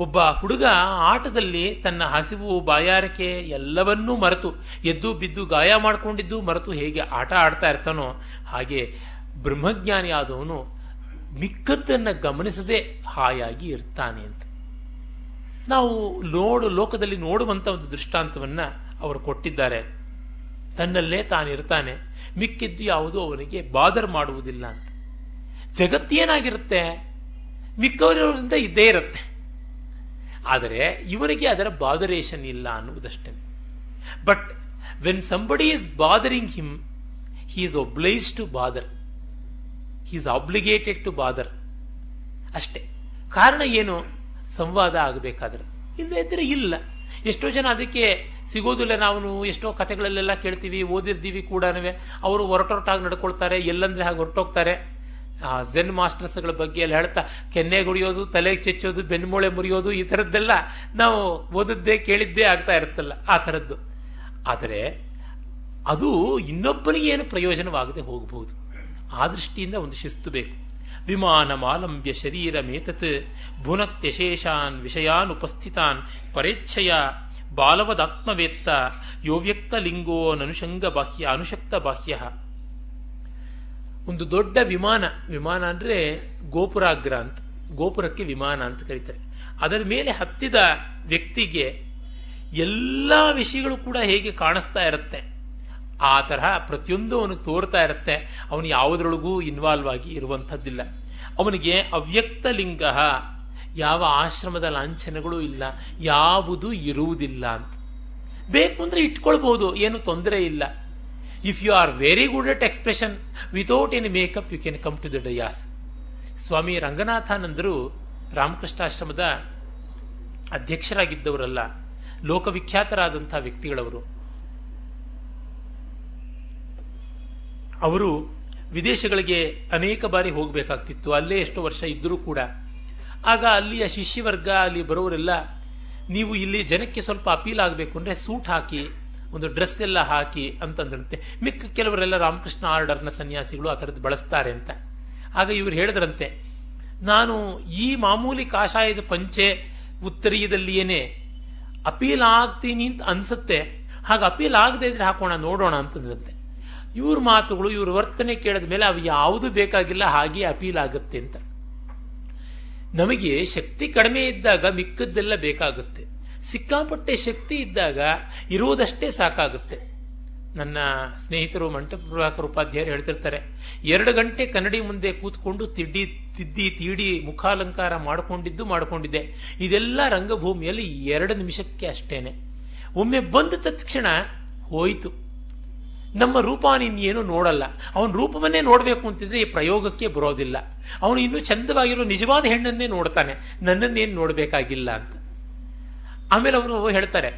ಒಬ್ಬ ಹುಡುಗ ಆಟದಲ್ಲಿ ತನ್ನ ಹಸಿವು, ಬಾಯಾರಿಕೆ ಎಲ್ಲವನ್ನೂ ಮರೆತು, ಎದ್ದು ಬಿದ್ದು ಗಾಯ ಮಾಡಿಕೊಂಡಿದ್ದು ಮರೆತು ಹೇಗೆ ಆಟ ಆಡ್ತಾ ಇರ್ತಾನೋ ಹಾಗೆ ಬ್ರಹ್ಮಜ್ಞಾನಿ ಆದವನು ಮಿಕ್ಕದ್ದನ್ನು ಗಮನಿಸದೆ ಹಾಯಾಗಿ ಇರ್ತಾನೆ ಅಂತ. ನಾವು ನೋಡು, ಲೋಕದಲ್ಲಿ ನೋಡುವಂತ ಒಂದು ದೃಷ್ಟಾಂತವನ್ನ ಅವರು ಕೊಟ್ಟಿದ್ದಾರೆ. ತನ್ನಲ್ಲೇ ತಾನಿರ್ತಾನೆ ಮಿಕ್ಕಿದ್ದು ಯಾವುದೂ ಅವನಿಗೆ ಬಾದರ್ ಮಾಡುವುದಿಲ್ಲ ಅಂತ. ಜಗತ್ತೇನಾಗಿರುತ್ತೆ? ಮಿಕ್ಕವರಿಂದ ಇದ್ದೇ ಇರುತ್ತೆ. ಆದರೆ ಇವರಿಗೆ ಅದರ ಬಾದರೇಷನ್ ಇಲ್ಲ ಅನ್ನುವುದಷ್ಟೇ. But when somebody is bothering him he is obliged to bother he is obligated to bother ಅಷ್ಟೇ. ಕಾರಣ ಏನು? ಸಂವಾದ ಆಗಬೇಕಾದ್ರೆ. ಇಲ್ಲದೆ ಇದ್ರೆ ಇಲ್ಲ. ಎಷ್ಟೋ ಜನ ಅದಕ್ಕೆ ಸಿಗೋದಿಲ್ಲ. ನಾವು ಎಷ್ಟೋ ಕಥೆಗಳಲ್ಲೆಲ್ಲ ಕೇಳ್ತೀವಿ, ಓದಿರ್ತೀವಿ ಕೂಡ ಅವರು ಹೊರಟೊರಟಾಗಿ ನಡ್ಕೊಳ್ತಾರೆ, ಎಲ್ಲಂದ್ರೆ ಹಾಗೆ ಹೊರಟೋಗ್ತಾರೆ. ಆ ಜೆನ್ ಮಾಸ್ಟರ್ಸ್ಗಳ ಬಗ್ಗೆ ಎಲ್ಲ ಹೇಳ್ತಾ, ಕೆನ್ನೆ ಗುಡಿಯೋದು ತಲೆಗೆ ಚೆಚ್ಚೋದು ಬೆನ್ಮೂಳೆ ಮುರಿಯೋದು ಈ ಥರದ್ದೆಲ್ಲ ನಾವು ಓದದ್ದೇ ಕೇಳಿದ್ದೇ ಆಗ್ತಾ ಇರುತ್ತಲ್ಲ ಆ ಥರದ್ದು. ಆದರೆ ಅದು ಇನ್ನೊಬ್ಬನಿಗೆ ಏನು ಪ್ರಯೋಜನವಾಗದೆ ಹೋಗಬಹುದು. ಆ ದೃಷ್ಟಿಯಿಂದ ಒಂದು ಶಿಸ್ತು ಬೇಕು. ವಿಮಾನ ಮಾಲಂಬ್ಯ ಶರೀರ ಮೇತತ್ ಭುನತ್ಯಶೇಷಾನ್ ವಿಷಯಾನ್ ಉಪಸ್ಥಿತಾನ್, ಪರೇಚ್ಛಯ ಬಾಲವದಾತ್ಮವೇತ್ತ ಯೋವ್ಯಕ್ತ ಲಿಂಗೋ ಅನುಷಂಗ ಬಾಹ್ಯ ಅನುಶಕ್ತ ಬಾಹ್ಯ. ಒಂದು ದೊಡ್ಡ ವಿಮಾನ ವಿಮಾನ ಅಂದರೆ ಗೋಪುರಾಗ್ರ ಅಂತ, ಗೋಪುರಕ್ಕೆ ವಿಮಾನ ಅಂತ ಕರೀತಾರೆ. ಅದರ ಮೇಲೆ ಹತ್ತಿದ ವ್ಯಕ್ತಿಗೆ ಎಲ್ಲ ವಿಷಯಗಳು ಕೂಡ ಹೇಗೆ ಕಾಣಿಸ್ತಾ ಇರುತ್ತೆ, ಆ ತರಹ ಪ್ರತಿಯೊಂದು ಅವನಿಗೆ ತೋರ್ತಾ ಇರುತ್ತೆ, ಅವನು ಯಾವುದರೊಳಗೂ ಇನ್ವಾಲ್ವ್ ಆಗಿ ಇರುವಂಥದ್ದಿಲ್ಲ. ಅವನಿಗೆ ಅವ್ಯಕ್ತ ಲಿಂಗ, ಯಾವ ಆಶ್ರಮದ ಲಾಂಛನಗಳು ಇಲ್ಲ, ಯಾವುದು ಇರುವುದಿಲ್ಲ ಅಂತ. ಬೇಕು ಅಂದ್ರೆ ಇಟ್ಕೊಳ್ಬಹುದು, ಏನು ತೊಂದರೆ ಇಲ್ಲ. If you are very good at expression without any makeup you can come to the dais Swami ರಂಗನಾಥಾನಂದರು ರಾಮಕೃಷ್ಣಾಶ್ರಮದ ಅಧ್ಯಕ್ಷರಾಗಿದ್ದವರಲ್ಲ, ಲೋಕವಿಖ್ಯಾತರಾದಂಥ ವ್ಯಕ್ತಿಗಳವರು. ಅವರು ವಿದೇಶಗಳಿಗೆ ಅನೇಕ ಬಾರಿ ಹೋಗಬೇಕಾಗ್ತಿತ್ತು. ಅಲ್ಲೇ ಎಷ್ಟು ವರ್ಷ ಇದ್ದರೂ ಕೂಡ. ಆಗ ಅಲ್ಲಿಯ ಶಿಷ್ಯವರ್ಗ, ಅಲ್ಲಿ ಬರೋರೆಲ್ಲ, ನೀವು ಇಲ್ಲಿ ಜನಕ್ಕೆ ಸ್ವಲ್ಪ ಅಪೀಲ್ ಆಗಬೇಕು ಅಂದರೆ ಸೂಟ್ ಹಾಕಿ ಒಂದು ಡ್ರೆಸ್ ಎಲ್ಲ ಹಾಕಿ ಅಂತಂದ್ರಂತೆ. ಮಿಕ್ಕ ಕೆಲವರೆಲ್ಲ ರಾಮಕೃಷ್ಣ ಆರ್ಡರ್ನ ಸನ್ಯಾಸಿಗಳು ಆ ಥರದ್ದು ಬಳಸ್ತಾರೆ ಅಂತ. ಆಗ ಇವರು ಹೇಳಿದ್ರಂತೆ, ನಾನು ಈ ಮಾಮೂಲಿ ಕಾಷಾಯದ ಪಂಚೆ ಉತ್ತರೀಯದಲ್ಲಿಯೇನೆ ಅಪೀಲ್ ಆಗ್ತೀನಿ ಅಂತ ಅನ್ಸುತ್ತೆ. ಹಾಗೆ ಅಪೀಲ್ ಆಗದೆ ಇದ್ರೆ ಹಾಕೋಣ, ನೋಡೋಣ ಅಂತಂದ್ರಂತೆ. ಇವ್ರ ಮಾತುಗಳು, ಇವ್ರ ವರ್ತನೆ ಕೇಳಿದ ಮೇಲೆ ಅವು ಯಾವುದು ಬೇಕಾಗಿಲ್ಲ ಹಾಗೆ ಅಪೀಲ್ ಆಗುತ್ತೆ ಅಂತ. ನಮಗೆ ಶಕ್ತಿ ಕಡಿಮೆ ಇದ್ದಾಗ ಮಿಕ್ಕದ್ದೆಲ್ಲ ಬೇಕಾಗುತ್ತೆ. ಸಿಕ್ಕಾಪಟ್ಟೆ ಶಕ್ತಿ ಇದ್ದಾಗ ಇರುವುದಷ್ಟೇ ಸಾಕಾಗುತ್ತೆ. ನನ್ನ ಸ್ನೇಹಿತರು ಮಂಟಪ ಪ್ರಭಾಕರ್ ಉಪಾಧ್ಯಾಯರು ಹೇಳ್ತಿರ್ತಾರೆ, ಎರಡು ಗಂಟೆ ಕನ್ನಡಿ ಮುಂದೆ ಕೂತ್ಕೊಂಡು ತಿಡ್ಡಿ ತಿದ್ದಿ, ತೀಡಿ, ಮುಖಾಲಂಕಾರ ಮಾಡಿಕೊಂಡಿದ್ದು ಮಾಡಿಕೊಂಡಿದ್ದೆ. ಇದೆಲ್ಲ ರಂಗಭೂಮಿಯಲ್ಲಿ ಎರಡು ನಿಮಿಷಕ್ಕೆ ಅಷ್ಟೇನೆ. ಒಮ್ಮೆ ಬಂದ ತಕ್ಷಣ ಹೋಯಿತು. ನಮ್ಮ ರೂಪ ಇನ್ನೇನು ನೋಡಲ್ಲ. ಅವನ ರೂಪವನ್ನೇ ನೋಡಬೇಕು ಅಂತಿದ್ರೆ ಈ ಪ್ರಯೋಗಕ್ಕೆ ಬರೋದಿಲ್ಲ. ಅವನು ಇನ್ನೂ ಚಂದವಾಗಿರೋ ನಿಜವಾದ ಹೆಣ್ಣನ್ನೇ ನೋಡ್ತಾನೆ. ನನ್ನನ್ನೇನು ನೋಡಬೇಕಾಗಿಲ್ಲ ಅಂತ. ಆಮೇಲೆ ಅವರು ಹೇಳ್ತಾರೆ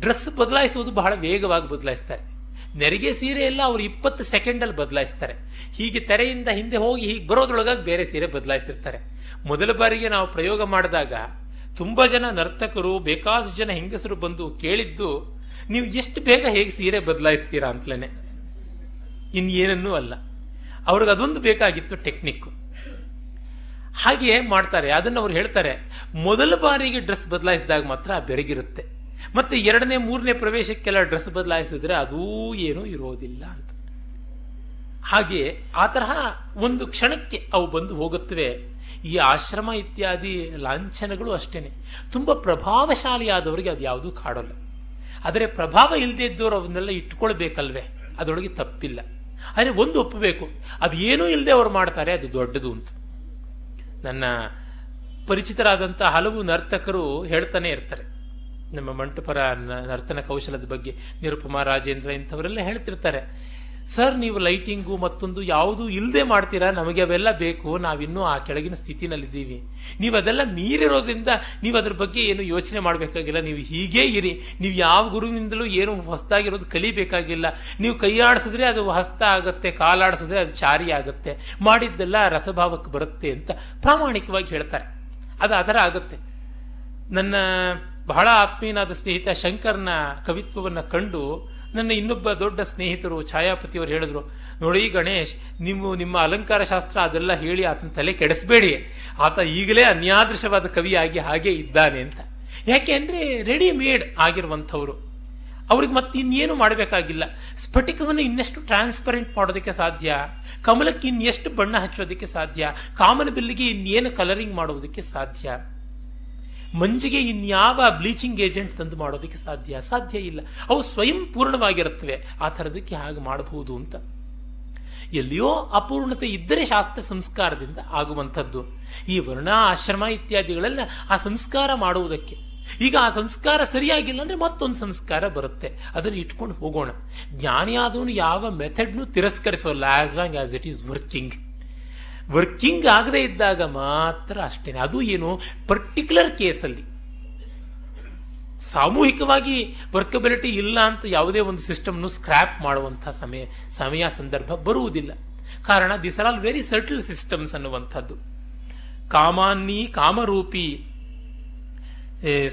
ಡ್ರೆಸ್ ಬದಲಾಯಿಸುವುದು ಬಹಳ ವೇಗವಾಗಿ ಬದಲಾಯಿಸ್ತಾರೆ. ನೆರಿಗೆ ಸೀರೆ ಎಲ್ಲ ಅವರು ಇಪ್ಪತ್ತು ಸೆಕೆಂಡಲ್ಲಿ ಬದಲಾಯಿಸ್ತಾರೆ. ಹೀಗೆ ತೆರೆಯಿಂದ ಹಿಂದೆ ಹೋಗಿ ಹೀಗೆ ಬರೋದ್ರೊಳಗಾಗಿ ಬೇರೆ ಸೀರೆ ಬದಲಾಯಿಸಿರ್ತಾರೆ. ಮೊದಲ ಬಾರಿಗೆ ನಾವು ಪ್ರಯೋಗ ಮಾಡಿದಾಗ ತುಂಬಾ ಜನ ನರ್ತಕರು, ಬೇಕಾದಷ್ಟು ಜನ ಹೆಂಗಸರು ಬಂದು ಕೇಳಿದ್ದು, ನೀವು ಎಷ್ಟು ಬೇಗ ಹೇಗೆ ಸೀರೆ ಬದಲಾಯಿಸ್ತೀರಾ? ಅಂತಲೇ. ಇನ್ನೇನನ್ನೂ ಅಲ್ಲ. ಅವ್ರಿಗೆ ಅದೊಂದು ಬೇಕಾಗಿತ್ತು ಟೆಕ್ನಿಕ್ ಹಾಗೆ ಮಾಡ್ತಾರೆ. ಅದನ್ನು ಅವ್ರು ಹೇಳ್ತಾರೆ, ಮೊದಲ ಬಾರಿಗೆ ಡ್ರೆಸ್ ಬದಲಾಯಿಸಿದಾಗ ಮಾತ್ರ ಬೆರಗಿರುತ್ತೆ. ಮತ್ತೆ ಎರಡನೇ, ಮೂರನೇ ಪ್ರವೇಶಕ್ಕೆಲ್ಲ ಡ್ರೆಸ್ ಬದಲಾಯಿಸಿದ್ರೆ ಅದೂ ಏನೂ ಇರೋದಿಲ್ಲ ಅಂತ. ಹಾಗೆ ಆ ತರಹ ಒಂದು ಕ್ಷಣಕ್ಕೆ ಅವು ಬಂದು ಹೋಗುತ್ತವೆ. ಈ ಆಶ್ರಮ ಇತ್ಯಾದಿ ಲಾಂಛನಗಳು ಅಷ್ಟೇನೆ. ತುಂಬ ಪ್ರಭಾವಶಾಲಿಯಾದವರಿಗೆ ಅದು ಯಾವುದೂ ಕಾಡೋಲ್ಲ. ಆದರೆ ಪ್ರಭಾವ ಇಲ್ಲದೇ ಇದ್ದವರು ಅವನ್ನೆಲ್ಲ ಇಟ್ಕೊಳ್ಬೇಕಲ್ವೇ ಅದರೊಳಗೆ ತಪ್ಪಿಲ್ಲ. ಆದರೆ ಒಂದು ಒಪ್ಪಬೇಕು, ಅದು ಏನೂ ಇಲ್ಲದೆ ಅವ್ರು ಮಾಡ್ತಾರೆ, ಅದು ದೊಡ್ಡದು ಅಂತ. ನನ್ನ ಪರಿಚಿತರಾದಂಥ ಹಲವು ನರ್ತಕರು ಹೇಳ್ತಾನೆ ಇರ್ತಾರೆ. ನಮ್ಮ ಮಂಟಪರ ನರ್ತನ ಕೌಶಲದ ಬಗ್ಗೆ ನಿರುಪಮಾ ರಾಜೇಂದ್ರ ಇಂಥವರೆಲ್ಲ ಹೇಳ್ತಿರ್ತಾರೆ. ಸರ್ ನೀವು ಲೈಟಿಂಗು ಮತ್ತೊಂದು ಯಾವುದು ಇಲ್ಲದೆ ಮಾಡ್ತೀರಾ? ನಮಗೆ ಅವೆಲ್ಲ ಬೇಕು. ನಾವಿನ್ನೂ ಆ ಕೆಳಗಿನ ಸ್ಥಿತಿನಲ್ಲಿದ್ದೀವಿ. ನೀವು ಅದೆಲ್ಲ ಮೀರಿರೋದ್ರಿಂದ ನೀವು ಅದ್ರ ಬಗ್ಗೆ ಏನು ಯೋಚನೆ ಮಾಡಬೇಕಾಗಿಲ್ಲ. ನೀವು ಹೀಗೇ ಇರಿ. ನೀವು ಯಾವ ಗುರುವಿನಿಂದಲೂ ಏನು ಹೊಸದಾಗಿರೋದು ಕಲಿಬೇಕಾಗಿಲ್ಲ. ನೀವು ಕೈಯಾಡಿಸಿದ್ರೆ ಅದು ಹಸ್ತ ಆಗುತ್ತೆ, ಕಾಲಾಡಿಸಿದ್ರೆ ಅದು ಚಾರಿ ಆಗುತ್ತೆ. ಮಾಡಿದ್ದೆಲ್ಲ ರಸಭಾವಕ್ಕೆ ಬರುತ್ತೆ ಅಂತ ಪ್ರಾಮಾಣಿಕವಾಗಿ ಹೇಳ್ತಾರೆ. ಅದು ಅದರ ಆಗುತ್ತೆ. ನನ್ನ ಬಹಳ ಆತ್ಮೀಯನಾದ ಸ್ನೇಹಿತ ಶಂಕರ್ನ ಕವಿತ್ವವನ್ನು ಕಂಡು ನನ್ನ ಇನ್ನೊಬ್ಬ ದೊಡ್ಡ ಸ್ನೇಹಿತರು, ಛಾಯಾಪತಿಯವರು ಹೇಳಿದ್ರು, ನೋಡಿ ಗಣೇಶ್ ನೀವು ನಿಮ್ಮ ಅಲಂಕಾರ ಶಾಸ್ತ್ರ ಅದೆಲ್ಲ ಹೇಳಿ ಆತನ ತಲೆ ಕೆಡಿಸಬೇಡಿ. ಆತ ಈಗಲೇ ಅನ್ಯಾದೃಶವಾದ ಕವಿಯಾಗಿ ಹಾಗೆ ಇದ್ದಾನೆ ಅಂತ. ಯಾಕೆ ಅಂದ್ರೆ ರೆಡಿಮೇಡ್ ಆಗಿರುವಂಥವ್ರು. ಅವ್ರಿಗೆ ಮತ್ತೆ ಇನ್ನೇನು ಮಾಡಬೇಕಾಗಿಲ್ಲ. ಸ್ಫಟಿಕವನ್ನು ಇನ್ನೆಷ್ಟು ಟ್ರಾನ್ಸ್ಪರೆಂಟ್ ಮಾಡೋದಕ್ಕೆ ಸಾಧ್ಯ, ಕಮಲಕ್ಕೆ ಇನ್ನೆಷ್ಟು ಬಣ್ಣ ಹಚ್ಚೋದಕ್ಕೆ ಸಾಧ್ಯ, ಕಾಮನ ಬಿಲ್ಲಿಗೆ ಇನ್ನೇನು ಕಲರಿಂಗ್ ಮಾಡೋದಕ್ಕೆ ಸಾಧ್ಯ. ಮಂಜಿಗೆ ಇನ್ಯಾವ ಬ್ಲೀಚಿಂಗ್ ಏಜೆಂಟ್ ತಂದು ಮಾಡೋದಕ್ಕೆ ಸಾಧ್ಯ? ಸಾಧ್ಯ ಇಲ್ಲ. ಅವು ಸ್ವಯಂ ಪೂರ್ಣವಾಗಿರುತ್ತವೆ. ಆ ಥರದಕ್ಕೆ ಹಾಗೆ ಮಾಡಬಹುದು ಅಂತ. ಎಲ್ಲಿಯೋ ಅಪೂರ್ಣತೆ ಇದ್ದರೆ ಶಾಸ್ತ್ರ ಸಂಸ್ಕಾರದಿಂದ ಆಗುವಂಥದ್ದು. ಈ ವರ್ಣ, ಆಶ್ರಮ ಇತ್ಯಾದಿಗಳೆಲ್ಲ ಆ ಸಂಸ್ಕಾರ ಮಾಡುವುದಕ್ಕೆ. ಈಗ ಆ ಸಂಸ್ಕಾರ ಸರಿಯಾಗಿಲ್ಲ ಅಂದ್ರೆ ಮತ್ತೊಂದು ಸಂಸ್ಕಾರ ಬರುತ್ತೆ. ಅದನ್ನು ಇಟ್ಕೊಂಡು ಹೋಗೋಣ. ಜ್ಞಾನಿಯಾದವನು ಯಾವ ಮೆಥಡ್ನು ತಿರಸ್ಕರಿಸೋಲ್ಲ. As long as it is working working ಆಗದೆ ಇದ್ದಾಗ ಮಾತ್ರ ಅಷ್ಟೇನೆ. ಅದು ಏನು? ಪರ್ಟಿಕ್ಯುಲರ್ ಕೇಸಲ್ಲಿ ಸಾಮೂಹಿಕವಾಗಿ ವರ್ಕಬಿಲಿಟಿ ಇಲ್ಲ ಅಂತ ಯಾವುದೇ ಒಂದು ಸಿಸ್ಟಮ್ನು ಸ್ಕ್ರಾಪ್ ಮಾಡುವಂಥ ಸಮಯ ಸಮಯ ಸಂದರ್ಭ ಬರುವುದಿಲ್ಲ. ಕಾರಣ this are all very subtle systems ಅನ್ನುವಂಥದ್ದು. ಕಾಮಾನ್ನಿ, ಕಾಮರೂಪಿ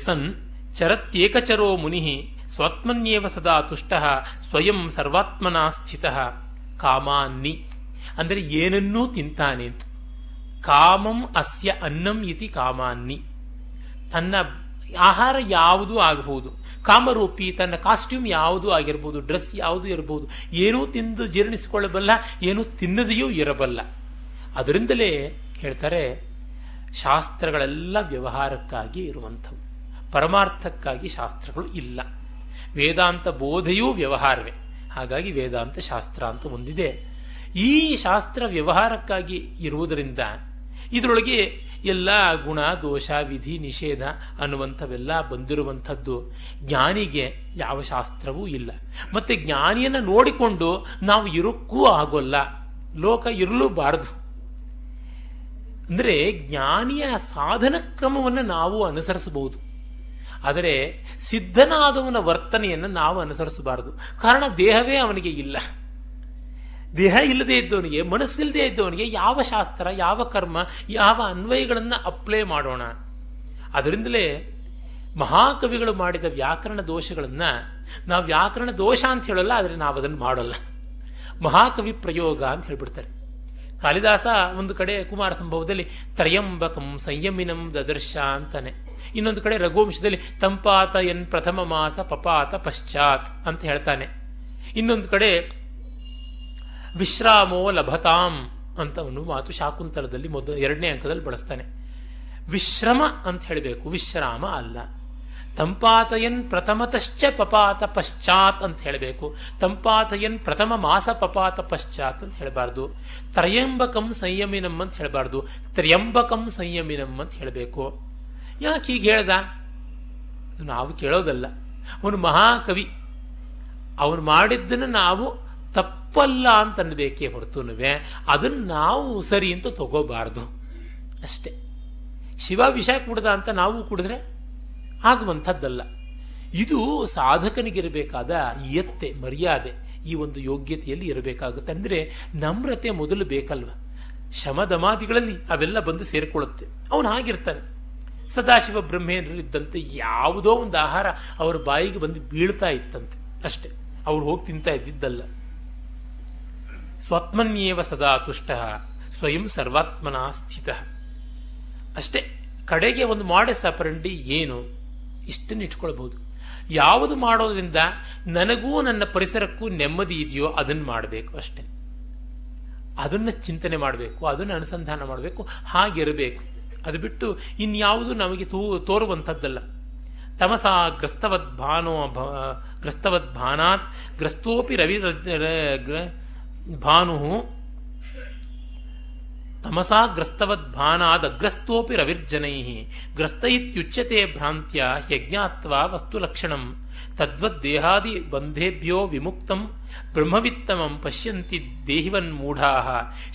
ಸನ್, ಚರತ್ಯೇಕಚರೋ ಮುನಿ ಸ್ವಾತ್ಮನ್ಯೇವ ಸದಾ ತುಷ್ಟ, ಸ್ವಯಂ ಸರ್ವಾತ್ಮನಾ ಸ್ಥಿತ, ಕಾಮಾನ್ನಿ. ಅಂದರೆ ಏನನ್ನೂ ತಿಂತಾನೆ ಅಂತ. ಕಾಮಂ ಅಸ್ಯ ಅನ್ನಂ ಇತಿ ಕಾಮಾನ್ನಿ. ತನ್ನ ಆಹಾರ ಯಾವುದು ಆಗಬಹುದು. ಕಾಮರೂಪಿ ತನ್ನ ಕಾಸ್ಟ್ಯೂಮ್ ಯಾವುದು ಆಗಿರ್ಬೋದು, ಡ್ರೆಸ್ ಯಾವುದು ಇರಬಹುದು ಏನೂ ತಿಂದು ಜೀರ್ಣಿಸಿಕೊಳ್ಳಬಲ್ಲ, ಏನೂ ತಿನ್ನದೆಯೂ ಇರಬಲ್ಲ. ಅದರಿಂದಲೇ ಹೇಳ್ತಾರೆ, ಶಾಸ್ತ್ರಗಳೆಲ್ಲ ವ್ಯವಹಾರಕ್ಕಾಗಿ ಇರುವಂಥವು. ಪರಮಾರ್ಥಕ್ಕಾಗಿ ಶಾಸ್ತ್ರಗಳು ಇಲ್ಲ. ವೇದಾಂತ ಬೋಧೆಯೂ ವ್ಯವಹಾರವೇ. ಹಾಗಾಗಿ ವೇದಾಂತ ಶಾಸ್ತ್ರ ಅಂತ ಒಂದಿದೆ. ಈ ಶಾಸ್ತ್ರ ವ್ಯವಹಾರಕ್ಕಾಗಿ ಇರುವುದರಿಂದ ಇದರೊಳಗೆ ಎಲ್ಲ ಗುಣ, ದೋಷ, ವಿಧಿ, ನಿಷೇಧ ಅನ್ನುವಂಥವೆಲ್ಲ ಬಂದಿರುವಂಥದ್ದು. ಜ್ಞಾನಿಗೆ ಯಾವ ಶಾಸ್ತ್ರವೂ ಇಲ್ಲ. ಮತ್ತೆ ಜ್ಞಾನಿಯನ್ನು ನೋಡಿಕೊಂಡು ನಾವು ಇರೋಕ್ಕೂ ಆಗೋಲ್ಲ. ಲೋಕ ಇರಲೂಬಾರದು. ಅಂದರೆ ಜ್ಞಾನಿಯ ಸಾಧನ ಕ್ರಮವನ್ನು ನಾವು ಅನುಸರಿಸಬಹುದು. ಆದರೆ ಸಿದ್ಧನಾದವನ ವರ್ತನೆಯನ್ನು ನಾವು ಅನುಸರಿಸಬಾರದು. ಕಾರಣ ದೇಹವೇ ಅವನಿಗೆ ಇಲ್ಲ. ದೇಹ ಇಲ್ಲದೆ ಇದ್ದವನಿಗೆ ಮನಸ್ಸಿಲ್ಲದೆ ಇದ್ದವನಿಗೆ ಯಾವ ಶಾಸ್ತ್ರ, ಯಾವ ಕರ್ಮ, ಯಾವ ಅನ್ವಯಗಳನ್ನು ಅಪ್ಲೈ ಮಾಡೋಣ? ಅದರಿಂದಲೇ ಮಹಾಕವಿಗಳು ಮಾಡಿದ ವ್ಯಾಕರಣ ದೋಷಗಳನ್ನು ನಾವು ವ್ಯಾಕರಣ ದೋಷ ಅಂತ ಹೇಳಲ್ಲ, ಆದರೆ ನಾವು ಅದನ್ನು ಮಾಡೋಲ್ಲ. ಮಹಾಕವಿ ಪ್ರಯೋಗ ಅಂತ ಹೇಳ್ಬಿಡ್ತಾರೆ. ಕಾಳಿದಾಸ ಒಂದು ಕಡೆ ಕುಮಾರ ಸಂಭವದಲ್ಲಿ, ತ್ರಯಂಬಕಂ ಸಂಯಮಿನಂ ದದರ್ಶ ಅಂತಾನೆ. ಇನ್ನೊಂದು ಕಡೆ ರಘುವಂಶದಲ್ಲಿ, ತಂಪಾತ ಎನ್ ಪ್ರಥಮ ಮಾಸ ಪಪಾತ ಪಶ್ಚಾತ್ ಅಂತ ಹೇಳ್ತಾನೆ. ಇನ್ನೊಂದು ಕಡೆ ವಿಶ್ರಾಮೋ ಲಭತಾಂ ಅಂತ ಒಂದು ಮಾತು ಶಾಕುಂತಲದಲ್ಲಿ ಮೊದಲು ಎರಡನೇ ಅಂಕದಲ್ಲಿ ಬಳಸ್ತಾನೆ. ವಿಶ್ರಮ ಅಂತ ಹೇಳಬೇಕು. ವಿಶ್ರಾಮ ಅಲ್ಲ. ತಂಪಾತಯನ್ ಪ್ರಥಮತಶ್ಚ ಪಪಾತ ಪಶ್ಚಾತ್ ಅಂತ ಹೇಳಬೇಕು. ತಂಪಾತಯನ್ ಪ್ರಥಮ ಮಾಸ ಪಪಾತ ಪಶ್ಚಾತ್ ಅಂತ ಹೇಳಬಾರ್ದು. ತ್ರಯಂಬಕಂ ಸಂಯಮಿನಂ ಅಂತ ಹೇಳಬಾರ್ದು. ತ್ರಯಂಬಕಂ ಸಂಯಮಿನಂ ಅಂತ ಹೇಳಬೇಕು. ಯಾಕೆ ಹೀಗೆ ಹೇಳ್ದ? ನಾವು ಕೇಳೋದಲ್ಲ. ಅವನು ಮಹಾಕವಿ. ಅವನು ಮಾಡಿದ್ದನ್ನು ನಾವು ತಪ್ಪಲ್ಲ ಅಂತ ಅನ್ಬೇಕೇ ಹೊರತುನುವೆ. ಅದನ್ನು ನಾವು ಸರಿ ಅಂತ ತಗೋಬಾರ್ದು. ಅಷ್ಟೇ. ಶಿವ ವಿಷ ಕುಡ್ದ ಅಂತ ನಾವು ಕುಡಿದ್ರೆ ಆಗುವಂಥದ್ದಲ್ಲ. ಇದು ಸಾಧಕನಿಗಿರಬೇಕಾದ ಎತ್ತೆ ಮರ್ಯಾದೆ ಈ ಒಂದು ಯೋಗ್ಯತೆಯಲ್ಲಿ ಇರಬೇಕಾಗುತ್ತೆ. ಅಂದ್ರೆ ನಮ್ರತೆ ಮೊದಲು ಬೇಕಲ್ವ? ಶಮದಮಾದಿಗಳಲ್ಲಿ ಅವೆಲ್ಲ ಬಂದು ಸೇರಿಕೊಳ್ಳುತ್ತೆ. ಅವನು ಹಾಗಿರ್ತಾನೆ. ಸದಾಶಿವ ಬ್ರಹ್ಮೇಂದ್ರರಿದ್ದಂತೆ ಯಾವುದೋ ಒಂದು ಆಹಾರ ಅವರ ಬಾಯಿಗೆ ಬಂದು ಬೀಳ್ತಾ ಇತ್ತಂತೆ. ಅಷ್ಟೇ. ಅವ್ರು ಹೋಗಿ ತಿಂತಾ ಇದ್ದಿದ್ದಲ್ಲ. ಸ್ವತ್ಮನ್ಯೇವ ಸದಾ ತುಷ್ಟ, ಸ್ವಯಂ ಸರ್ವಾತ್ಮನ ಸ್ಥಿತ. ಅಷ್ಟೇ, ಕಡೆಗೆ ಒಂದು ಮಾಡೆ ಸಪರಂಡಿ ಏನು? ಇಷ್ಟನ್ನು ಇಟ್ಕೊಳ್ಬಹುದು. ಯಾವುದು ಮಾಡೋದ್ರಿಂದ ನನಗೂ ನನ್ನ ಪರಿಸರಕ್ಕೂ ನೆಮ್ಮದಿ ಇದೆಯೋ ಅದನ್ನು ಮಾಡಬೇಕು ಅಷ್ಟೇ. ಅದನ್ನು ಚಿಂತನೆ ಮಾಡಬೇಕು, ಅದನ್ನು ಅನುಸಂಧಾನ ಮಾಡಬೇಕು, ಹಾಗಿರಬೇಕು. ಅದು ಬಿಟ್ಟು ಇನ್ಯಾವುದು ನಮಗೆ ತೋ, ತೋರುವಂಥದ್ದಲ್ಲ. ತಮಸ ಗ್ರಸ್ತವದ್ ಭಾನೋ ಗ್ರಸ್ತವದ್ ಭಾನಾತ್ ಗ್ರಸ್ತೋಪಿ ರವಿ ಭಾನು ತಮಸಾ ಗ್ರಸ್ತವದ್ ಭಾನಾದ್ ಅಗ್ರಸ್ತೋಪಿ ರವಿರ್ಜನೈ ಗ್ರಸ್ತ ಇತ್ಯುಚ್ಯತೆ ಭ್ರಾಂತ್ಯ ಯಜ್ಞಾತ್ವ ವಸ್ತುಲಕ್ಷಣಂ ತದ್ವದ್ದೇಹಾದಿ ಬಂಧೇಭ್ಯೋ ವಿಮುಕ್ತಂ ಬ್ರಹ್ಮವಿತ್ತಮಂ ಪಶ್ಯಂತಿ ದೇಹಿವನ್ಮೂಢಾ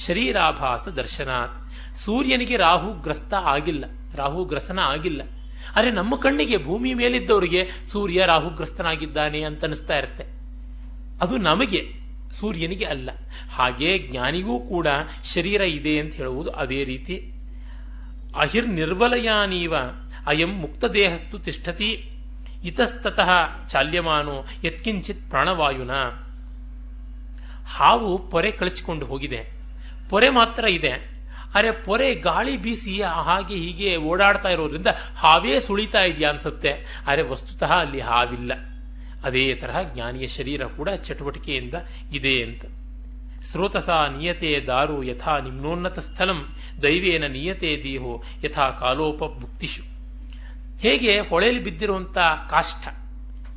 ಶರೀರಾಭಾಸ ದರ್ಶನಾತ್. ಸೂರ್ಯನಿಗೆ ರಾಹು ಗ್ರಸ್ತ ಆಗಿಲ್ಲ, ರಾಹು ಗ್ರಸನ ಆಗಿಲ್ಲ. ಅರೆ ನಮ್ಮ ಕಣ್ಣಿಗೆ ಭೂಮಿ ಮೇಲಿದ್ದವರಿಗೆ ಸೂರ್ಯ ರಾಹುಗ್ರಸ್ತನಾಗಿದ್ದಾನೆ ಅಂತ ಅನಿಸ್ತಾ ಇರುತ್ತೆ. ಅದು ನಮಗೆ ಸೂರ್ಯನಿಗೆ ಅಲ್ಲ. ಹಾಗೆ ಜ್ಞಾನಿಗೂ ಕೂಡ ಶರೀರ ಇದೆ ಅಂತ ಹೇಳುವುದು ಅದೇ ರೀತಿ. ಅಹಿರ್ ನಿರ್ವಲಯಾನೀವ ಅಯಂ ಮುಕ್ತ ದೇಹಸ್ತು ತಿಷ್ಠತಿ ಇತಸ್ತತಃ ಚಾಲ್ಯಮಾನು ಯತ್ಕಿಂಚಿತ್ ಪ್ರಾಣವಾಯುನ. ಹಾವು ಪೊರೆ ಕಳಚಿಕೊಂಡು ಹೋಗಿದೆ. ಪೊರೆ ಮಾತ್ರ ಇದೆ. ಅರೆ ಪೊರೆ ಗಾಳಿ ಬೀಸಿ ಹಾಗೆ ಹೀಗೆ ಓಡಾಡ್ತಾ ಇರೋದ್ರಿಂದ ಹಾವೇ ಸುಳಿತಾ ಇದೆಯಾ ಅನ್ಸುತ್ತೆ. ಅರೆ ವಸ್ತುತಃ ಅಲ್ಲಿ ಹಾವಿಲ್ಲ. ಅದೇ ತರಹ ಜ್ಞಾನಿಯ ಶರೀರ ಕೂಡ ಚಟುವಟಿಕೆಯಿಂದ ಇದೆ ಅಂತ. ಸ್ರೋತಸ ನಿಯತೆ ದಾರು ಯಥಾ ನಿಮ್ನೋನ್ನತ ಸ್ಥಲಂ, ದೈವೇನ ನಿಯತೆ ದೇಹೋ ಯಥಾ ಕಾಲೋಪ ಭುಕ್ತಿಷು. ಹೇಗೆ ಹೊಳೆಯಲ್ಲಿ ಬಿದ್ದಿರುವಂಥ ಕಾಷ್ಟ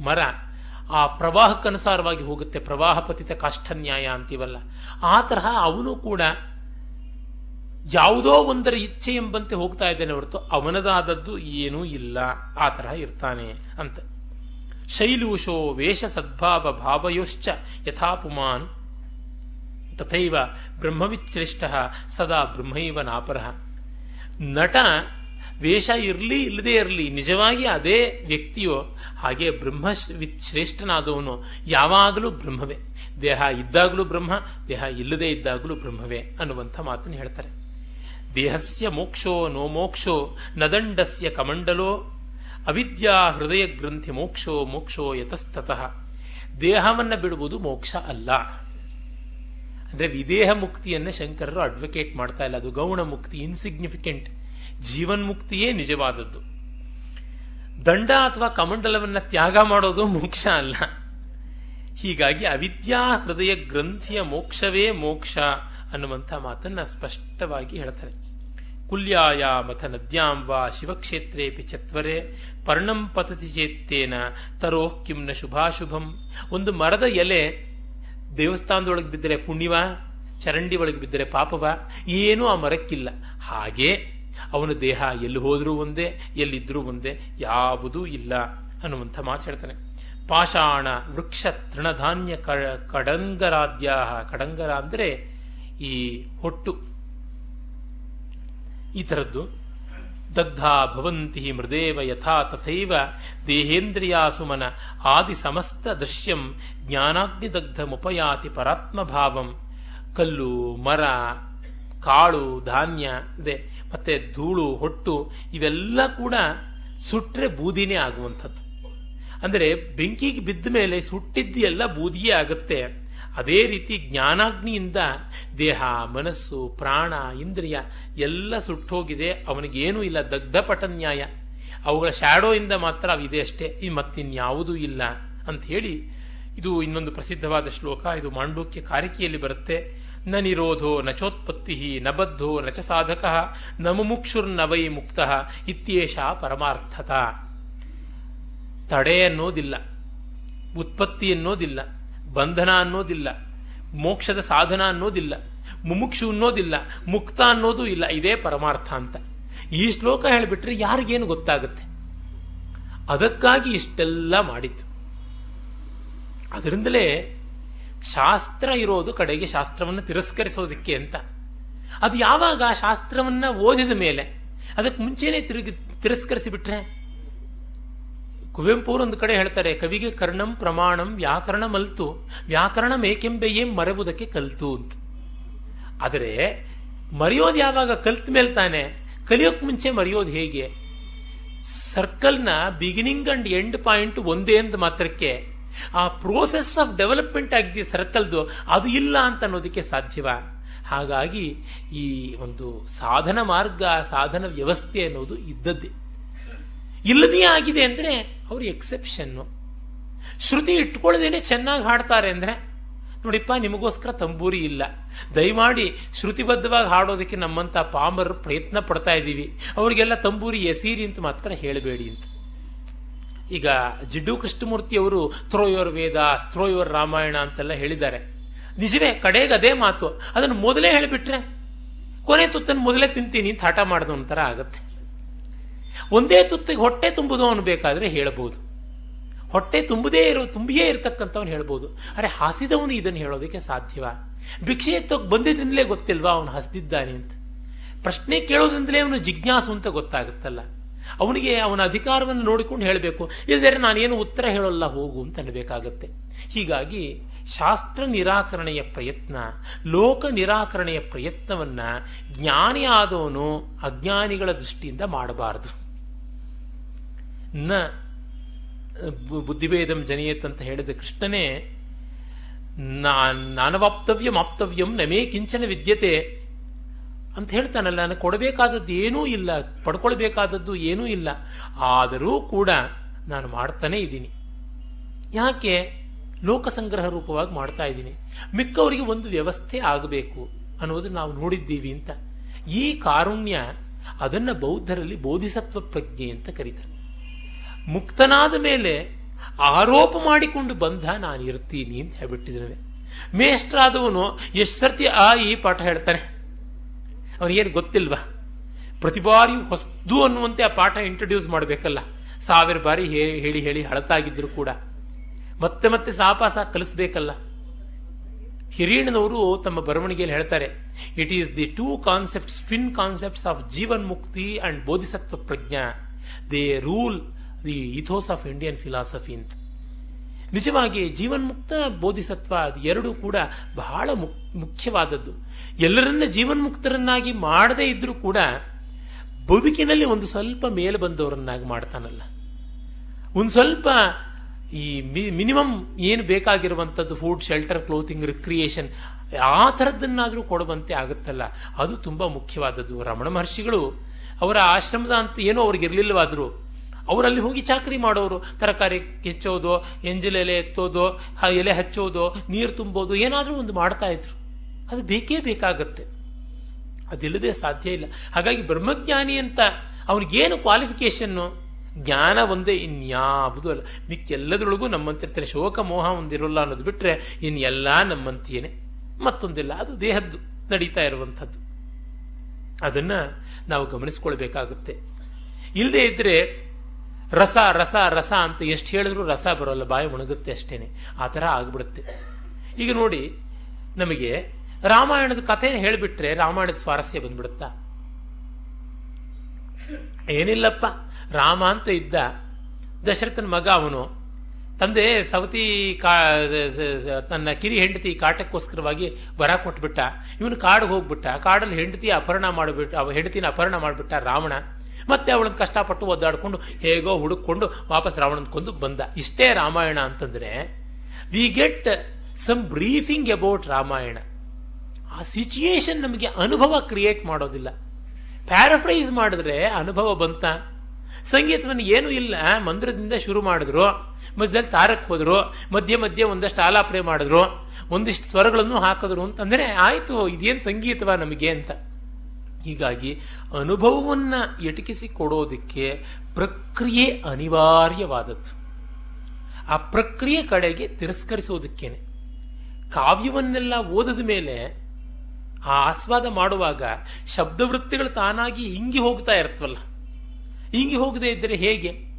ಮರ, ಆ ಪ್ರವಾಹಕ್ಕನುಸಾರವಾಗಿ ಹೋಗುತ್ತೆ ಪ್ರವಾಹ ಪತಿತ ಕಾಷ್ಠ ನ್ಯಾಯ ಅಂತೀವಲ್ಲ. ಆ ತರಹ ಅವನು ಕೂಡ ಯಾವುದೋ ಒಂದರ ಇಚ್ಛೆ ಎಂಬಂತೆ ಹೋಗ್ತಾ ಇದ್ದಾನೆ ಹೊರತು ಅವನದಾದದ್ದು ಏನೂ ಇಲ್ಲ, ಆ ತರಹ ಇರ್ತಾನೆ ಅಂತ. ಶೈಲೂಷೋ ವೇಷ ಸದ್ಭಾವ ಭಾವಯೋಶ್ಚ ಯಥಾ ಪುಮಾನ್ ತಥೈವ ಬ್ರಹ್ಮವಿಚ್ಛ್ರೇಷ್ಠ ಸದಾ ಬ್ರಹ್ಮೈವ ನಾಪರಃ. ನಟ ವೇಷ ಇರಲಿ ಇಲ್ಲದೇ ಇರಲಿ ನಿಜವಾಗಿ ಅದೇ ವ್ಯಕ್ತಿಯೋ, ಹಾಗೆ ಬ್ರಹ್ಮ ಶ್ರೇಷ್ಠನಾದವನು ಯಾವಾಗಲೂ ಬ್ರಹ್ಮವೇ. ದೇಹ ಇದ್ದಾಗಲೂ ಬ್ರಹ್ಮ, ದೇಹ ಇಲ್ಲದೇ ಇದ್ದಾಗಲೂ ಬ್ರಹ್ಮವೇ ಅನ್ನುವಂಥ ಮಾತನ್ನು ಹೇಳ್ತಾರೆ. ದೇಹಸ್ಯ ಮೋಕ್ಷೋ ನೋ ಮೋಕ್ಷೋ ನದಂಡಸ್ಯ ಕಮಂಡಲೋ ಅವಿದ್ಯಾ ಹೃದಯ ಗ್ರಂಥಿ ಮೋಕ್ಷೋ ಮೋಕ್ಷೋ ಯತಸ್ತತಃ. ದೇಹವನ್ನು ಬಿಡುವುದು ಮೋಕ್ಷ ಅಲ್ಲ. ಅಂದರೆ ವಿದೇಹ ಮುಕ್ತಿಯನ್ನು ಶಂಕರರು ಅಡ್ವೊಕೇಟ್ ಮಾಡ್ತಾ ಇಲ್ಲ. ಅದು ಗೌಣ ಮುಕ್ತಿ ಇನ್ಸಿಗ್ನಿಫಿಕೆಂಟ್ ಜೀವನ್ ಮುಕ್ತಿಯೇ ನಿಜವಾದದ್ದು. ದಂಡ ಅಥವಾ ಕಮಂಡಲವನ್ನು ತ್ಯಾಗ ಮಾಡೋದು ಮೋಕ್ಷ ಅಲ್ಲ. ಹೀಗಾಗಿ ಅವಿದ್ಯಾ ಹೃದಯ ಗ್ರಂಥಿಯ ಮೋಕ್ಷವೇ ಮೋಕ್ಷ ಅನ್ನುವಂಥ ಮಾತನ್ನು ಸ್ಪಷ್ಟವಾಗಿ ಹೇಳ್ತಾರೆ. ಕುಲ್ಯಾಯ ಮಥ ನದ್ಯಾಂ ವಾ ಶಿವಕ್ಷೇತ್ರೇಪಿ ಚತ್ವರೆ ಪರ್ಣಂ ಪತತಿ ಚೇತ್ತೇನ ತರೋಹ್ ಕಿಂನ ಶುಭಾಶುಭಂ. ಒಂದು ಮರದ ಎಲೆ ದೇವಸ್ಥಾನದೊಳಗೆ ಬಿದ್ದರೆ ಪುಣ್ಯವ, ಚರಂಡಿ ಒಳಗೆ ಬಿದ್ದರೆ ಪಾಪವ, ಏನೂ ಆ ಮರಕ್ಕಿಲ್ಲ. ಹಾಗೆ ಅವನ ದೇಹ ಎಲ್ಲಿ ಹೋದರೂ ಒಂದೇ, ಎಲ್ಲಿದ್ರೂ ಒಂದೇ, ಯಾವುದೂ ಇಲ್ಲ ಅನ್ನುವಂಥ ಮಾತು ಹೇಳ್ತಾನೆ. ಪಾಷಾಣ ವೃಕ್ಷ ತೃಣಧಾನ್ಯ ಕಡಂಗರಾದ್ಯ ಕಡಂಗರ ಅಂದರೆ ಈ ಹೊಟ್ಟು. ಈ ಥರದ್ದು. ದಗ್ಧ ಭವಂತಿ ಮೃದೇವ ಯಥಾ ತಥೈವ ದೇಹೇಂದ್ರಿಯಾಸುಮನ ಆದಿ ಸಮಸ್ತ ದೃಶ್ಯಂ ಜ್ಞಾನಾಗ್ನಿದಗ್ಧ ಮುಪಯಾತಿ ಪರಾತ್ಮಭಾವಂ ಕಲ್ಲು, ಮರ, ಕಾಳು, ಧಾನ್ಯ, ಇದೆ. ಮತ್ತೆ ಧೂಳು, ಹೊಟ್ಟು ಇವೆಲ್ಲ ಕೂಡ ಸುಟ್ಟರೆ ಬೂದಿನೇ ಆಗುವಂಥದ್ದು. ಅಂದರೆ ಬೆಂಕಿಗೆ ಬಿದ್ದ ಮೇಲೆ ಸುಟ್ಟಿದ್ದು ಎಲ್ಲ ಬೂದಿಯೇ ಆಗುತ್ತೆ. ಅದೇ ರೀತಿ ಜ್ಞಾನಾಗ್ನಿಯಿಂದ ದೇಹ, ಮನಸ್ಸು, ಪ್ರಾಣ, ಇಂದ್ರಿಯ ಎಲ್ಲ ಸುಟ್ಟೋಗಿದೆ. ಅವನಿಗೇನೂ ಇಲ್ಲ. ದಗ್ಧಪಟನ್ಯಾಯ ಅವುಗಳ ಶ್ಯಾಡೋಯಿಂದ ಮಾತ್ರ ಅವಿದೆ ಅಷ್ಟೇ. ಈ ಮತ್ತಿನ್ಯಾವುದೂ ಇಲ್ಲ ಅಂತ ಹೇಳಿ ಇದು ಇನ್ನೊಂದು ಪ್ರಸಿದ್ಧವಾದ ಶ್ಲೋಕ. ಇದು ಮಾಂಡೂಕ್ಯ ಕಾರಿಕೆಯಲ್ಲಿ ಬರುತ್ತೆ. ನ ನಿರೋಧೋ ನಚೋತ್ಪತ್ತಿ ನ ಬದ್ಧೋ ನಚ ಸಾಧಕ ನ ಮುಮುಕ್ಷುರ್ನ ವೈ ಮುಕ್ತ ಇತ್ಯೇಷ ಪರಮಾರ್ಥತ. ತಡೆ ಅನ್ನೋದಿಲ್ಲ. ಉತ್ಪತ್ತಿ ಅನ್ನೋದಿಲ್ಲ. ಬಂಧನ ಅನ್ನೋದಿಲ್ಲ, ಮೋಕ್ಷದ ಸಾಧನ ಅನ್ನೋದಿಲ್ಲ, ಮುಮುಕ್ಷು ಅನ್ನೋದಿಲ್ಲ, ಮುಕ್ತ ಅನ್ನೋದು ಇಲ್ಲ, ಇದೇ ಪರಮಾರ್ಥ ಅಂತ. ಈ ಶ್ಲೋಕ ಹೇಳಿಬಿಟ್ರೆ ಯಾರಿಗೇನು ಗೊತ್ತಾಗುತ್ತೆ? ಅದಕ್ಕಾಗಿ ಇಷ್ಟೆಲ್ಲ ಮಾಡಿತು ಅದರಿಂದಲೇ ಶಾಸ್ತ್ರ ಇರೋದು ಕಡೆಗೆ ಶಾಸ್ತ್ರವನ್ನು ತಿರಸ್ಕರಿಸೋದಕ್ಕೆ ಅಂತ. ಅದು ಯಾವಾಗ ಶಾಸ್ತ್ರವನ್ನ ಓದಿದ ಮೇಲೆ, ಅದಕ್ಕೆ ಮುಂಚೆನೆ ತಿರುಗಿ ತಿರಸ್ಕರಿಸಿ ಬಿಟ್ರೆ ಕುವೆಂಪು ಒಂದು ಕಡೆ ಹೇಳ್ತಾರೆ, ಕವಿಗೆ ಕರ್ಣಂ ಪ್ರಮಾಣಂ ವ್ಯಾಕರಣ ಮಲ್ತು ವ್ಯಾಕರಣ ಮೇಕೆಂಬೆಯೇ ಮರೆಯುವುದಕ್ಕೆ ಕಲ್ತು ಅಂತ. ಆದರೆ, ಮರೆಯೋದು ಯಾವಾಗ ಕಲ್ತ ಮೇಲೆ ತಾನೆ? ಕಲಿಯೋಕ್ ಮುಂಚೆ ಮರೆಯೋದು ಹೇಗೆ? ಸರ್ಕಲ್ನ ಬಿಗಿನಿಂಗ್ ಅಂಡ್ ಎಂಡ್ ಪಾಯಿಂಟ್ ಒಂದೇ ಅಂದ ಮಾತ್ರಕ್ಕೆ, ಆ ಪ್ರೋಸೆಸ್ ಆಫ್ ಡೆವಲಪ್ಮೆಂಟ್ ಆಗಿದೆ ಸರ್ಕಲ್ದು, ಅದು ಇಲ್ಲ ಅಂತ ಅನ್ನೋದಕ್ಕೆ ಸಾಧ್ಯವ? ಹಾಗಾಗಿ ಈ ಒಂದು ಸಾಧನ ಮಾರ್ಗ, ಸಾಧನ ವ್ಯವಸ್ಥೆ ಅನ್ನೋದು ಇದ್ದದ್ದೇ. ಇಲ್ಲದೇ ಆಗಿದೆ ಅಂದರೆ ಅವರು ಎಕ್ಸೆಪ್ಷನ್ನು ಶ್ರುತಿ ಇಟ್ಕೊಳ್ಳದೇನೆ ಚೆನ್ನಾಗಿ ಹಾಡ್ತಾರೆ ಅಂದರೆ, ನೋಡಿಪ್ಪ, ನಿಮಗೋಸ್ಕರ ತಂಬೂರಿ ಇಲ್ಲ. ದಯಮಾಡಿ ಶ್ರುತಿಬದ್ಧವಾಗಿ ಹಾಡೋದಕ್ಕೆ ನಮ್ಮಂಥ ಪಾಮರ್ ಪ್ರಯತ್ನ ಪಡ್ತಾ ಇದ್ದೀವಿ. ಅವರಿಗೆಲ್ಲ ತಂಬೂರಿ ಎಸೀರಿ ಅಂತ ಮಾತ್ರ ಹೇಳಬೇಡಿ ಅಂತ. ಈಗ ಜಿಡ್ಡು ಕೃಷ್ಣಮೂರ್ತಿ ಅವರು ಥ್ರೋಯೋರ್ ವೇದ ಥ್ರೋಯೋರ್ ರಾಮಾಯಣ ಅಂತೆಲ್ಲ ಹೇಳಿದ್ದಾರೆ. ನಿಜವೇ, ಕಡೆಗೆ ಅದೇ ಮಾತು. ಅದನ್ನು ಮೊದಲೇ ಹೇಳಿಬಿಟ್ರೆ, ಕೊನೆ ತುತ್ತನ್ನು ಮೊದಲೇ ತಿಂತೀನಿ ಅಂತ ಹಠ ಮಾಡಿದ ಒಂಥರ ಆಗತ್ತೆ. ಒಂದೇ ತುತ್ತಿಗೆ ಹೊಟ್ಟೆ ತುಂಬುದು ಅವನು ಬೇಕಾದ್ರೆ ಹೇಳಬಹುದು. ಹೊಟ್ಟೆ ತುಂಬದೇ ಇರೋ, ತುಂಬಿಯೇ ಇರತಕ್ಕಂಥವ್ನು ಹೇಳ್ಬೋದು. ಅರೆ ಹಾಸಿದವನು ಇದನ್ನು ಹೇಳೋದಕ್ಕೆ ಸಾಧ್ಯವ. ಭಿಕ್ಷೆ ಎತ್ತೋಕ್ ಬಂದಿದ್ದರಿಂದಲೇ ಗೊತ್ತಿಲ್ವಾ ಅವನು ಹಸಿದಿದ್ದಾನೆ ಅಂತ. ಪ್ರಶ್ನೆ ಕೇಳೋದ್ರಿಂದಲೇ ಅವನು ಜಿಜ್ಞಾಸು ಅಂತ ಗೊತ್ತಾಗುತ್ತಲ್ಲ. ಅವನಿಗೆ ಅವನ ಅಧಿಕಾರವನ್ನು ನೋಡಿಕೊಂಡು ಹೇಳಬೇಕು. ಇಲ್ಲದೇ ನಾನೇನು ಉತ್ತರ ಹೇಳೋಲ್ಲ, ಹೋಗು ಅಂತ ಅನ್ನಬೇಕಾಗತ್ತೆ. ಹೀಗಾಗಿ ಶಾಸ್ತ್ರ ನಿರಾಕರಣೆಯ ಪ್ರಯತ್ನ, ಲೋಕ ನಿರಾಕರಣೆಯ ಪ್ರಯತ್ನವನ್ನ ಜ್ಞಾನಿ ಆದವನು ಅಜ್ಞಾನಿಗಳ ದೃಷ್ಟಿಯಿಂದ ಮಾಡಬಾರದು. ನ ಬುದ್ಧಿಭೇದಂ ಜನಿಯತ್ ಅಂತ ಹೇಳಿದ ಕೃಷ್ಣನೇ ನಾನವಾಪ್ತವ್ಯಂ ಆಪ್ತವ್ಯಂ ನಮೇ ಕಿಂಚನ ವಿದ್ಯತೆ ಅಂತ ಹೇಳ್ತಾನಲ್ಲ ನಾನು ಕೊಡಬೇಕಾದದ್ದು ಏನೂ ಇಲ್ಲ, ಪಡ್ಕೊಳ್ಬೇಕಾದದ್ದು ಏನೂ ಇಲ್ಲ. ಆದರೂ ಕೂಡ ನಾನು ಮಾಡ್ತಾನೇ ಇದ್ದೀನಿ. ಯಾಕೆ? ಲೋಕಸಂಗ್ರಹ ರೂಪವಾಗಿ ಮಾಡ್ತಾ ಇದ್ದೀನಿ. ಮಿಕ್ಕವರಿಗೆ ಒಂದು ವ್ಯವಸ್ಥೆ ಆಗಬೇಕು ಅನ್ನೋದು ನಾವು ನೋಡಿದ್ದೀವಿ ಅಂತ. ಈ ಕಾರುಣ್ಯ ಅದನ್ನ ಬೌದ್ಧರಲ್ಲಿ ಬೋಧಿಸತ್ವ ಪ್ರಜ್ಞೆ ಅಂತ ಕರೀತಾರೆ. ಮುಕ್ತನಾದ ಮೇಲೆ ಆರೋಪ ಮಾಡಿಕೊಂಡು ಬಂಧ ನಾನು ಇರ್ತೀನಿ ಅಂತ ಹೇಳ್ಬಿಟ್ಟಿದ್ದೇವೆ ಮೇಷ್ಟ್ರಾದವನು ಎಷ್ಟು ಸರ್ತಿ ಆ ಈ ಪಾಠ ಹೇಳ್ತಾನೆ? ಅವನಿಗೇನು ಗೊತ್ತಿಲ್ವಾ? ಪ್ರತಿ ಬಾರಿ ಹೊಸದು ಅನ್ನುವಂತೆ ಆ ಪಾಠ ಇಂಟ್ರೊಡ್ಯೂಸ್ ಮಾಡಬೇಕಲ್ಲ. ಸಾವಿರ ಬಾರಿ ಹೇಳಿ ಹೇಳಿ ಹಳತಾಗಿದ್ದರೂ ಕೂಡ. ಮತ್ತೆ ಮತ್ತೆ ಸಾಪಾಸ ಕಲಿಸ್ಬೇಕಲ್ಲ. ಹಿರಿಯಣ್ಣನವರು ತಮ್ಮ ಬರವಣಿಗೆಯಲ್ಲಿ ಹೇಳ್ತಾರೆ it is the two concepts twin concepts of jivan mukti and bodhisattva prajna. They rule the ethos of Indian philosophy ಅಂತ. ನಿಜವಾಗಿ ಜೀವನ್ಮುಕ್ತ ಬೋಧಿಸತ್ವ ಅದು ಎರಡೂ ಕೂಡ ಬಹಳ ಮುಕ್ ಮುಖ್ಯವಾದದ್ದು. ಎಲ್ಲರನ್ನ ಜೀವನ್ಮುಕ್ತರನ್ನಾಗಿ ಮಾಡದೇ ಇದ್ರೂ ಕೂಡ ಬದುಕಿನಲ್ಲಿ ಒಂದು ಸ್ವಲ್ಪ ಮೇಲೆ ಬಂದವರನ್ನಾಗಿ ಮಾಡ್ತಾನಲ್ಲ. ಒಂದು ಸ್ವಲ್ಪ ಈ ಮಿನಿಮಮ್ ಏನು ಬೇಕಾಗಿರುವಂಥದ್ದು ಫುಡ್ ಶೆಲ್ಟರ್ ಕ್ಲೋತಿಂಗ್ ರಿಕ್ರಿಯೇಷನ್ ಆ ಥರದ್ದನ್ನಾದರೂ ಕೊಡುವಂತೆ ಆಗುತ್ತಲ್ಲ. ಅದು ತುಂಬ ಮುಖ್ಯವಾದದ್ದು. ರಮಣ ಮಹರ್ಷಿಗಳು ಅವರ ಆಶ್ರಮದ ಅಂತ ಏನೋ ಅವ್ರಿಗೆ ಇರಲಿಲ್ಲವಾದರೂ ಅವರಲ್ಲಿ ಹೋಗಿ ಚಾಕರಿ ಮಾಡೋರು, ತರಕಾರಿ ಹೆಚ್ಚೋದು ಎಂಜಲ ಎಲೆ ಎತ್ತೋದು ಎಲೆ ಹಚ್ಚೋದು, ನೀರು ತುಂಬೋದು, ಏನಾದರೂ ಒಂದು ಮಾಡ್ತಾ ಇದ್ರು. ಅದು ಬೇಕೇ ಬೇಕಾಗತ್ತೆ. ಅದಿಲ್ಲದೆ ಸಾಧ್ಯ ಇಲ್ಲ. ಹಾಗಾಗಿ ಬ್ರಹ್ಮಜ್ಞಾನಿ ಅಂತ ಅವನಿಗೇನು ಕ್ವಾಲಿಫಿಕೇಶನ್ನು ಜ್ಞಾನ ಒಂದೇ, ಇನ್ಯಾವುದೂ ಅಲ್ಲ. ಮಿಕ್ಕೆಲ್ಲದರೊಳಗೂ ನಮ್ಮಂತಿರ್ತಾರೆ. ಶೋಕ ಮೋಹ ಒಂದಿರೋಲ್ಲ ಅನ್ನೋದು ಬಿಟ್ರೆ ಇನ್ನೆಲ್ಲ ನಮ್ಮಂತಿಯೇನೆ. ಮತ್ತೊಂದಿಲ್ಲ. ಅದು ದೇಹದ್ದು, ನಡೀತಾ ಇರುವಂಥದ್ದು. ಅದನ್ನು ನಾವು ಗಮನಿಸ್ಕೊಳ್ಬೇಕಾಗುತ್ತೆ. ಇಲ್ಲದೆ ಇದ್ರೆ ರಸ ರಸ ರಸ ಅಂತ ಎಷ್ಟು ಹೇಳಿದ್ರು ರಸ ಬರೋಲ್ಲ, ಬಾಯಿ ಒಣಗುತ್ತೆ ಅಷ್ಟೇನೆ. ಆ ಥರ ಆಗ್ಬಿಡುತ್ತೆ. ಈಗ ನೋಡಿ, ನಮಗೆ ರಾಮಾಯಣದ ಕಥೆನ ಹೇಳಿಬಿಟ್ರೆ ರಾಮಾಯಣದ ಸ್ವಾರಸ್ಯ ಬಂದ್ಬಿಡುತ್ತಾ? ಏನಿಲ್ಲಪ್ಪ. ರಾಮ ಅಂತ ಇದ್ದ ದಶರಥನ ಮಗ ಅವನು, ತಂದೆ ಸವತಿ ಕಾ, ತನ್ನ ಕಿರಿ ಹೆಂಡತಿ ಕಾಟಕ್ಕೋಸ್ಕರವಾಗಿ ವರ ಕೊಟ್ಬಿಟ್ಟ. ಇವನು ಕಾಡಿಗೆ ಹೋಗ್ಬಿಟ್ಟ. ಕಾಡಲ್ಲಿ ಹೆಂಡತಿ ಅಪಹರಣ ಮಾಡಿಬಿಟ್ಟು, ಹೆಂಡತಿನ ಅಪಹರಣ ಮಾಡಿಬಿಟ್ಟ ರಾವಣ. ಮತ್ತೆ ಅವಳನ್ನು ಕಷ್ಟಪಟ್ಟು ಒದ್ದಾಡಿಕೊಂಡು ಹೇಗೋ ಹುಡುಕೊಂಡು ವಾಪಸ್ ರಾವಣನ ಕೊಂದು ಬಂದ. ಇಷ್ಟೇ ರಾಮಾಯಣ ಅಂತಂದ್ರೆ we get some briefing about Ramayana. ಆ ಸಿಚುಯೇಷನ್ ನಮಗೆ ಅನುಭವ ಕ್ರಿಯೇಟ್ ಮಾಡೋದಿಲ್ಲ. ಪ್ಯಾರಫ್ರೈಸ್ ಮಾಡಿದ್ರೆ ಅನುಭವ ಬಂತ. ಸಂಗೀತವನ್ನು ಏನು ಇಲ್ಲ ಮಂತ್ರದಿಂದ ಶುರು ಮಾಡಿದ್ರು, ಮಧ್ಯದಲ್ಲಿ ತಾರಕ್ ಹೋದ್ರು, ಮಧ್ಯೆ ಮಧ್ಯೆ ಒಂದಷ್ಟು ಆಲಾಪನೆ ಮಾಡಿದ್ರು, ಒಂದಿಷ್ಟು ಸ್ವರಗಳನ್ನು ಹಾಕಿದ್ರು ಅಂತಂದ್ರೆ ಆಯಿತು, ಇದೇನು ಸಂಗೀತವ ನಮಗೆ ಅಂತ. ಹೀಗಾಗಿ ಅನುಭವವನ್ನು ಎಟಕಿಸಿ ಕೊಡೋದಕ್ಕೆ ಪ್ರಕ್ರಿಯೆ ಅನಿವಾರ್ಯವಾದದ್ದು. ಆ ಪ್ರಕ್ರಿಯೆ ಕಡೆಗೆ ತಿರಸ್ಕರಿಸೋದಕ್ಕೇನೆ. ಕಾವ್ಯವನ್ನೆಲ್ಲ ಓದದ ಮೇಲೆ ಆ ಆಸ್ವಾದ ಮಾಡುವಾಗ ಶಬ್ದವೃತ್ತಿಗಳು ತಾನಾಗಿ ಹಿಂಗಿ ಹೋಗ್ತಾ ಇರ್ತವಲ್ಲ ಹಿಂಗಿ ಹೋಗದೆ ಇದ್ದರೆ ಹೇಗೆ?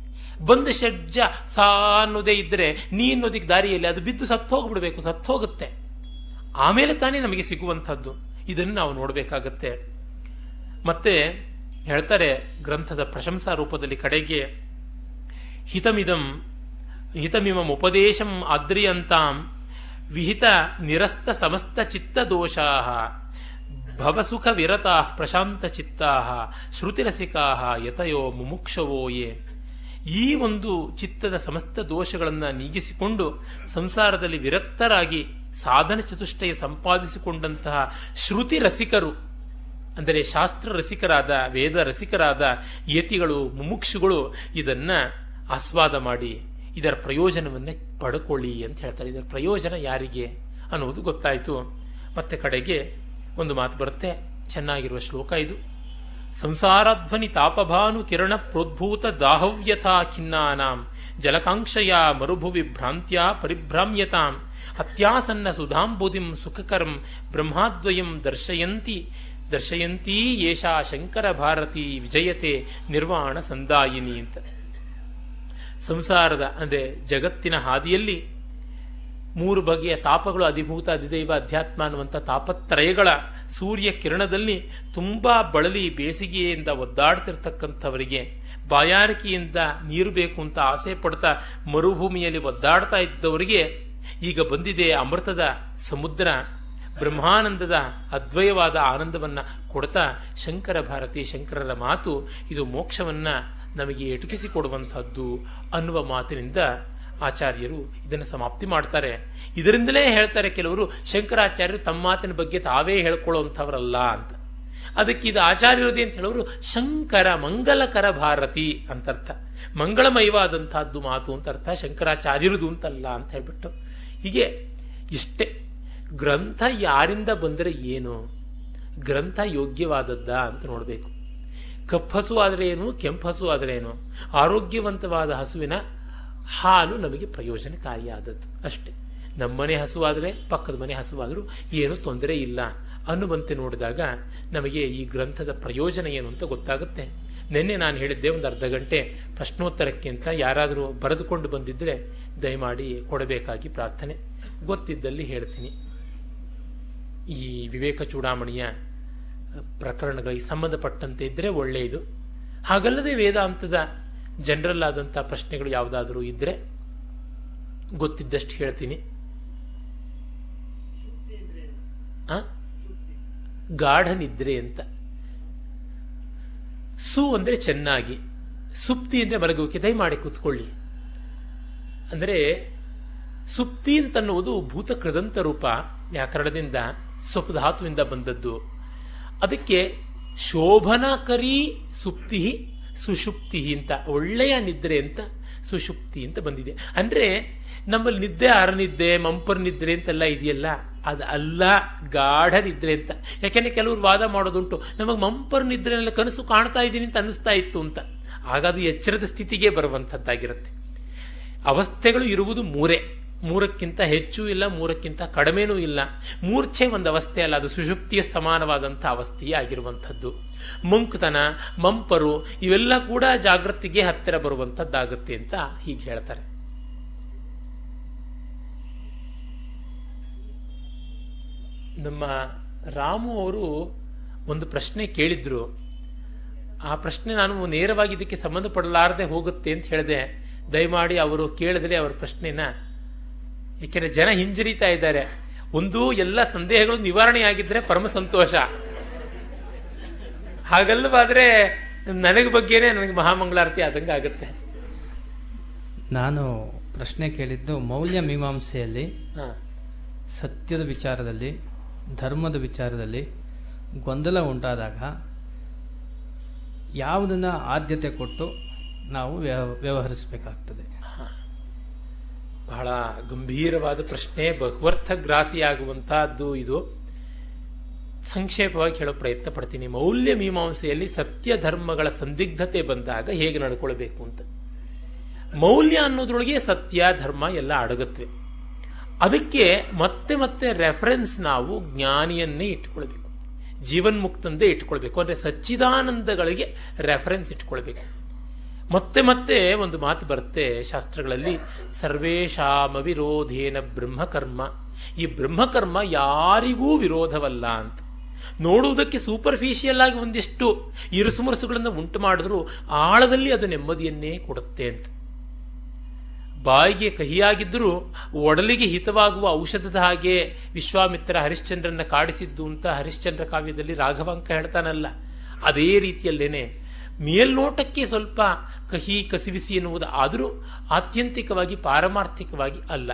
ಬಂದ ಷಡ್ಜ ಸಾ ಅನ್ನೋದೇ ಇದ್ದರೆ ನೀ ಅನ್ನೋದಕ್ಕೆ ದಾರಿಯಲ್ಲಿ ಅದು ಬಿದ್ದು ಸತ್ತು ಹೋಗ್ಬಿಡ್ಬೇಕು, ಸತ್ತು ಹೋಗುತ್ತೆ. ಆಮೇಲೆ ತಾನೇ ನಮಗೆ ಸಿಗುವಂಥದ್ದು. ಇದನ್ನು ನಾವು ನೋಡಬೇಕಾಗತ್ತೆ. ಮತ್ತೆ ಹೇಳ್ತಾರೆ ಗ್ರಂಥದ ಪ್ರಶಂಸಾ ರೂಪದಲ್ಲಿ ಕಡೆಗೆ, ಹಿತಮಿದಂ, ಹಿತಮಿಮಂ ಉಪದೇಶಂ ಆದ್ರಿಯಂತಾಂ, ವಿಹಿತ ನಿರಸ್ತ ಸಮಸ್ತ ಚಿತ್ತ ದೋಷಾ, ಭವಸುಖ ವಿರತಾ ಪ್ರಶಾಂತ ಚಿತ್ತಾ, ಶ್ರುತಿರಸಿಕಾ ಯತಯೋ ಮುಮುಕ್ಷವೋ ಯೇ. ಈ ಒಂದು ಚಿತ್ತದ ಸಮಸ್ತ ದೋಷಗಳನ್ನು ನೀಗಿಸಿಕೊಂಡು ಸಂಸಾರದಲ್ಲಿ ವಿರಕ್ತರಾಗಿ ಸಾಧನ ಚತುಷ್ಟಯ ಸಂಪಾದಿಸಿಕೊಂಡಂತಹ ಶ್ರುತಿ ರಸಿಕರು ಅಂದರೆ ಶಾಸ್ತ್ರ ರಸಿಕರಾದ ವೇದ ರಸಿಕರಾದ ಯತಿಗಳು, ಮುಮುಕ್ಷುಗಳು ಇದನ್ನ ಆಸ್ವಾದ ಮಾಡಿ ಇದರ ಪ್ರಯೋಜನವನ್ನೇ ಪಡ್ಕೊಳ್ಳಿ ಅಂತ ಹೇಳ್ತಾರೆ. ಇದರ ಪ್ರಯೋಜನ ಯಾರಿಗೆ ಅನ್ನೋದು ಗೊತ್ತಾಯಿತು. ಮತ್ತೆ ಕಡೆಗೆ ಒಂದು ಮಾತು ಬರುತ್ತೆ. ಚೆನ್ನಾಗಿರುವ ಶ್ಲೋಕ ಇದು. ಸಂಸಾರಧ್ವನಿ ತಾಪಭಾನು ಕಿರಣ ಪ್ರೋದ್ಭೂತ ದಾಹವ್ಯಥಾ ಖಿನ್ನಾನಾಂ ಜಲಕಾಂಕ್ಷೆಯ ಮರುಭುವಿ ಭ್ರಾಂತ್ಯ ಪರಿಭ್ರಾಮ್ಯತಾಂ ಹತ್ಯಾಸನ್ನ ಸುಧಾಂಬುದಿಂ ಸುಖಕರಂ ಬ್ರಹ್ಮಾದ್ವಯಂ ದರ್ಶಯಂತಿ ದರ್ಶಯಂತೀ ಏಷಾ ಶಂಕರ ಭಾರತಿ ವಿಜಯತೆ ನಿರ್ವಾಣ ಸಂದಾಯಿನಿ ಅಂತ. ಸಂಸಾರದ, ಅಂದರೆ ಜಗತ್ತಿನ ಹಾದಿಯಲ್ಲಿ ಮೂರು ಬಗೆಯ ತಾಪಗಳು, ಅಧಿಭೂತ, ಅಧಿದೈವ, ಅಧ್ಯಾತ್ಮ ಅನ್ನುವಂಥ ತಾಪತ್ರಯಗಳ ಸೂರ್ಯ ಕಿರಣದಲ್ಲಿ ತುಂಬಾ ಬಳಲಿ, ಬೇಸಿಗೆಯಿಂದ ಒದ್ದಾಡ್ತಿರ್ತಕ್ಕಂಥವರಿಗೆ ಬಾಯಾರಿಕೆಯಿಂದ ನೀರು ಬೇಕು ಅಂತ ಆಸೆ ಪಡ್ತಾ ಮರುಭೂಮಿಯಲ್ಲಿ ಒದ್ದಾಡ್ತಾ ಇದ್ದವರಿಗೆ ಈಗ ಬಂದಿದೆ ಅಮೃತದ ಸಮುದ್ರ. ಬ್ರಹ್ಮಾನಂದದ ಅದ್ವಯವಾದ ಆನಂದವನ್ನು ಕೊಡ್ತಾ ಶಂಕರ ಭಾರತಿ ಶಂಕರರ ಮಾತು, ಇದು ಮೋಕ್ಷವನ್ನು ನಮಗೆ ಎಟುಕಿಸಿಕೊಡುವಂಥದ್ದು ಅನ್ನುವ ಮಾತಿನಿಂದ ಆಚಾರ್ಯರು ಇದನ್ನು ಸಮಾಪ್ತಿ ಮಾಡ್ತಾರೆ. ಇದರಿಂದಲೇ ಹೇಳ್ತಾರೆ ಕೆಲವರು, ಶಂಕರಾಚಾರ್ಯರು ತಮ್ಮ ಮಾತಿನ ಬಗ್ಗೆ ತಾವೇ ಹೇಳ್ಕೊಳ್ಳುವಂಥವರಲ್ಲ ಅಂತ. ಅದಕ್ಕೆ ಇದು ಆಚಾರ್ಯರದೇ ಅಂತ ಹೇಳೋರು, ಶಂಕರ ಮಂಗಲಕರ ಭಾರತಿ ಅಂತರ್ಥ. ಮಂಗಳಮಯವಾದಂತಹದ್ದು ಮಾತು ಅಂತ ಅರ್ಥ, ಶಂಕರಾಚಾರ್ಯರದು ಅಂತಲ್ಲ ಅಂತ ಹೇಳ್ಬಿಟ್ಟು. ಹೀಗೆ ಇಷ್ಟೇ. ಗ್ರಂಥ ಯಾರಿಂದ ಬಂದರೆ ಏನು? ಗ್ರಂಥ ಯೋಗ್ಯವಾದದ್ದ ಅಂತ ನೋಡಬೇಕು. ಕಪ್ಪಸು ಆದರೆ ಏನು, ಕೆಂಪಸು ಆದರೆ ಏನು? ಆರೋಗ್ಯವಂತವಾದ ಹಸುವಿನ ಹಾಲು ನಮಗೆ ಪ್ರಯೋಜನಕಾರಿಯಾದದ್ದು ಅಷ್ಟೆ. ನಮ್ಮನೆ ಹಸುವಾದರೆ, ಪಕ್ಕದ ಮನೆ ಹಸುವಾದರೂ ಏನು ತೊಂದರೆ ಇಲ್ಲ. ಅನ್ನುವಂತೆ ನೋಡಿದಾಗ ನಮಗೆ ಈ ಗ್ರಂಥದ ಪ್ರಯೋಜನ ಏನು ಅಂತ ಗೊತ್ತಾಗುತ್ತೆ. ನಿನ್ನೆ ನಾನು ಹೇಳಿದ್ದೆ ಒಂದು ಅರ್ಧ ಗಂಟೆ ಪ್ರಶ್ನೋತ್ತರಕ್ಕೆ ಅಂತ ಯಾರಾದರೂ ಬರೆದುಕೊಂಡು ಬಂದಿದ್ದರೆ ದಯಮಾಡಿ ಕೊಡಬೇಕಾಗಿ ಪ್ರಾರ್ಥನೆ. ಗೊತ್ತಿದ್ದಲ್ಲಿ ಹೇಳ್ತೀನಿ. ಈ ವಿವೇಕ ಚೂಡಾಮಣಿಯ ಪ್ರಕರಣಗಳಿಗೆ ಸಂಬಂಧಪಟ್ಟಂತೆ ಇದ್ದರೆ ಒಳ್ಳೆಯದು. ಹಾಗಲ್ಲದೆ ವೇದಾಂತದ ಜನರಲ್ ಆದಂಥ ಪ್ರಶ್ನೆಗಳು ಯಾವುದಾದರೂ ಇದ್ದರೆ ಗೊತ್ತಿದ್ದಷ್ಟು ಹೇಳ್ತೀನಿ? ಗಾಢ ನಿದ್ರೆ ಅಂತ. ಸು ಅಂದರೆ ಚೆನ್ನಾಗಿ. ಸುಪ್ತಿ ಅಂದರೆ ಮಲಗುವಿಕೆ. ದಯಮಾಡಿ ಕೂತ್ಕೊಳ್ಳಿ. ಅಂದರೆ ಸುಪ್ತಿ ಅಂತನ್ನುವುದು ಭೂತ ಕೃದಂತ ರೂಪ, ವ್ಯಾಕರಣದಿಂದ ಸ್ವಪಧಾತುವಿಂದ ಬಂದದ್ದು. ಅದಕ್ಕೆ ಶೋಭನಾಕರಿ ಸುಪ್ತಿ ಸುಷುಪ್ತಿ ಅಂತ ಒಳ್ಳೆಯ ನಿದ್ರೆ ಅಂತ ಸುಷುಪ್ತಿ ಅಂತ ಬಂದಿದೆ. ಅಂದರೆ ನಮ್ಮಲ್ಲಿ ನಿದ್ದೆ ಅರನಿದ್ದೆ ಮಂಪರ್ ನಿದ್ರೆ ಅಂತೆಲ್ಲ ಇದೆಯಲ್ಲ? ಅದು ಅಲ್ಲ, ಗಾಢ ನಿದ್ರೆ ಅಂತ. ಯಾಕೆಂದ್ರೆ ಕೆಲವರು ವಾದ ಮಾಡೋದುಂಟು. ನಮಗೆ ಮಂಪರ್ ನಿದ್ರೆನೆಲ್ಲ ಕನಸು ಕಾಣ್ತಾ ಇದ್ದೀನಿ ಅಂತ ಅನಿಸ್ತಾ ಇತ್ತು ಅಂತ. ಆಗ ಅದು ಎಚ್ಚರದ ಸ್ಥಿತಿಗೆ ಬರುವಂಥದ್ದಾಗಿರುತ್ತೆ ಅವಸ್ಥೆಗಳು ಇರುವುದು ಮೂರೇ. ಮೂರಕ್ಕಿಂತ ಹೆಚ್ಚು ಇಲ್ಲ, ಮೂರಕ್ಕಿಂತ ಕಡಿಮೆನೂ ಇಲ್ಲ. ಮೂರ್ಛೆ ಒಂದು ಅವಸ್ಥೆ ಅಲ್ಲ, ಅದು ಸುಷುಪ್ತಿಯ ಸಮಾನವಾದಂಥ ಅವಸ್ಥೆಯೇ ಆಗಿರುವಂಥದ್ದು. ಮಂಕುತನ, ಮಂಪರು ಇವೆಲ್ಲ ಕೂಡ ಜಾಗೃತಿಗೆ ಹತ್ತಿರ ಬರುವಂಥದ್ದಾಗುತ್ತೆ ಅಂತ ಹೀಗೆ ಹೇಳ್ತಾರೆ. ನಮ್ಮ ರಾಮು ಅವರು ಒಂದು ಪ್ರಶ್ನೆ ಕೇಳಿದ್ರು. ಆ ಪ್ರಶ್ನೆ ನಾನು ನೇರವಾಗಿ ಇದಕ್ಕೆ ಸಂಬಂಧಪಡಲಾರದೆ ಹೋಗುತ್ತೆ ಅಂತ ಹೇಳಿದೆ. ದಯಮಾಡಿ ಅವರು ಕೇಳಿದ್ರೆ ಅವರ ಪ್ರಶ್ನೆನ ಏಕೆಂದ್ರೆ ಜನ ಹಿಂಜರಿತಾ ಇದ್ದಾರೆ. ಒಂದು ಎಲ್ಲ ಸಂದೇಹಗಳು ನಿವಾರಣೆಯಾಗಿದ್ದರೆ ಪರಮ ಸಂತೋಷ. ಹಾಗಲ್ಲವಾದ್ರೆ ನನಗೆ ಬಗ್ಗೆನೇ ನನಗೆ ಮಹಾಮಂಗಳಾರತಿ ಆದಂಗೆ ಆಗುತ್ತೆ. ನಾನು ಪ್ರಶ್ನೆ ಕೇಳಿದ್ದು ಮೌಲ್ಯ ಮೀಮಾಂಸೆಯಲ್ಲಿ ಸತ್ಯದ ವಿಚಾರದಲ್ಲಿ ಧರ್ಮದ ವಿಚಾರದಲ್ಲಿ ಗೊಂದಲ ಉಂಟಾದಾಗ ಯಾವುದನ್ನ ಆದ್ಯತೆ ಕೊಟ್ಟು ನಾವು ವ್ಯವ- ವ್ಯವಹರಿಸಬೇಕಾಗ್ತದೆ. ಬಹಳ ಗಂಭೀರವಾದ ಪ್ರಶ್ನೆ, ಬಹುವರ್ಥಗ್ರಾಸಿಯಾಗುವಂತಹದ್ದು ಇದು. ಸಂಕ್ಷೇಪವಾಗಿ ಹೇಳೋ ಪ್ರಯತ್ನ ಪಡ್ತೀನಿ. ಮೌಲ್ಯ ಮೀಮಾಂಸೆಯಲ್ಲಿ ಸತ್ಯ ಧರ್ಮಗಳ ಸಂದಿಗ್ಧತೆ ಬಂದಾಗ ಹೇಗೆ ನಡ್ಕೊಳ್ಬೇಕು ಅಂತ. ಮೌಲ್ಯ ಅನ್ನೋದ್ರೊಳಗೆ ಸತ್ಯ, ಧರ್ಮ ಎಲ್ಲ ಅಡಗತ್ವೆ. ಅದಕ್ಕೆ ಮತ್ತೆ ಮತ್ತೆ ರೆಫರೆನ್ಸ್ ನಾವು ಜ್ಞಾನಿಯನ್ನೇ ಇಟ್ಕೊಳ್ಬೇಕು. ಜೀವನ್ಮುಕ್ತಂದೇ ಇಟ್ಕೊಳ್ಬೇಕು. ಅಂದ್ರೆ ಸಚ್ಚಿದಾನಂದಗಳಿಗೆ ರೆಫರೆನ್ಸ್ ಇಟ್ಕೊಳ್ಬೇಕು. ಮತ್ತೆ ಮತ್ತೆ ಒಂದು ಮಾತು ಬರುತ್ತೆ ಶಾಸ್ತ್ರಗಳಲ್ಲಿ ಸರ್ವೇಶಾಮ ವಿರೋಧೇನ ಬ್ರಹ್ಮಕರ್ಮ. ಈ ಬ್ರಹ್ಮಕರ್ಮ ಯಾರಿಗೂ ವಿರೋಧವಲ್ಲ ಅಂತ. ನೋಡುವುದಕ್ಕೆ ಸೂಪರ್ಫಿಷಿಯಲ್ ಆಗಿ ಒಂದಿಷ್ಟು ಇರುಸುಮುರುಸುಗಳನ್ನು ಉಂಟು ಮಾಡಿದ್ರು ಆಳದಲ್ಲಿ ಅದು ನೆಮ್ಮದಿಯನ್ನೇ ಕೊಡುತ್ತೆ ಅಂತ. ಬಾಯಿಗೆ ಕಹಿಯಾಗಿದ್ದರೂ ಒಡಲಿಗೆ ಹಿತವಾಗುವ ಔಷಧದ ಹಾಗೆ ವಿಶ್ವಾಮಿತ್ರ ಹರಿಶ್ಚಂದ್ರನ ಕಾಡಿಸಿದ್ದು ಅಂತ ಹರಿಶ್ಚಂದ್ರ ಕಾವ್ಯದಲ್ಲಿ ರಾಘವಾಂಕ ಹೇಳ್ತಾನಲ್ಲ, ಅದೇ ರೀತಿಯಲ್ಲೇನೆ ಮೇಲ್ನೋಟಕ್ಕೆ ಸ್ವಲ್ಪ ಕಹಿ ಕಸಿವಿಸಿ ಎನ್ನುವುದು ಆದರೂ ಆತ್ಯಂತಿಕವಾಗಿ ಪಾರಮಾರ್ಥಿಕವಾಗಿ ಅಲ್ಲ.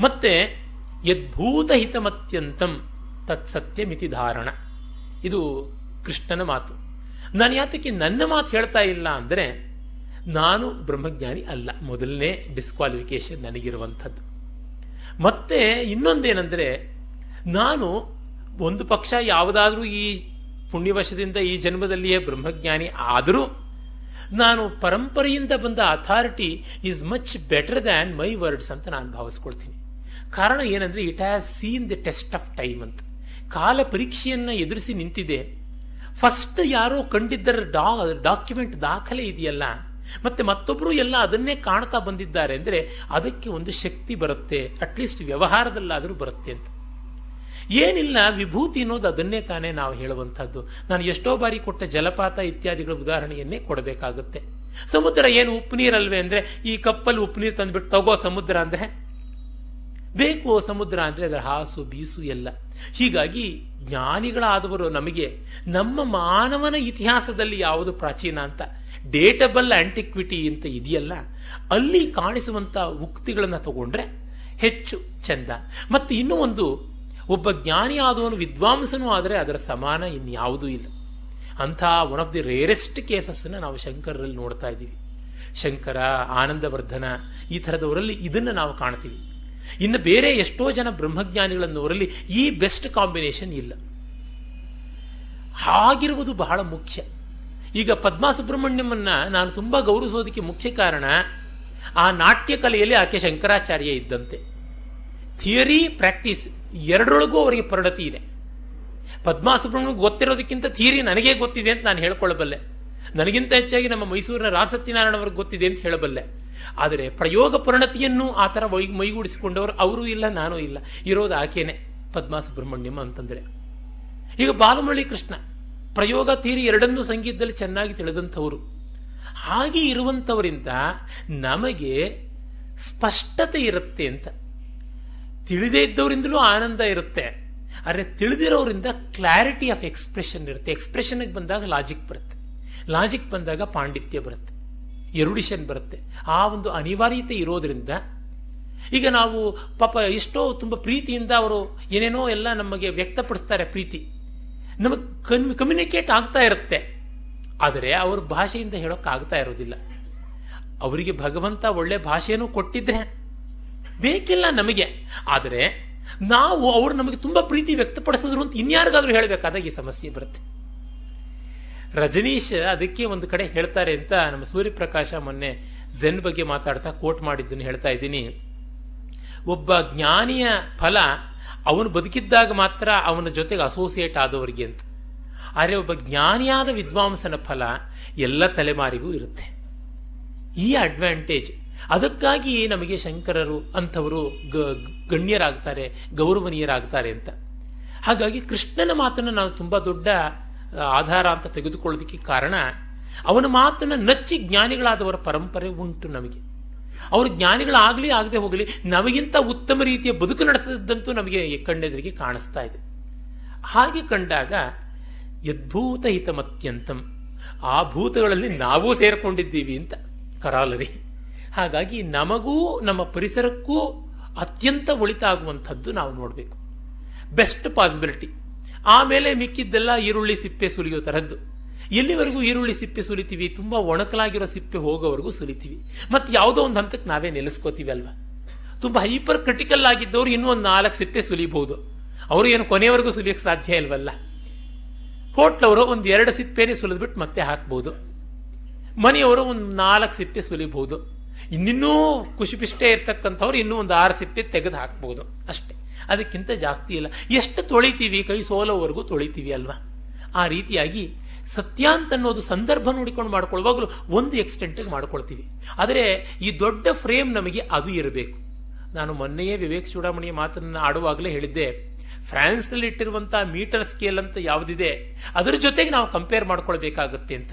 ಮತ್ತೆ ಯದ್ಭೂತ ಹಿತಮತ್ಯಂತಂ ತತ್ಸತ್ಯಮಿತಿ ಧಾರಣ. ಇದು ಕೃಷ್ಣನ ಮಾತು. ನಾನು ಯಾತಕ್ಕೆ ನನ್ನ ಮಾತು ಹೇಳ್ತಾ ಇಲ್ಲ ಅಂದರೆ ನಾನು ಬ್ರಹ್ಮಜ್ಞಾನಿ ಅಲ್ಲ. ಮೊದಲನೇ ಡಿಸ್ಕ್ವಾಲಿಫಿಕೇಶನ್ ನನಗಿರುವಂಥದ್ದು. ಮತ್ತೆ ಇನ್ನೊಂದೇನೆಂದರೆ ನಾನು ಒಂದು ಪಕ್ಷ ಯಾವುದಾದ್ರೂ ಈ ಪುಣ್ಯವಶದಿಂದ ಈ ಜನ್ಮದಲ್ಲಿಯೇ ಬ್ರಹ್ಮಜ್ಞಾನಿ ಆದರೂ ನಾನು ಪರಂಪರೆಯಿಂದ ಬಂದ authority is much better than my words ಅಂತ ನಾನು ಭಾವಿಸ್ಕೊಳ್ತೀನಿ. ಕಾರಣ ಏನಂದರೆ it has seen the test of time ಅಂತ. ಕಾಲ ಪರೀಕ್ಷೆಯನ್ನು ಎದುರಿಸಿ ನಿಂತಿದೆ. ಫಸ್ಟ್ ಯಾರೋ ಕಂಡಿದ್ದರ ಡಾ ಡಾಕ್ಯುಮೆಂಟ್ ದಾಖಲೆ ಇದೆಯಲ್ಲ. ಮತ್ತೆ ಮತ್ತೊಬ್ಬರು ಎಲ್ಲ ಅದನ್ನೇ ಕಾಣ್ತಾ ಬಂದಿದ್ದಾರೆ ಅಂದರೆ ಅದಕ್ಕೆ ಒಂದು ಶಕ್ತಿ ಬರುತ್ತೆ. ಅಟ್ಲೀಸ್ಟ್ ವ್ಯವಹಾರದಲ್ಲಾದರೂ ಬರುತ್ತೆ ಅಂತ. ಏನಿಲ್ಲ, ವಿಭೂತಿ ಅನ್ನೋದು ಅದನ್ನೇ ತಾನೇ ನಾವು ಹೇಳುವಂಥದ್ದು. ನಾನು ಎಷ್ಟೋ ಬಾರಿ ಕೊಟ್ಟ ಜಲಪಾತ ಇತ್ಯಾದಿಗಳ ಉದಾಹರಣೆಯನ್ನೇ ಕೊಡಬೇಕಾಗುತ್ತೆ. ಸಮುದ್ರ ಏನು ಉಪ್ಪು ನೀರಲ್ವೇ ಅಂದ್ರೆ, ಈ ಕಪ್ಪಲ್ಲಿ ಉಪ್ಪು ನೀರು ತಂದುಬಿಟ್ಟು ತಗೋ ಸಮುದ್ರ ಅಂದ್ರೆ? ಬೇಕು ಸಮುದ್ರ ಅಂದ್ರೆ ಅದರ ಹಾಸು ಬೀಸು ಎಲ್ಲ. ಹೀಗಾಗಿ ಜ್ಞಾನಿಗಳಾದವರು ನಮಗೆ, ನಮ್ಮ ಮಾನವನ ಇತಿಹಾಸದಲ್ಲಿ ಯಾವುದು ಪ್ರಾಚೀನ ಅಂತ? ಡೇಟಬಲ್ ಆಂಟಿಕ್ವಿಟಿ ಅಂತ ಇದೆಯಲ್ಲ, ಅಲ್ಲಿ ಕಾಣಿಸುವಂತ ಉಕ್ತಿಗಳನ್ನು ತಗೊಂಡ್ರೆ ಹೆಚ್ಚು ಚಂದ. ಮತ್ತೆ ಇನ್ನೂ ಒಂದು ಒಬ್ಬ ಜ್ಞಾನಿ ಆದವನು ವಿದ್ವಾಂಸನೂ ಆದರೆ ಅದರ ಸಮಾನ ಇನ್ಯಾವುದೂ ಇಲ್ಲ. ಅಂಥ ಒನ್ ಆಫ್ ದಿ ರೇರೆಸ್ಟ್ ಕೇಸಸ್ನ ನಾವು ಶಂಕರರಲ್ಲಿ ನೋಡ್ತಾ ಇದ್ದೀವಿ. ಶಂಕರ, ಆನಂದವರ್ಧನ ಈ ಥರದವರಲ್ಲಿ ಇದನ್ನು ನಾವು ಕಾಣ್ತೀವಿ. ಇನ್ನು ಬೇರೆ ಎಷ್ಟೋ ಜನ ಬ್ರಹ್ಮಜ್ಞಾನಿಗಳನ್ನವರಲ್ಲಿ ಈ ಬೆಸ್ಟ್ ಕಾಂಬಿನೇಷನ್ ಇಲ್ಲ. ಹಾಗಿರುವುದು ಬಹಳ ಮುಖ್ಯ. ಈಗ ಪದ್ಮಾ ಸುಬ್ರಹ್ಮಣ್ಯಮನ್ನ ನಾನು ತುಂಬ ಗೌರವಿಸೋದಕ್ಕೆ ಮುಖ್ಯ ಕಾರಣ, ಆ ನಾಟ್ಯ ಕಲೆಯಲ್ಲಿ ಆಕೆ ಶಂಕರಾಚಾರ್ಯ ಇದ್ದಂತೆ. ಥಿಯರಿ ಪ್ರಾಕ್ಟೀಸ್ ಎರಡರೊಳಗೂ ಅವರಿಗೆ ಪರಿಣತಿ ಇದೆ. ಪದ್ಮಾ ಸುಬ್ರಹ್ಮಣ್ಯ ಗೊತ್ತಿರೋದಕ್ಕಿಂತ ಥೀರಿ ನನಗೇ ಗೊತ್ತಿದೆ ಅಂತ ನಾನು ಹೇಳ್ಕೊಳ್ಳಬಲ್ಲೆ ನನಗಿಂತ ಹೆಚ್ಚಾಗಿ ನಮ್ಮ ಮೈಸೂರಿನ ರಾಸತ್ಯನಾರಾಯಣ ಅವ್ರಿಗೆ ಗೊತ್ತಿದೆ ಅಂತ ಹೇಳಬಲ್ಲೆ. ಆದರೆ ಪ್ರಯೋಗ ಪರಿಣತಿಯನ್ನು ಆ ಥರ ಮೈ ಮೈಗೂಡಿಸಿಕೊಂಡವರು ಅವರೂ ಇಲ್ಲ, ನಾನು ಇಲ್ಲ. ಇರೋದು ಆಕೆನೆ ಪದ್ಮಾ ಸುಬ್ರಹ್ಮಣ್ಯಂ ಅಂತಂದರೆ. ಈಗ ಬಾಲಮಳ್ಳಿ ಕೃಷ್ಣ ಪ್ರಯೋಗ ತೀರಿ ಎರಡನ್ನೂ ಸಂಗೀತದಲ್ಲಿ ಚೆನ್ನಾಗಿ ತಿಳಿದಂಥವರು. ಹಾಗೆ ಇರುವಂಥವರಿಂದ ನಮಗೆ ಸ್ಪಷ್ಟತೆ ಇರುತ್ತೆ ಅಂತ. ತಿಳಿದೇ ಇದ್ದವರಿಂದಲೂ ಆನಂದ ಇರುತ್ತೆ. ಆದರೆ ತಿಳಿದಿರೋರಿಂದ ಕ್ಲಾರಿಟಿ ಆಫ್ ಎಕ್ಸ್ಪ್ರೆಷನ್ ಇರುತ್ತೆ. ಎಕ್ಸ್ಪ್ರೆಷನ್ಗೆ ಬಂದಾಗ ಲಾಜಿಕ್ ಬರುತ್ತೆ. ಲಾಜಿಕ್ ಬಂದಾಗ ಪಾಂಡಿತ್ಯ ಬರುತ್ತೆ. ಎರುಡಿಷನ್ ಬರುತ್ತೆ. ಆ ಒಂದು ಅನಿವಾರ್ಯತೆ ಇರೋದ್ರಿಂದ ಈಗ ನಾವು ಪಾಪ ಎಷ್ಟೋ ತುಂಬ ಪ್ರೀತಿಯಿಂದ ಅವರು ಏನೇನೋ ಎಲ್ಲ ನಮಗೆ ವ್ಯಕ್ತಪಡಿಸ್ತಾರೆ ಪ್ರೀತಿ. ನಮಗೆ ಕನ್ ಕಮ್ಯುನಿಕೇಟ್ ಆಗ್ತಾ ಇರುತ್ತೆ. ಆದರೆ ಅವ್ರ ಭಾಷೆಯಿಂದ ಹೇಳೋಕ್ಕಾಗ್ತಾ ಇರೋದಿಲ್ಲ. ಅವರಿಗೆ ಭಗವಂತ ಒಳ್ಳೆ ಭಾಷೆಯನ್ನು ಕೊಟ್ಟಿದ್ರೆ ಬೇಕಿಲ್ಲ ನಮಗೆ. ಆದರೆ ನಾವು ಅವರು ನಮಗೆ ತುಂಬಾ ಪ್ರೀತಿ ವ್ಯಕ್ತಪಡಿಸಿದ್ರು ಅಂತ ಇನ್ಯಾರಿಗಾದ್ರೂ ಹೇಳಬೇಕಾದಾಗ ಈ ಸಮಸ್ಯೆ ಬರುತ್ತೆ. ರಜನೀಶ್ ಅದಕ್ಕೆ ಒಂದು ಕಡೆ ಹೇಳ್ತಾರೆ ಅಂತ ನಮ್ಮ ಸೂರ್ಯಪ್ರಕಾಶ ಮೊನ್ನೆ ಝೆನ್ ಬಗ್ಗೆ ಮಾತಾಡ್ತಾ ಕೋಟ್ ಮಾಡಿದ್ದನ್ನು ಹೇಳ್ತಾ ಇದ್ದೀನಿ. ಒಬ್ಬ ಜ್ಞಾನಿಯ ಫಲ ಅವನು ಬದುಕಿದ್ದಾಗ ಮಾತ್ರ ಅವನ ಜೊತೆಗೆ ಅಸೋಸಿಯೇಟ್ ಆದವರಿಗೆ ಅಂತ. ಆದರೆ ಒಬ್ಬ ಜ್ಞಾನಿಯಾದ ವಿದ್ವಾಂಸನ ಫಲ ಎಲ್ಲ ತಲೆಮಾರಿಗೂ ಇರುತ್ತೆ. ಈ ಅಡ್ವಾಂಟೇಜ್ ಅದಕ್ಕಾಗಿ ನಮಗೆ ಶಂಕರರು, ಅಂಥವರು ಗಣ್ಯರಾಗ್ತಾರೆ, ಗೌರವನೀಯರಾಗ್ತಾರೆ ಅಂತ. ಹಾಗಾಗಿ ಕೃಷ್ಣನ ಮಾತನ್ನು ನಾವು ತುಂಬಾ ದೊಡ್ಡ ಆಧಾರ ಅಂತ ತೆಗೆದುಕೊಳ್ಳೋದಕ್ಕೆ ಕಾರಣ, ಅವನ ಮಾತನ್ನು ನಚ್ಚಿ ಜ್ಞಾನಿಗಳಾದವರ ಪರಂಪರೆ ಉಂಟು ನಮಗೆ. ಅವರು ಜ್ಞಾನಿಗಳಾಗಲಿ ಆಗದೆ ಹೋಗಲಿ, ನಮಗಿಂತ ಉತ್ತಮ ರೀತಿಯ ಬದುಕು ನಡೆಸಿದಂತೂ ನಮಗೆ ಕಣ್ಣೆದುರಿಗೆ ಕಾಣಿಸ್ತಾ ಇದೆ. ಹಾಗೆ ಕಂಡಾಗ ಯದ್ಭೂತ ಹಿತಮತ್ಯಂತಂ ಆ ಭೂತಗಳಲ್ಲಿ ನಾವೂ ಸೇರಿಕೊಂಡಿದ್ದೀವಿ ಅಂತ ಕರಾಲರಿ. ಹಾಗಾಗಿ ನಮಗೂ, ನಮ್ಮ ಪರಿಸರಕ್ಕೂ ಅತ್ಯಂತ ಒಳಿತಾಗುವಂಥದ್ದು ನಾವು ನೋಡಬೇಕು. ಬೆಸ್ಟ್ ಪಾಸಿಬಿಲಿಟಿ ಆಮೇಲೆ ಮಿಕ್ಕಿದ್ದೆಲ್ಲ ಈರುಳ್ಳಿ ಸಿಪ್ಪೆ ಸುಲಿಯೋ ತರದ್ದು. ಎಲ್ಲಿವರೆಗೂ ಈರುಳ್ಳಿ ಸಿಪ್ಪೆ ಸುಲಿತೀವಿ? ತುಂಬಾ ಒಣಕಲಾಗಿರೋ ಸಿಪ್ಪೆ ಹೋಗೋವರೆಗೂ ಸುಲಿತೀವಿ. ಮತ್ತೆ ಯಾವುದೋ ಒಂದು ಹಂತಕ್ಕೆ ನಾವೇ ನೆಲೆಸ್ಕೋತೀವಿ ಅಲ್ವಾ? ತುಂಬಾ ಹೈಪರ್ ಕ್ರಿಟಿಕಲ್ ಆಗಿದ್ದವರು ಇನ್ನೂ ಒಂದು ನಾಲ್ಕು ಸಿಪ್ಪೆ ಸುಲಿಬಹುದು. ಅವರು ಏನು ಕೊನೆಯವರೆಗೂ ಸುಲಿಯಕ್ಕೆ ಸಾಧ್ಯ ಇಲ್ವಲ್ಲ? ಹೋಟ್ಲವರು ಒಂದು ಎರಡು ಸಿಪ್ಪೆನೇ ಸುಲಿದ್ಬಿಟ್ಟು ಮತ್ತೆ ಹಾಕ್ಬಹುದು ಮನೆಯವರು ಒಂದು ನಾಲ್ಕು ಸಿಪ್ಪೆ ಸುಲಿಬಹುದು. ಇನ್ನಿನ್ನೂ ಕುಶಿಪಿಷ್ಟೇ ಇರ್ತಕ್ಕಂಥವ್ರು ಇನ್ನೂ ಒಂದು ಆರು ಸಿಪ್ಪೆ ತೆಗೆದು ಹಾಕ್ಬೋದು ಅಷ್ಟೇ. ಅದಕ್ಕಿಂತ ಜಾಸ್ತಿ ಇಲ್ಲ. ಎಷ್ಟು ತೊಳಿತೀವಿ? ಕೈ ಸೋಲೋವರೆಗೂ ತೊಳಿತೀವಿ ಅಲ್ವಾ? ಆ ರೀತಿಯಾಗಿ ಸತ್ಯ ಅಂತ ಅನ್ನೋದು ಸಂದರ್ಭ ನೋಡಿಕೊಂಡು ಮಾಡ್ಕೊಳ್ಳುವಾಗಲೂ ಒಂದು ಎಕ್ಸ್ಟೆಂಟಿಗೆ ಮಾಡ್ಕೊಳ್ತೀವಿ. ಆದರೆ ಈ ದೊಡ್ಡ ಫ್ರೇಮ್ ನಮಗೆ ಅದು ಇರಬೇಕು. ನಾನು ಮೊನ್ನೆಯೇ ವಿವೇಕ್ ಚೂಡಾಮಣಿಯ ಮಾತನ್ನು ಆಡುವಾಗಲೇ ಹೇಳಿದ್ದೆ ಫ್ರಾನ್ಸ್ನಲ್ಲಿ ಇಟ್ಟಿರುವಂತಹ ಮೀಟರ್ ಸ್ಕೇಲ್ ಅಂತ ಯಾವುದಿದೆ? ಅದರ ಜೊತೆಗೆ ನಾವು ಕಂಪೇರ್ ಮಾಡ್ಕೊಳ್ಬೇಕಾಗುತ್ತೆ ಅಂತ.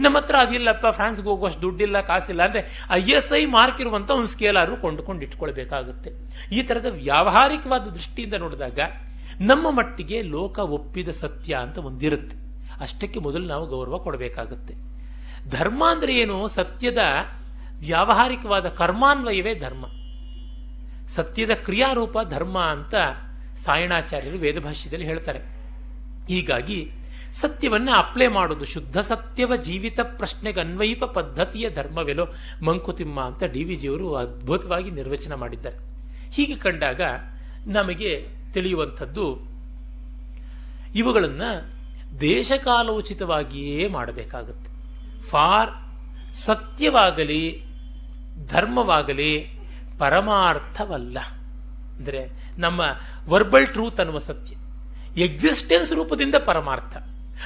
ನಮ್ಮ ಹತ್ರ ಅದಿಲ್ಲಪ್ಪ, ಫ್ರಾನ್ಸ್ಗೆ ಹೋಗುವಷ್ಟು ದುಡ್ಡಿಲ್ಲ, ಕಾಸಿಲ್ಲ ಅಂದ್ರೆ ಐ ಎಸ್ ಐ ಮಾರ್ಕ್ ಇರುವಂತ ಒಂದು ಸ್ಕೇಲ್ ಆದ್ರೂ ಕೊಂಡುಕೊಂಡು ಇಟ್ಕೊಳ್ಬೇಕಾಗುತ್ತೆ. ಈ ತರದ ವ್ಯಾವಹಾರಿಕವಾದ ದೃಷ್ಟಿಯಿಂದ ನೋಡಿದಾಗ ನಮ್ಮ ಮಟ್ಟಿಗೆ ಲೋಕ ಒಪ್ಪಿದ ಸತ್ಯ ಅಂತ ಒಂದಿರುತ್ತೆ. ಅಷ್ಟಕ್ಕೆ ಮೊದಲು ನಾವು ಗೌರವ ಕೊಡಬೇಕಾಗುತ್ತೆ. ಧರ್ಮ ಅಂದ್ರೆ ಏನು? ಸತ್ಯದ ವ್ಯಾವಹಾರಿಕವಾದ ಕರ್ಮಾನ್ವಯವೇ ಧರ್ಮ. ಸತ್ಯದ ಕ್ರಿಯಾರೂಪ ಧರ್ಮ ಅಂತ ಸಾಯಣಾಚಾರ್ಯರು ವೇದಭಾಷ್ಯದಲ್ಲಿ ಹೇಳ್ತಾರೆ. ಹೀಗಾಗಿ ಸತ್ಯವನ್ನ ಅಪ್ಲೈ ಮಾಡೋದು ಶುದ್ಧ ಸತ್ಯವ ಜೀವಿತ ಪ್ರಶ್ನೆಗೆ ಅನ್ವಯಿತ ಪದ್ಧತಿಯ ಧರ್ಮವೆಲೋ ಮಂಕುತಿಮ್ಮ ಅಂತ ಡಿ ವಿ ಜಿಯವರು ಅದ್ಭುತವಾಗಿ ನಿರ್ವಚನ ಮಾಡಿದ್ದಾರೆ. ಹೀಗೆ ಕಂಡಾಗ ನಮಗೆ ತಿಳಿಯುವಂಥದ್ದು ಇವುಗಳನ್ನು ದೇಶಕಾಲೋಚಿತವಾಗಿಯೇ ಮಾಡಬೇಕಾಗುತ್ತೆ. ಫಾರ್ ಸತ್ಯವಾಗಲಿ, ಧರ್ಮವಾಗಲಿ, ಪರಮಾರ್ಥವಲ್ಲ. ಅಂದರೆ ನಮ್ಮ ವರ್ಬಲ್ ಟ್ರೂತ್ ಅನ್ನುವ ಸತ್ಯ. ಎಕ್ಸಿಸ್ಟೆನ್ಸ್ ರೂಪದಿಂದ ಪರಮಾರ್ಥ.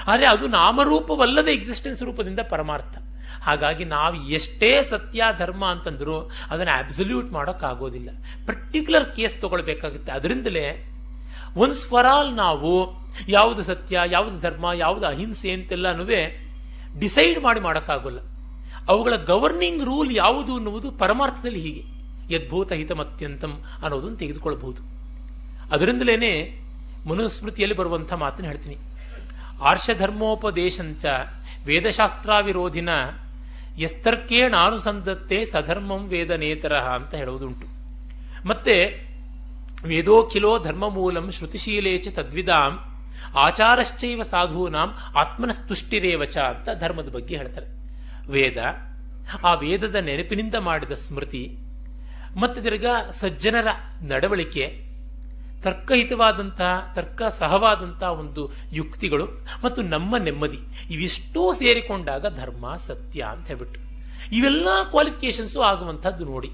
ಆದರೆ ಅದು ನಾಮರೂಪವಲ್ಲದ ಎಕ್ಸಿಸ್ಟೆನ್ಸ್ ರೂಪದಿಂದ ಪರಮಾರ್ಥ. ಹಾಗಾಗಿ ನಾವು ಎಷ್ಟೇ ಸತ್ಯ, ಧರ್ಮ ಅಂತಂದ್ರು ಅದನ್ನು ಅಬ್ಸಲ್ಯೂಟ್ ಮಾಡೋಕ್ಕಾಗೋದಿಲ್ಲ. ಪರ್ಟಿಕ್ಯುಲರ್ ಕೇಸ್ ತಗೊಳ್ಬೇಕಾಗುತ್ತೆ. ಅದರಿಂದಲೇ ಒನ್ಸ್ ಫಾರ್ ಆಲ್ ನಾವು ಯಾವುದು ಸತ್ಯ, ಯಾವುದು ಧರ್ಮ, ಯಾವುದು ಅಹಿಂಸೆ ಅಂತೆಲ್ಲನೂ ಡಿಸೈಡ್ ಮಾಡಿ ಮಾಡೋಕ್ಕಾಗೋಲ್ಲ. ಅವುಗಳ ಗವರ್ನಿಂಗ್ ರೂಲ್ ಯಾವುದು ಅನ್ನುವುದು ಪರಮಾರ್ಥದಲ್ಲಿ ಹೀಗೆ. ಯದ್ಭೂತ ಹಿತಮತ್ಯಂತಂ ಅನ್ನೋದನ್ನು ತೆಗೆದುಕೊಳ್ಬಹುದು. ಅದರಿಂದಲೇ ಮನುಸ್ಮೃತಿಯಲ್ಲಿ ಬರುವಂಥ ಮಾತನ್ನು ಹೇಳ್ತೀನಿ. ಆರ್ಷಧರ್ಮೋಪದೇಶಂಚ ವೇದಶಾಸ್ತ್ರಾವಿರೋಧಿನ ಎಸ್ತರ್ಕೇಣಾನುಸಂಧತ್ತೆ ಸಧರ್ಮಂ ವೇದನೇತರ ಅಂತ ಹೇಳುವುದುಂಟು. ಮತ್ತೆ ವೇದೋಖಿಲೋ ಧರ್ಮ ಮೂಲಂ ಶ್ರುತಿಶೀಲೇಚ ತದ್ವಿದಾಂ ಆಚಾರಶ್ಚೈವ ಸಾಧೂನಾಂ ಆತ್ಮನಸ್ತುಷ್ಟಿರೇವಚ ಅಂತ ಧರ್ಮದ ಬಗ್ಗೆ ಹೇಳ್ತಾರೆ. ವೇದ ಆ ವೇದದ ನೆನಪಿನಿಂದ ಮಾಡಿದ ಸ್ಮೃತಿ ಮತ್ತೆ ತಿರ್ಗ ಸಜ್ಜನರ ನಡವಳಿಕೆ ತರ್ಕಹಿತವಾದಂತಹ ತರ್ಕ ಸಹವಾದಂತಹ ಒಂದು ಯುಕ್ತಿಗಳು ಮತ್ತು ನಮ್ಮ ನೆಮ್ಮದಿ ಇವಿಷ್ಟೂ ಸೇರಿಕೊಂಡಾಗ ಧರ್ಮ, ಸತ್ಯ ಅಂತ ಹೇಳ್ಬಿಟ್ಟು ಇವೆಲ್ಲ ಕ್ವಾಲಿಫಿಕೇಶನ್ಸು ಆಗುವಂಥದ್ದು ನೋಡಿ.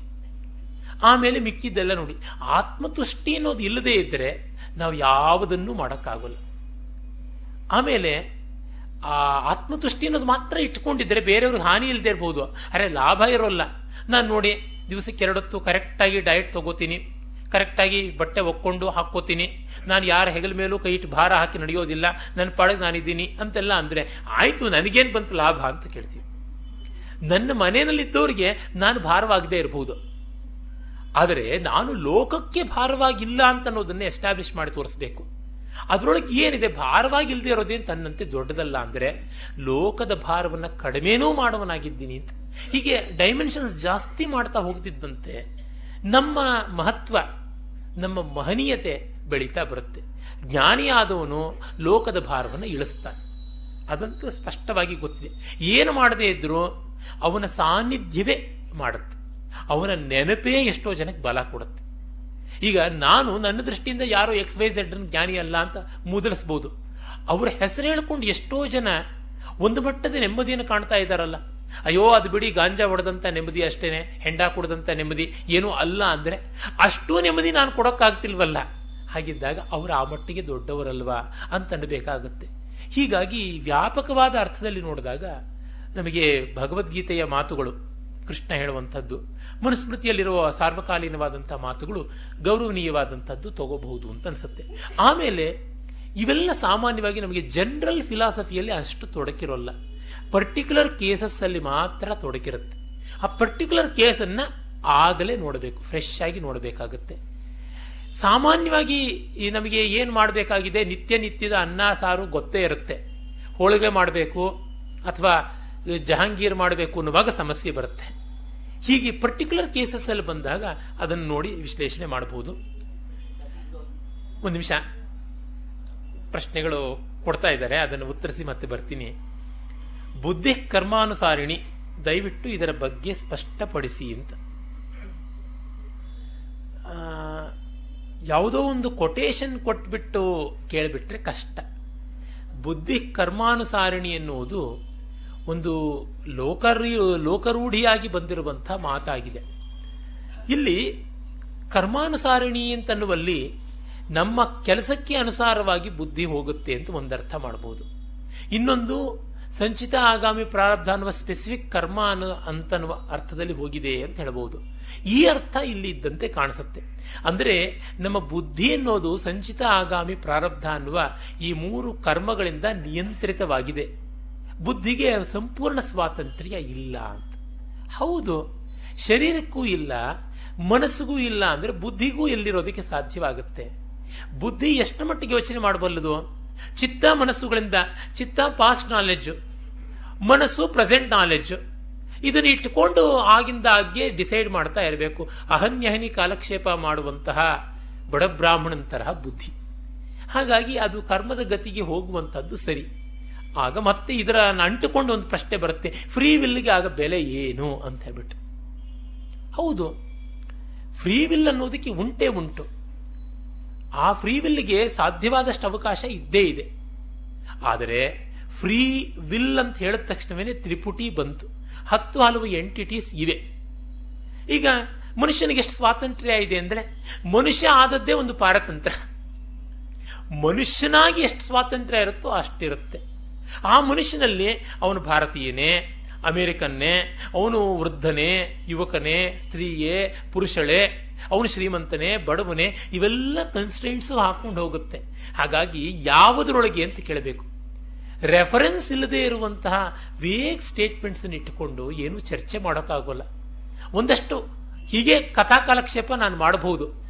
ಆಮೇಲೆ ಮಿಕ್ಕಿದ್ದೆಲ್ಲ ನೋಡಿ. ಆತ್ಮತುಷ್ಟಿ ಅನ್ನೋದು ಇಲ್ಲದೇ ಇದ್ದರೆ ನಾವು ಯಾವುದನ್ನು ಮಾಡೋಕ್ಕಾಗಲ್ಲ. ಆಮೇಲೆ ಆ ಆತ್ಮತುಷ್ಟಿ ಅನ್ನೋದು ಮಾತ್ರ ಇಟ್ಕೊಂಡಿದ್ದರೆ ಬೇರೆಯವ್ರಿಗೆ ಹಾನಿ ಇಲ್ಲದೆ ಇರ್ಬೋದು. ಅರೆ ಲಾಭ ಇರೋಲ್ಲ. ನಾನು ನೋಡಿ ದಿವಸಕ್ಕೆ ಎರಡೊತ್ತು ಕರೆಕ್ಟಾಗಿ ಡಯಟ್ ತಗೋತೀನಿ. ಕರೆಕ್ಟಾಗಿ ಬಟ್ಟೆ ಒಕ್ಕೊಂಡು ಹಾಕ್ಕೋತೀನಿ. ನಾನು ಯಾರ ಹೆಗಲ ಮೇಲೂ ಕೈ ಇಟ್ಟು ಭಾರ ಹಾಕಿ ನಡೆಯೋದಿಲ್ಲ. ನನ್ನ ಪಾಡಿಗೆ ನಾನಿದ್ದೀನಿ ಅಂತೆಲ್ಲ ಅಂದರೆ, ಆಯಿತು, ನನಗೇನು ಬಂತು ಲಾಭ? ಅಂತ ಕೇಳ್ತೀವಿ. ನನ್ನ ಮನೆಯಲ್ಲಿದ್ದವರಿಗೆ ನಾನು ಭಾರವಾಗದೇ ಇರಬಹುದು ಆದರೆ ನಾನು ಲೋಕಕ್ಕೆ ಭಾರವಾಗಿಲ್ಲ ಅಂತ ಅನ್ನೋದನ್ನ ಎಸ್ಟಾಬ್ಲಿಷ್ ಮಾಡಿ ತೋರಿಸ್ಬೇಕು. ಅದರೊಳಗೆ ಏನಿದೆ? ಭಾರವಾಗಿಲ್ಲದೆ ಇರೋದೇನು ತನ್ನಂತೆ ದೊಡ್ಡದಲ್ಲ ಅಂದರೆ, ಲೋಕದ ಭಾರವನ್ನು ಕಡಿಮೆನೂ ಮಾಡುವನಾಗಿದ್ದೀನಿ ಅಂತ. ಹೀಗೆ ಡೈಮೆನ್ಷನ್ಸ್ ಜಾಸ್ತಿ ಮಾಡ್ತಾ ಹೋಗ್ತಿದ್ದಂತೆ, ನಮ್ಮ ಮಹತ್ವ ನಮ್ಮ ಮಹನೀಯತೆ ಬೆಳೀತಾ ಬರುತ್ತೆ. ಜ್ಞಾನಿಯಾದವನು ಲೋಕದ ಭಾರವನ್ನು ಇಳಿಸ್ತಾನೆ. ಅದಂತೂ ಸ್ಪಷ್ಟವಾಗಿ ಗೊತ್ತಿದೆ. ಏನು ಮಾಡದೇ ಇದ್ರೂ ಅವನ ಸಾನ್ನಿಧ್ಯವೇ ಮಾಡುತ್ತೆ. ಅವನ ನೆನಪೇ ಎಷ್ಟೋ ಜನಕ್ಕೆ ಬಲ ಕೊಡುತ್ತೆ. ಈಗ ನಾನು ನನ್ನ ದೃಷ್ಟಿಯಿಂದ ಯಾರೋ ಎಕ್ಸ್ ವೈ ಝೆಡ್ ಜ್ಞಾನಿ ಅಲ್ಲ ಅಂತ ಮುದಲಿಸ್ಬೋದು ಅವರ ಹೆಸರು ಹೇಳ್ಕೊಂಡು ಎಷ್ಟೋ ಜನ ಒಂದು ಮಟ್ಟದ ನೆಮ್ಮದಿಯನ್ನು ಕಾಣ್ತಾ ಇದ್ದಾರಲ್ಲ. ಅಯ್ಯೋ, ಅದು ಬಿಡಿ, ಗಾಂಜಾ ಹೊಡೆದಂಥ ನೆಮ್ಮದಿ ಅಷ್ಟೇನೆ, ಹೆಂಡ ಕುಡದಂತ ನೆಮ್ಮದಿ, ಏನೂ ಅಲ್ಲ ಅಂದ್ರೆ ಅಷ್ಟೂ ನೆಮ್ಮದಿ ನಾನು ಕೊಡೋಕ್ಕಾಗ್ತಿಲ್ವಲ್ಲ? ಹಾಗಿದ್ದಾಗ ಅವರು ಆ ಮಟ್ಟಿಗೆ ದೊಡ್ಡವರಲ್ವಾ ಅಂತ ಅನ್ನಬೇಕಾಗತ್ತೆ ಹೀಗಾಗಿ ವ್ಯಾಪಕವಾದ ಅರ್ಥದಲ್ಲಿ ನೋಡಿದಾಗ ನಮಗೆ ಭಗವದ್ಗೀತೆಯ ಮಾತುಗಳು ಕೃಷ್ಣ ಹೇಳುವಂಥದ್ದು, ಮನುಸ್ಮೃತಿಯಲ್ಲಿರುವ ಸಾರ್ವಕಾಲೀನವಾದಂಥ ಮಾತುಗಳು ಗೌರವನೀಯವಾದಂಥದ್ದು ತಗೋಬಹುದು ಅಂತ ಅನ್ಸುತ್ತೆ. ಆಮೇಲೆ ಇವೆಲ್ಲ ಸಾಮಾನ್ಯವಾಗಿ ನಮಗೆ ಜನರಲ್ ಫಿಲಾಸಫಿಯಲ್ಲಿ ಅಷ್ಟು ತೊಡಕಿರೋಲ್ಲ. ಪರ್ಟಿಕ್ಯುಲರ್ ಕೇಸಸ್ ಅಲ್ಲಿ ಮಾತ್ರ ತೊಡಕಿರುತ್ತೆ ಆ ಪರ್ಟಿಕ್ಯುಲರ್ ಕೇಸನ್ನ ಆಗಲೇ ನೋಡಬೇಕು ಫ್ರೆಶ್ ಆಗಿ ನೋಡಬೇಕಾಗುತ್ತೆ. ಸಾಮಾನ್ಯವಾಗಿ ನಮಗೆ ಏನು ಮಾಡಬೇಕಾಗಿದೆ? ನಿತ್ಯ ನಿತ್ಯದ ಅನ್ನ, ಸಾರು ಗೊತ್ತೇ ಇರುತ್ತೆ. ಹೋಳಿಗೆ ಮಾಡಬೇಕು ಅಥವಾ ಜಹಾಂಗೀರ್ ಮಾಡಬೇಕು ಅನ್ನುವಾಗ ಸಮಸ್ಯೆ ಬರುತ್ತೆ. ಹೀಗೆ ಪರ್ಟಿಕ್ಯುಲರ್ ಕೇಸಸ್ ಅಲ್ಲಿ ಬಂದಾಗ ಅದನ್ನು ನೋಡಿ ವಿಶ್ಲೇಷಣೆ ಮಾಡಬಹುದು ಒಂದು ನಿಮಿಷ. ಪ್ರಶ್ನೆಗಳು ಕೊಡ್ತಾ ಇದ್ದಾರೆ, ಅದನ್ನು ಉತ್ತರಿಸಿ ಮತ್ತೆ ಬರ್ತೀನಿ. ಬುದ್ಧಿ ಕರ್ಮಾನುಸಾರಿಣಿ, ದಯವಿಟ್ಟು ಇದರ ಬಗ್ಗೆ ಸ್ಪಷ್ಟಪಡಿಸಿ ಅಂತ. ಯಾವುದೋ ಒಂದು ಕೊಟೇಶನ್ ಕೊಟ್ಬಿಟ್ಟು ಕೇಳಿಬಿಟ್ರೆ ಕಷ್ಟ. ಬುದ್ಧಿ ಕರ್ಮಾನುಸಾರಿಣಿ ಎನ್ನುವುದು ಒಂದು ಲೋಕರಿ ಲೋಕರೂಢಿಯಾಗಿ ಬಂದಿರುವಂತಹ ಮಾತಾಗಿದೆ. ಇಲ್ಲಿ ಕರ್ಮಾನುಸಾರಿಣಿ ಅಂತನ್ನುವಲ್ಲಿ ನಮ್ಮ ಕೆಲಸಕ್ಕೆ ಅನುಸಾರವಾಗಿ ಬುದ್ಧಿ ಹೋಗುತ್ತೆ ಅಂತ ಒಂದರ್ಥ ಮಾಡಬಹುದು ಇನ್ನೊಂದು ಸಂಚಿತ ಆಗಾಮಿ ಪ್ರಾರಬ್ಧ ಅನ್ನುವ ಸ್ಪೆಸಿಫಿಕ್ ಕರ್ಮ ಅನ್ನೋ ಅಂತನ್ನುವ ಅರ್ಥದಲ್ಲಿ ಹೋಗಿದೆ ಅಂತ ಹೇಳಬಹುದು ಈ ಅರ್ಥ ಇಲ್ಲಿ ಇದ್ದಂತೆ ಕಾಣಿಸುತ್ತೆ. ಅಂದರೆ ನಮ್ಮ ಬುದ್ಧಿ ಅನ್ನೋದು ಸಂಚಿತ ಆಗಾಮಿ ಪ್ರಾರಬ್ಧ ಅನ್ನುವ ಈ ಮೂರು ಕರ್ಮಗಳಿಂದ ನಿಯಂತ್ರಿತವಾಗಿದೆ. ಬುದ್ಧಿಗೆ ಸಂಪೂರ್ಣ ಸ್ವಾತಂತ್ರ್ಯ ಇಲ್ಲ ಅಂತ. ಹೌದು, ಶರೀರಕ್ಕೂ ಇಲ್ಲ, ಮನಸ್ಸಿಗೂ ಇಲ್ಲ ಅಂದರೆ ಬುದ್ಧಿಗೂ ಎಲ್ಲಿರೋದಕ್ಕೆ ಸಾಧ್ಯವಾಗುತ್ತೆ? ಬುದ್ಧಿ ಎಷ್ಟು ಮಟ್ಟಿಗೆ ಯೋಚನೆ ಮಾಡಬಲ್ಲದು? ಚಿತ್ತ ಮನಸ್ಸುಗಳಿಂದ ಚಿತ್ತ ಪಾಸ್ಟ್ ನಾಲೆಡ್ಜ್ ಮನಸ್ಸು ಪ್ರೆಸೆಂಟ್ ನಾಲೆಡ್ಜ್ ಇದನ್ನ ಇಟ್ಟುಕೊಂಡು ಆಗಿಂದ ಆಗ್ಗೆ ಡಿಸೈಡ್ ಮಾಡ್ತಾ ಇರಬೇಕು. ಅಹನ್ಯಹನಿ ಕಾಲಕ್ಷೇಪ ಮಾಡುವಂತಹ ಬಡಬ್ರಾಹ್ಮಣನ ತರಹ ಬುದ್ಧಿ. ಹಾಗಾಗಿ ಅದು ಕರ್ಮದ ಗತಿಗೆ ಹೋಗುವಂಥದ್ದು ಸರಿ. ಆಗ ಮತ್ತೆ ಇದರ ಅಂಟುಕೊಂಡು ಒಂದು ಪ್ರಶ್ನೆ ಬರುತ್ತೆ ಫ್ರೀ ವಿಲ್ಗೆ ಆಗ ಬೆಲೆ ಏನು ಅಂತ ಹೇಳ್ಬಿಟ್ಟು. ಹೌದು ಫ್ರೀ ವಿಲ್ ಅನ್ನೋದಕ್ಕೆ ಉಂಟೇ ಉಂಟು. ಆ ಫ್ರೀ ವಿಲ್ಗೆ ಸಾಧ್ಯವಾದಷ್ಟು ಅವಕಾಶ ಇದ್ದೇ ಇದೆ. ಆದರೆ ಫ್ರೀ ವಿಲ್ ಅಂತ ಹೇಳಿದ ತಕ್ಷಣವೇ ತ್ರಿಪುಟಿ ಬಂತು. ಹತ್ತು ಹಲವು ಎಂಟಿಟೀಸ್ ಇವೆ. ಈಗ ಮನುಷ್ಯನಿಗೆ ಎಷ್ಟು ಸ್ವಾತಂತ್ರ್ಯ ಇದೆ ಅಂದ್ರೆ ಮನುಷ್ಯ ಆದದ್ದೇ ಒಂದು ಪಾರತಂತ್ರ. ಮನುಷ್ಯನಾಗಿ ಎಷ್ಟು ಸ್ವಾತಂತ್ರ್ಯ ಇರುತ್ತೋ ಅಷ್ಟಿರುತ್ತೆ. ಆ ಮನುಷ್ಯನಲ್ಲಿ ಅವನು ಭಾರತೀಯನೇ ಅಮೇರಿಕನ್ನೇ, ಅವನು ವೃದ್ಧನೇ, ಯುವಕನೇ, ಸ್ತ್ರೀಯೇ, ಪುರುಷಳೇ, ಅವನು ಶ್ರೀಮಂತನೇ, ಬಡವನೇ, ಇವೆಲ್ಲ ಕನ್ಸ್ಟೆಂಟ್ಸು ಹಾಕೊಂಡು ಹೋಗುತ್ತೆ. ಹಾಗಾಗಿ ಯಾವುದರೊಳಗೆ ಅಂತ ಕೇಳಬೇಕು. ರೆಫರೆನ್ಸ್ ಇಲ್ಲದೆ ಇರುವಂತಹ ವೇಗ್ ಸ್ಟೇಟ್ಮೆಂಟ್ಸ್ ಇಟ್ಟುಕೊಂಡು ಏನು ಚರ್ಚೆ ಮಾಡೋಕ್ಕಾಗೋಲ್ಲ. ಒಂದಷ್ಟು ಹೀಗೆ ಕಥಾ ಕಾಲಕ್ಷೇಪ ನಾನು ಮಾಡಬಹುದು.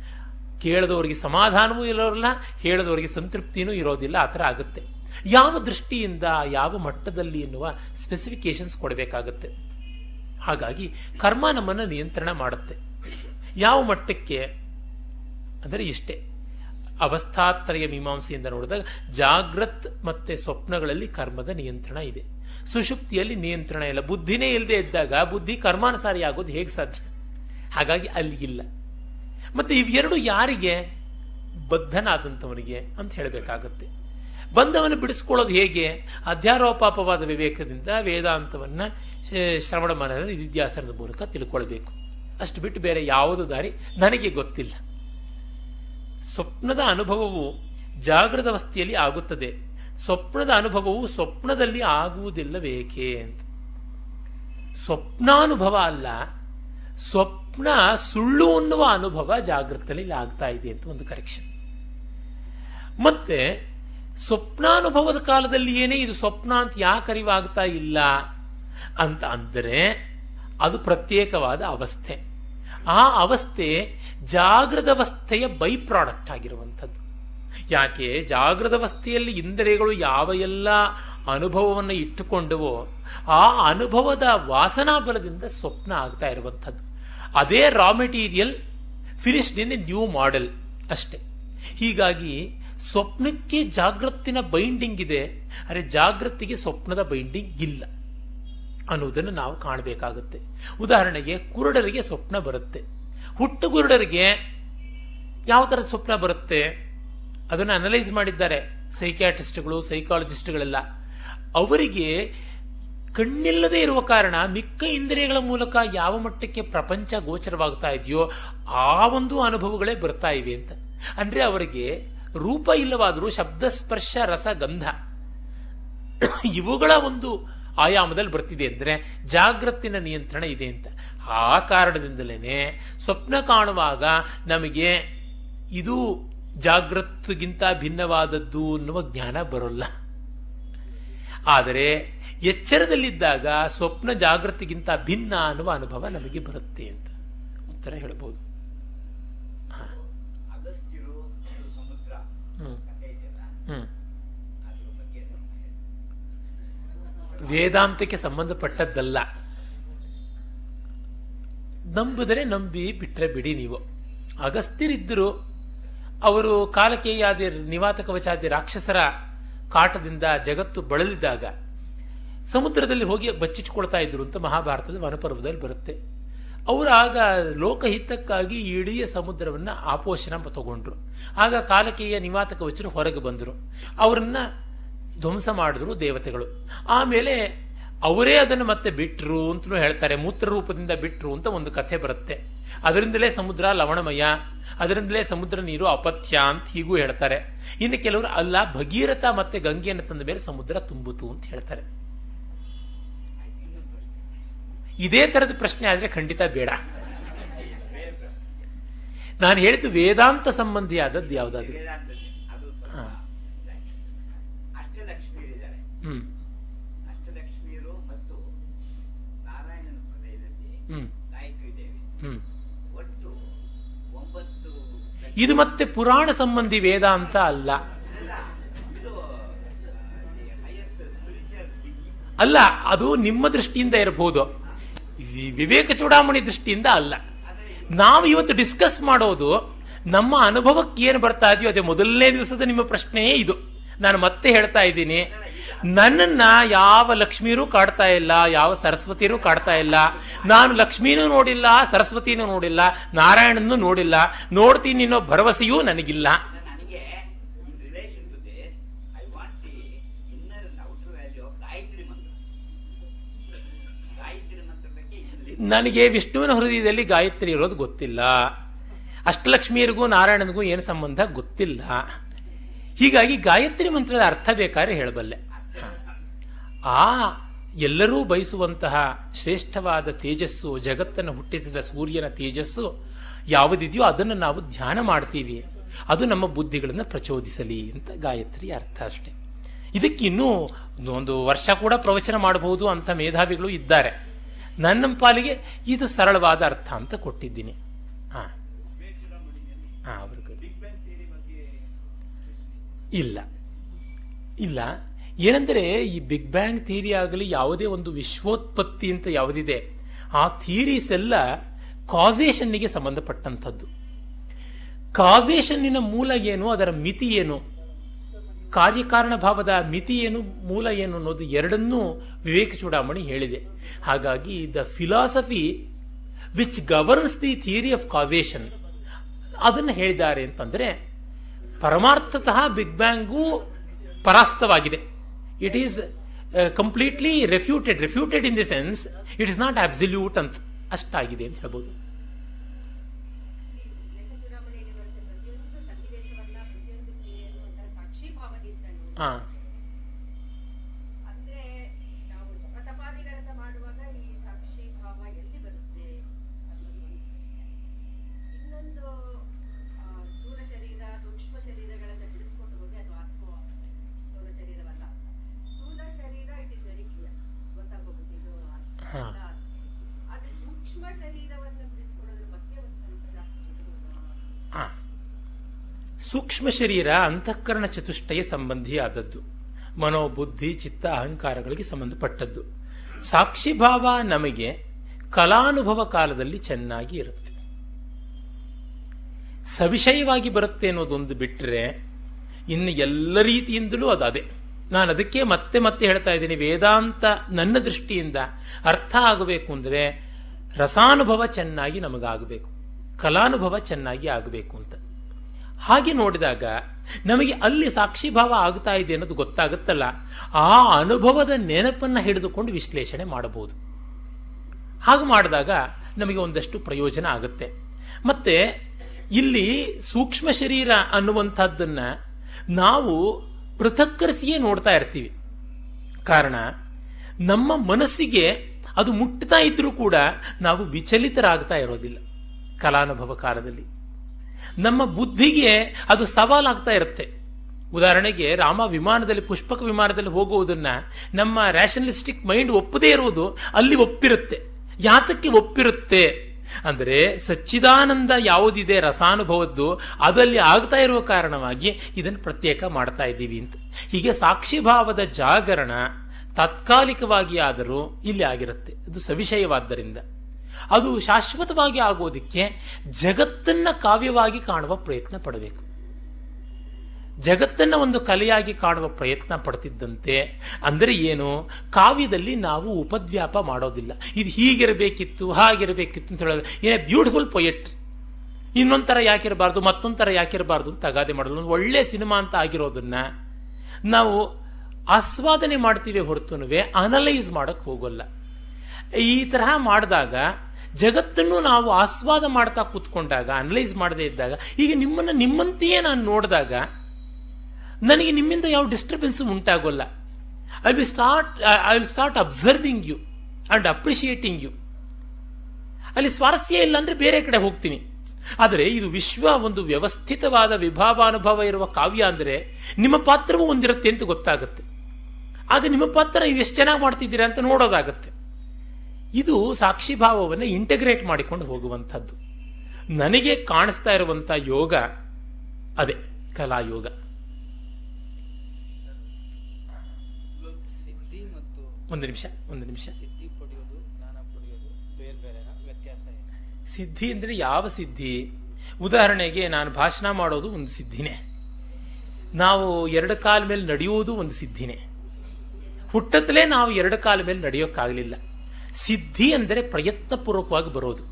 ಕೇಳದವರಿಗೆ ಸಮಾಧಾನವೂ ಇರೋಲ್ಲ, ಹೇಳದವರಿಗೆ ಸಂತೃಪ್ತಿನೂ ಇರೋದಿಲ್ಲ, ಆ ಥರ ಆಗುತ್ತೆ. ಯಾವ ದೃಷ್ಟಿಯಿಂದ ಯಾವ ಮಟ್ಟದಲ್ಲಿ ಎನ್ನುವ ಸ್ಪೆಸಿಫಿಕೇಶನ್ಸ್ ಕೊಡಬೇಕಾಗುತ್ತೆ. ಹಾಗಾಗಿ ಕರ್ಮ ನಮ್ಮನ್ನು ನಿಯಂತ್ರಣ ಮಾಡುತ್ತೆ. ಯಾವ ಮಟ್ಟಕ್ಕೆ? ಅಂದರೆ ಇಷ್ಟೇ. ಅವಸ್ಥಾತ್ರಯ ಮೀಮಾಂಸೆಯಿಂದ ನೋಡಿದಾಗ ಜಾಗ್ರತ್ ಮತ್ತೆ ಸ್ವಪ್ನಗಳಲ್ಲಿ ಕರ್ಮದ ನಿಯಂತ್ರಣ ಇದೆ. ಸುಷುಪ್ತಿಯಲ್ಲಿ ನಿಯಂತ್ರಣ ಇಲ್ಲ. ಬುದ್ಧಿನೇ ಇಲ್ಲದೆ ಇದ್ದಾಗ ಬುದ್ಧಿ ಕರ್ಮಾನುಸಾರಿ ಆಗೋದು ಹೇಗೆ ಸಾಧ್ಯ? ಹಾಗಾಗಿ ಅಲ್ಲಿ ಇಲ್ಲ. ಮತ್ತೆ ಇವೆರಡು ಯಾರಿಗೆ? ಬದ್ಧನಾದಂಥವನಿಗೆ ಅಂತ ಹೇಳಬೇಕಾಗತ್ತೆ. ಬಂಧವನ್ನು ಬಿಡಿಸ್ಕೊಳ್ಳೋದು ಹೇಗೆ? ಅಧ್ಯಾರೋಪಾಪವಾದ ವಿವೇಕದಿಂದ ವೇದಾಂತವನ್ನು ಶ್ರವಣ ಮನನ ನಿಧಿಧ್ಯಾಸನದ ಮೂಲಕ ತಿಳ್ಕೊಳ್ಬೇಕು. ಅಷ್ಟು ಬಿಟ್ಟು ಬೇರೆ ಯಾವುದು ದಾರಿ ನನಗೆ ಗೊತ್ತಿಲ್ಲ. ಸ್ವಪ್ನದ ಅನುಭವವು ಜಾಗೃತ ಅವಸ್ಥೆಯಲ್ಲಿ ಆಗುತ್ತದೆ. ಸ್ವಪ್ನದ ಅನುಭವವು ಸ್ವಪ್ನದಲ್ಲಿ ಆಗುವುದಿಲ್ಲಬೇಕೆ ಅಂತ. ಸ್ವಪ್ನಾನುಭವ ಅಲ್ಲ, ಸ್ವಪ್ನ ಸುಳ್ಳು ಅನ್ನುವ ಅನುಭವ ಜಾಗೃತದಲ್ಲಿ ಆಗ್ತಾ ಇದೆ ಅಂತ ಒಂದು ಕರೆಕ್ಷನ್ ಮತ್ತೆ ಸ್ವಪ್ನಾನುಭವದ ಕಾಲದಲ್ಲಿ ಏನೇ ಇದು ಸ್ವಪ್ನ ಅಂತ ಯಾಕೆ ಅರಿವಾಗ್ತಾ ಇಲ್ಲ ಅಂತ ಅಂದರೆ ಅದು ಪ್ರತ್ಯೇಕವಾದ ಅವಸ್ಥೆ. ಆ ಅವಸ್ಥೆ ಜಾಗೃತ ಅವಸ್ಥೆಯ ಬೈ ಪ್ರಾಡಕ್ಟ್ ಆಗಿರುವಂಥದ್ದು. ಯಾಕೆ? ಜಾಗೃತವಸ್ಥೆಯಲ್ಲಿ ಇಂದ್ರಿಯಗಳು ಯಾವ ಎಲ್ಲ ಅನುಭವವನ್ನು ಇಟ್ಟುಕೊಂಡವೋ ಆ ಅನುಭವದ ವಾಸನಾ ಬಲದಿಂದ ಸ್ವಪ್ನ ಆಗ್ತಾ ಇರುವಂಥದ್ದು. ಅದೇ raw material finished in a new model ಅಷ್ಟೇ. ಹೀಗಾಗಿ ಸ್ವಪ್ನಕ್ಕೆ ಜಾಗೃತಿನ ಬೈಂಡಿಂಗ್ ಇದೆ. ಅರೆ ಜಾಗೃತಿಗೆ ಸ್ವಪ್ನದ ಬೈಂಡಿಂಗ್ ಇಲ್ಲ. ಅನ್ನುವುದನ್ನು ನಾವು ಕಾಣಬೇಕಾಗುತ್ತೆ. ಉದಾಹರಣೆಗೆ ಕುರುಡರಿಗೆ ಸ್ವಪ್ನ ಬರುತ್ತೆ. ಹುಟ್ಟು ಕುರುಡರಿಗೆ ಯಾವ ಥರದ ಸ್ವಪ್ನ ಬರುತ್ತೆ? ಅದನ್ನು ಅನಲೈಸ್ ಮಾಡಿದ್ದಾರೆ ಸೈಕ್ಯಾಟ್ರಿಸ್ಟ್ಗಳು ಸೈಕಾಲಜಿಸ್ಟ್ಗಳೆಲ್ಲ ಅವರಿಗೆ ಕಣ್ಣಿಲ್ಲದೆ ಇರುವ ಕಾರಣ ಮಿಕ್ಕ ಇಂದ್ರಿಯಗಳ ಮೂಲಕ ಯಾವ ಮಟ್ಟಕ್ಕೆ ಪ್ರಪಂಚ ಗೋಚರವಾಗ್ತಾ ಇದೆಯೋ ಆ ಒಂದು ಅನುಭವಗಳೇ ಬರ್ತಾ ಇವೆ ಅಂತ. ಅಂದರೆ ಅವರಿಗೆ ರೂಪ ಇಲ್ಲವಾದರೂ ಶಬ್ದ ಸ್ಪರ್ಶ ರಸ ಗಂಧ. ಇವುಗಳ ಒಂದು ಆಯಾಮದಲ್ಲಿ ಬರ್ತಿದೆ ಅಂದರೆ ಜಾಗೃತಿನ ನಿಯಂತ್ರಣ ಇದೆ ಅಂತ. ಆ ಕಾರಣದಿಂದಲೇ ಸ್ವಪ್ನ ಕಾಣುವಾಗ ನಮಗೆ ಇದು ಜಾಗೃತಿಗಿಂತ ಭಿನ್ನವಾದದ್ದು ಅನ್ನುವ ಜ್ಞಾನ ಬರೋಲ್ಲ. ಆದರೆ ಎಚ್ಚರದಲ್ಲಿದ್ದಾಗ ಸ್ವಪ್ನ ಜಾಗೃತಿಗಿಂತ ಭಿನ್ನ ಅನ್ನುವ ಅನುಭವ ನಮಗೆ ಬರುತ್ತೆ ಅಂತ ಉತ್ತರ ಹೇಳ್ಬೋದು. ವೇದಾಂತಕ್ಕೆ ಸಂಬಂಧಪಟ್ಟದ್ದಲ್ಲ. ನಂಬಿದರೆ ನಂಬಿ ಬಿಟ್ಟರೆ ಬಿಡಿ ನೀವು. ಅಗಸ್ತ್ಯರಿದ್ದರು ಅವರು ಕಾಲಕೇಯಾದಿ ನಿವಾತ ಕವಚಾದಿ ರಾಕ್ಷಸರ ಕಾಟದಿಂದ ಜಗತ್ತು ಬಳಲಿದಾಗ ಸಮುದ್ರದಲ್ಲಿ ಹೋಗಿ ಬಚ್ಚಿಟ್ಕೊಳ್ತಾ ಇದ್ರು ಅಂತ ಮಹಾಭಾರತದ ವನಪರ್ವದಲ್ಲಿ ಬರುತ್ತೆ. ಅವರು ಆಗ ಲೋಕಹಿತಕ್ಕಾಗಿ ಇಡೀ ಸಮುದ್ರವನ್ನು ಆಪೋಷಣ ತಗೊಂಡ್ರು. ಆಗ ಕಾಲಕೀಯ ನಿವಾತ ಕವಚರು ಹೊರಗೆ ಬಂದರು. ಅವರನ್ನ ಧ್ವಂಸ ಮಾಡಿದ್ರು ದೇವತೆಗಳು. ಆಮೇಲೆ ಅವರೇ ಅದನ್ನು ಮತ್ತೆ ಬಿಟ್ರು ಅಂತಲೂ ಹೇಳ್ತಾರೆ. ಮೂತ್ರ ರೂಪದಿಂದ ಬಿಟ್ರು ಅಂತ ಒಂದು ಕಥೆ ಬರುತ್ತೆ. ಅದರಿಂದಲೇ ಸಮುದ್ರ ಲವಣಮಯ, ಅದರಿಂದಲೇ ಸಮುದ್ರ ನೀರು ಅಪಥ್ಯ ಅಂತ ಹೀಗೂ ಹೇಳ್ತಾರೆ. ಇನ್ನು ಕೆಲವರು ಅಲ್ಲ, ಭಗೀರಥ ಮತ್ತೆ ಗಂಗೆಯನ್ನು ತಂದ ಮೇಲೆ ಸಮುದ್ರ ತುಂಬಿತು ಅಂತ ಹೇಳ್ತಾರೆ. ಇದೇ ತರದ ಪ್ರಶ್ನೆ ಆದರೆ ಖಂಡಿತ ಬೇಡ. ನಾನು ಹೇಳಿದ್ದು ವೇದಾಂತ ಸಂಬಂಧಿಯಾದದ್ದು ಯಾವುದಾದ್ರು. ಹ್ಮ್. ಇದು ಮತ್ತೆ ಪುರಾಣ ಸಂಬಂಧಿ ವೇದಾಂತ ಅಲ್ಲ. ಅಲ್ಲ, ಅದು ನಿಮ್ಮ ದೃಷ್ಟಿಯಿಂದ ಇರಬಹುದು. ವಿವೇಕ ಚೂಡಾಮಣಿ ದೃಷ್ಟಿಯಿಂದ ಅಲ್ಲ. ನಾವು ಇವತ್ತು ಡಿಸ್ಕಸ್ ಮಾಡೋದು ನಮ್ಮ ಅನುಭವಕ್ಕೆ ಏನು ಬರ್ತಾ ಇದೆಯೋ ಅದೇ ಮೊದಲನೇ ದಿವಸದ ನಿಮ್ಮ ಪ್ರಶ್ನೆಯೇ ಇದು. ನಾನು ಮತ್ತೆ ಹೇಳ್ತಾ ಇದ್ದೀನಿ. ನನ್ನನ್ನ ಯಾವ ಲಕ್ಷ್ಮೀರೂ ಕಾಡ್ತಾ ಇಲ್ಲ, ಯಾವ ಸರಸ್ವತಿರೂ ಕಾಡ್ತಾ ಇಲ್ಲ. ನಾನು ಲಕ್ಷ್ಮೀನೂ ನೋಡಿಲ್ಲ, ಸರಸ್ವತಿನೂ ನೋಡಿಲ್ಲ, ನಾರಾಯಣನೂ ನೋಡಿಲ್ಲ. ನೋಡ್ತೀನಿ ಅನ್ನೋ ಭರವಸೆಯೂ ನನಗಿಲ್ಲ ನನಗೆ in relation to this I want the inner and outer value of Gayatri mantra Gayatri ಮಂತ್ರಕ್ಕೆ ಇಲ್ಲಿ ನನಗೆ ವಿಷ್ಣುವಿನ ಹೃದಯದಲ್ಲಿ ಗಾಯತ್ರಿ ಇರೋದು ಗೊತ್ತಿಲ್ಲ. ಅಷ್ಟಲಕ್ಷ್ಮಿಯರಿಗೂ ನಾರಾಯಣನಿಗೂ ಏನು ಸಂಬಂಧ ಗೊತ್ತಿಲ್ಲ. ಹೀಗಾಗಿ ಗಾಯತ್ರಿ ಮಂತ್ರದ ಅರ್ಥ ಬೇಕಾದ್ರೆ ಹೇಳಬಲ್ಲೆ. ಆ ಎಲ್ಲರೂ ಬಯಸುವಂತಹ ಶ್ರೇಷ್ಠವಾದ ತೇಜಸ್ಸು, ಜಗತ್ತನ್ನು ಹುಟ್ಟಿಸಿದ ಸೂರ್ಯನ ತೇಜಸ್ಸು ಯಾವುದಿದೆಯೋ ಅದನ್ನು ನಾವು ಧ್ಯಾನ ಮಾಡ್ತೀವಿ. ಅದು ನಮ್ಮ ಬುದ್ಧಿಗಳನ್ನು ಪ್ರಚೋದಿಸಲಿ ಅಂತ ಗಾಯತ್ರಿ ಅರ್ಥ ಅಷ್ಟೆ. ಇದಕ್ಕಿನ್ನೂ ಒಂದು ವರ್ಷ ಕೂಡ ಪ್ರವಚನ ಮಾಡಬಹುದು ಅಂತ ಮೇಧಾವಿಗಳು ಇದ್ದಾರೆ. ನನ್ನ ಪಾಲಿಗೆ ಇದು ಸರಳವಾದ ಅರ್ಥ ಅಂತ ಕೊಟ್ಟಿದ್ದೀನಿ. ಇಲ್ಲ. ಇಲ್ಲ. ಏನಂದ್ರೆ ಈ ಬಿಗ್ ಬ್ಯಾಂಗ್ ಥಿಯರಿ ಆಗಲಿ ಯಾವುದೇ ಒಂದು ವಿಶ್ವೋತ್ಪತ್ತಿ ಅಂತ ಯಾವುದಿದೆ, ಆ ಥಿಯರೀಸ್ ಎಲ್ಲ ಕಾಸೇಷನ್ನಿಗೆ ಸಂಬಂಧಪಟ್ಟಂಥದ್ದು. ಕಾಸೇಷನ್ನಿನ ಮೂಲ ಏನು, ಅದರ ಮಿತಿ ಏನು? ಕಾರ್ಯಕಾರಣ ಭಾವದ ಮಿತಿ ಏನು, ಮೂಲ ಏನು ಅನ್ನೋದು ಎರಡನ್ನೂ ವಿವೇಕ ಚೂಡಾಮಣಿ ಹೇಳಿದೆ. ಹಾಗಾಗಿ the philosophy which governs the theory of causation ಅದನ್ನು ಹೇಳಿದ್ದಾರೆ ಅಂತಂದ್ರೆ ಪರಮಾರ್ಥತಃ big bang ಪರಾಸ್ತವಾಗಿದೆ. It is completely refuted refuted in the sense it is not absolute ಅಂತ ಅಷ್ಟಾಗಿದೆ ಅಂತ ಹೇಳ್ಬೋದು ಲೆಕ್ಕಚೂಡಾಮಣಿಯಲ್ಲಿ ಬರುತ್ತೆ ಪ್ರತಿಯೊಂದು ಸನ್ನಿವೇಶವನ್ನ ಪ್ರತಿಯೊಂದು ಕ್ರಿಯೆಯನ್ನು ಒಂಥರ ಸಾಕ್ಷೀಭಾವದಿಂದ ನೋಡಿ ಹಾ. ಅಂದ್ರೆ ನಾವು ಜಪತಪಾದಿಗಳನ್ನ ಮಾಡುವಾಗ ಈ ಸಾಕ್ಷಿ ಭಾವ ಎಲ್ಲಿ ಬರುತ್ತೆ? ಇನ್ನೊಂದು ಸ್ಥೂಲ ಶರೀರ ಸೂಕ್ಷ್ಮ ಶರೀರಗಳನ್ನ ಬಿಡಿಸ್ಕೊಂಡು ಹೋಗಿ ಅದು ಆತ್ಮ ಸ್ಥೂಲ ಶರೀರವಲ್ಲ. ಸ್ಥೂಲ ಶರೀರ ಇಟ್ ಇಸ್ ವೆರಿ ಕ್ಲಿಯರ್ ಗೊತ್ತಾಗೋಗುತ್ತೆ ಇದು ಆತ್ಮ ಹಾ. ಅಲ್ಲ ಅಂತ. ಆದ್ರೆ ಸೂಕ್ಷ್ಮ ಶರೀರವನ್ನು ಬಿಡಿಸ್ಕೊಳ್ಳೋದ್ರ ಬಗ್ಗೆ ಒಂದು ಸ್ವಲ್ಪ ಜಾಸ್ತಿ ಇದು, ಆ, ಆ. ಸೂಕ್ಷ್ಮ ಶರೀರ ಅಂತಃಕರಣ ಚತುಷ್ಟಯ ಸಂಬಂಧಿಯಾದದ್ದು. ಮನೋಬುದ್ಧಿ, ಚಿತ್ತ, ಅಹಂಕಾರಗಳಿಗೆ ಸಂಬಂಧಪಟ್ಟದ್ದು. ಸಾಕ್ಷಿಭಾವ ನಮಗೆ ಕಲಾನುಭವ ಕಾಲದಲ್ಲಿ ಚೆನ್ನಾಗಿ ಇರುತ್ತೆ. ಸವಿಷಯವಾಗಿ ಬರುತ್ತೆ ಅನ್ನೋದೊಂದು ಬಿಟ್ಟರೆ ಇನ್ನು ಎಲ್ಲ ರೀತಿಯಿಂದಲೂ ಅದು ಅದೇ. ನಾನು ಅದಕ್ಕೆ ಮತ್ತೆ ಮತ್ತೆ ಹೇಳ್ತಾ ಇದ್ದೀನಿ, ವೇದಾಂತ ನನ್ನ ದೃಷ್ಟಿಯಿಂದ ಅರ್ಥ ಆಗಬೇಕು ಅಂದರೆ ರಸಾನುಭವ ಚೆನ್ನಾಗಿ ನಮಗಾಗಬೇಕು. ಕಲಾನುಭವ ಚೆನ್ನಾಗಿ ಆಗಬೇಕು ಅಂತ. ಹಾಗೆ ನೋಡಿದಾಗ ನಮಗೆ ಅಲ್ಲಿ ಸಾಕ್ಷಿಭಾವ ಆಗ್ತಾ ಇದೆ ಅನ್ನೋದು ಗೊತ್ತಾಗುತ್ತಲ್ಲ, ಆ ಅನುಭವದ ನೆನಪನ್ನ ಹಿಡಿದುಕೊಂಡು ವಿಶ್ಲೇಷಣೆ ಮಾಡಬಹುದು. ಹಾಗೆ ಮಾಡಿದಾಗ ನಮಗೆ ಒಂದಷ್ಟು ಪ್ರಯೋಜನ ಆಗುತ್ತೆ. ಮತ್ತೆ ಇಲ್ಲಿ ಸೂಕ್ಷ್ಮ ಶರೀರ ಅನ್ನುವಂಥದ್ದನ್ನ ನಾವು ಪೃಥಕ್ಕರಿಸಿಯೇ ನೋಡ್ತಾ ಇರ್ತೀವಿ. ಕಾರಣ, ನಮ್ಮ ಮನಸ್ಸಿಗೆ ಅದು ಮುಟ್ತಾ ಇದ್ರೂ ಕೂಡ ನಾವು ವಿಚಲಿತರಾಗ್ತಾ ಇರೋದಿಲ್ಲ ಕಲಾನುಭವ ಕಾಲದಲ್ಲಿ. ನಮ್ಮ ಬುದ್ಧಿಗೆ ಅದು ಸವಾಲಾಗ್ತಾ ಇರುತ್ತೆ. ಉದಾಹರಣೆಗೆ ರಾಮ ವಿಮಾನದಲ್ಲಿ, ಪುಷ್ಪಕ ವಿಮಾನದಲ್ಲಿ ಹೋಗುವುದನ್ನ ನಮ್ಮ ರ್ಯಾಷನಲಿಸ್ಟಿಕ್ ಮೈಂಡ್ ಒಪ್ಪದೇ ಇರುವುದು ಅಲ್ಲಿ ಒಪ್ಪಿರುತ್ತೆ. ಯಾತಕ್ಕೆ ಒಪ್ಪಿರುತ್ತೆ? ಅಂದರೆ ಸಚ್ಚಿದಾನಂದ ಯಾವುದಿದೆ, ರಸಾನುಭವದ್ದು ಅದಲ್ಲಿ ಆಗ್ತಾ ಇರುವ ಕಾರಣವಾಗಿ ಇದನ್ನು ಪ್ರತ್ಯೇಕ ಮಾಡ್ತಾ ಇದ್ದೀವಿ ಅಂತ. ಹೀಗೆ ಸಾಕ್ಷಿಭಾವದ ಜಾಗರಣ ತಾತ್ಕಾಲಿಕವಾಗಿ ಆದರೂ ಇಲ್ಲಿ ಆಗಿರುತ್ತೆ. ಅದು ಸವಿಷಯವಾದ್ದರಿಂದ ಅದು ಶಾಶ್ವತವಾಗಿ ಆಗೋದಕ್ಕೆ ಜಗತ್ತನ್ನ ಕಾವ್ಯವಾಗಿ ಕಾಣುವ ಪ್ರಯತ್ನ ಪಡಬೇಕು. ಜಗತ್ತನ್ನ ಒಂದು ಕಲೆಯಾಗಿ ಕಾಣುವ ಪ್ರಯತ್ನ ಪಡ್ತಿದ್ದಂತೆ ಅಂದರೆ ಏನು? ಕಾವ್ಯದಲ್ಲಿ ನಾವು ಉಪದ್ವ್ಯಾಪ ಮಾಡೋದಿಲ್ಲ. ಇದು ಹೀಗಿರಬೇಕಿತ್ತು, ಹಾಗಿರಬೇಕಿತ್ತು ಅಂತ ಹೇಳೋದು. ಏನೇ ಬ್ಯೂಟಿಫುಲ್ ಪೊಯೆಟ್ ಇನ್ನೊಂಥರ ಯಾಕಿರಬಾರ್ದು, ಮತ್ತೊಂಥರ ಯಾಕಿರಬಾರ್ದು ಅಂತ ಅಗಾದೆ ಮಾಡಲು ಒಂದು ಒಳ್ಳೆ ಸಿನಿಮಾ ಅಂತ ಆಗಿರೋದನ್ನ ನಾವು ಆಸ್ವಾದನೆ ಮಾಡ್ತೀವಿ ಹೊರತುನುವೆ, ಅನಲೈಸ್ ಮಾಡೋಕ್ಕೆ ಹೋಗೋಲ್ಲ. ಈ ತರಹ ಮಾಡಿದಾಗ ಜಗತ್ತನ್ನು ನಾವು ಆಸ್ವಾದ ಮಾಡ್ತಾ ಕೂತ್ಕೊಂಡಾಗ ಅನಲೈಸ್ ಮಾಡದೇ ಇದ್ದಾಗ, ಈಗ ನಿಮ್ಮನ್ನು ನಿಮ್ಮಂತೆಯೇ ನಾನು ನೋಡಿದಾಗ, ನನಗೆ ನಿಮ್ಮಿಂದ ಯಾವ disturbance ಉಂಟಾಗೋಲ್ಲ. I will start I will start observing you and appreciating you ಅಲ್ಲಿ ಸ್ವಾರಸ್ಯ ಇಲ್ಲ ಅಂದ್ರೆ ಬೇರೆ ಕಡೆ ಹೋಗ್ತೀನಿ. ಆದರೆ ಇದು ವಿಶ್ವ ಒಂದು ವ್ಯವಸ್ಥಿತವಾದ ವಿಭಾವಾನುಭವ ಇರುವ ಕಾವ್ಯ ಅಂದರೆ ನಿಮ್ಮ ಪಾತ್ರವೂ ಒಂದಿರುತ್ತೆ ಅಂತ ಗೊತ್ತಾಗುತ್ತೆ. ಆಗ ನಿಮ್ಮ ಪಾತ್ರ ನೀವು ಎಷ್ಟು ಚೆನ್ನಾಗಿ ಮಾಡ್ತಿದ್ದೀರಾ ಅಂತ ನೋಡೋದಾಗತ್ತೆ. ಇದು ಸಾಕ್ಷಿಭಾವವನ್ನು ಇಂಟಗ್ರೇಟ್ ಮಾಡಿಕೊಂಡು ಹೋಗುವಂಥದ್ದು. ನನಗೆ ಕಾಣಿಸ್ತಾ ಇರುವಂಥ ಯೋಗ ಅದೇ, ಕಲಾಯೋಗ. ಒಂದು ನಿಮಿಷ ಒಂದು ನಿಮಿಷ. ಸಿದ್ಧಿ ಅಂದರೆ ಯಾವ ಸಿದ್ಧಿ? ಉದಾಹರಣೆಗೆ ನಾನು ಭಾಷಣ ಮಾಡೋದು ಒಂದು ಸಿದ್ಧಿನೇ. ನಾವು ಎರಡು ಕಾಲ ಮೇಲೆ ನಡೆಯೋದು ಒಂದು ಸಿದ್ಧಿನೇ. ಹುಟ್ಟತ್ತಲೇ ನಾವು ಎರಡು ಕಾಲ ಮೇಲೆ ನಡೆಯೋಕ್ಕಾಗಲಿಲ್ಲ. ಸಿದ್ಧಿ ಅಂದರೆ ಪ್ರಯತ್ನಪೂರ್ವಕವಾಗಿ ಬರೋದು.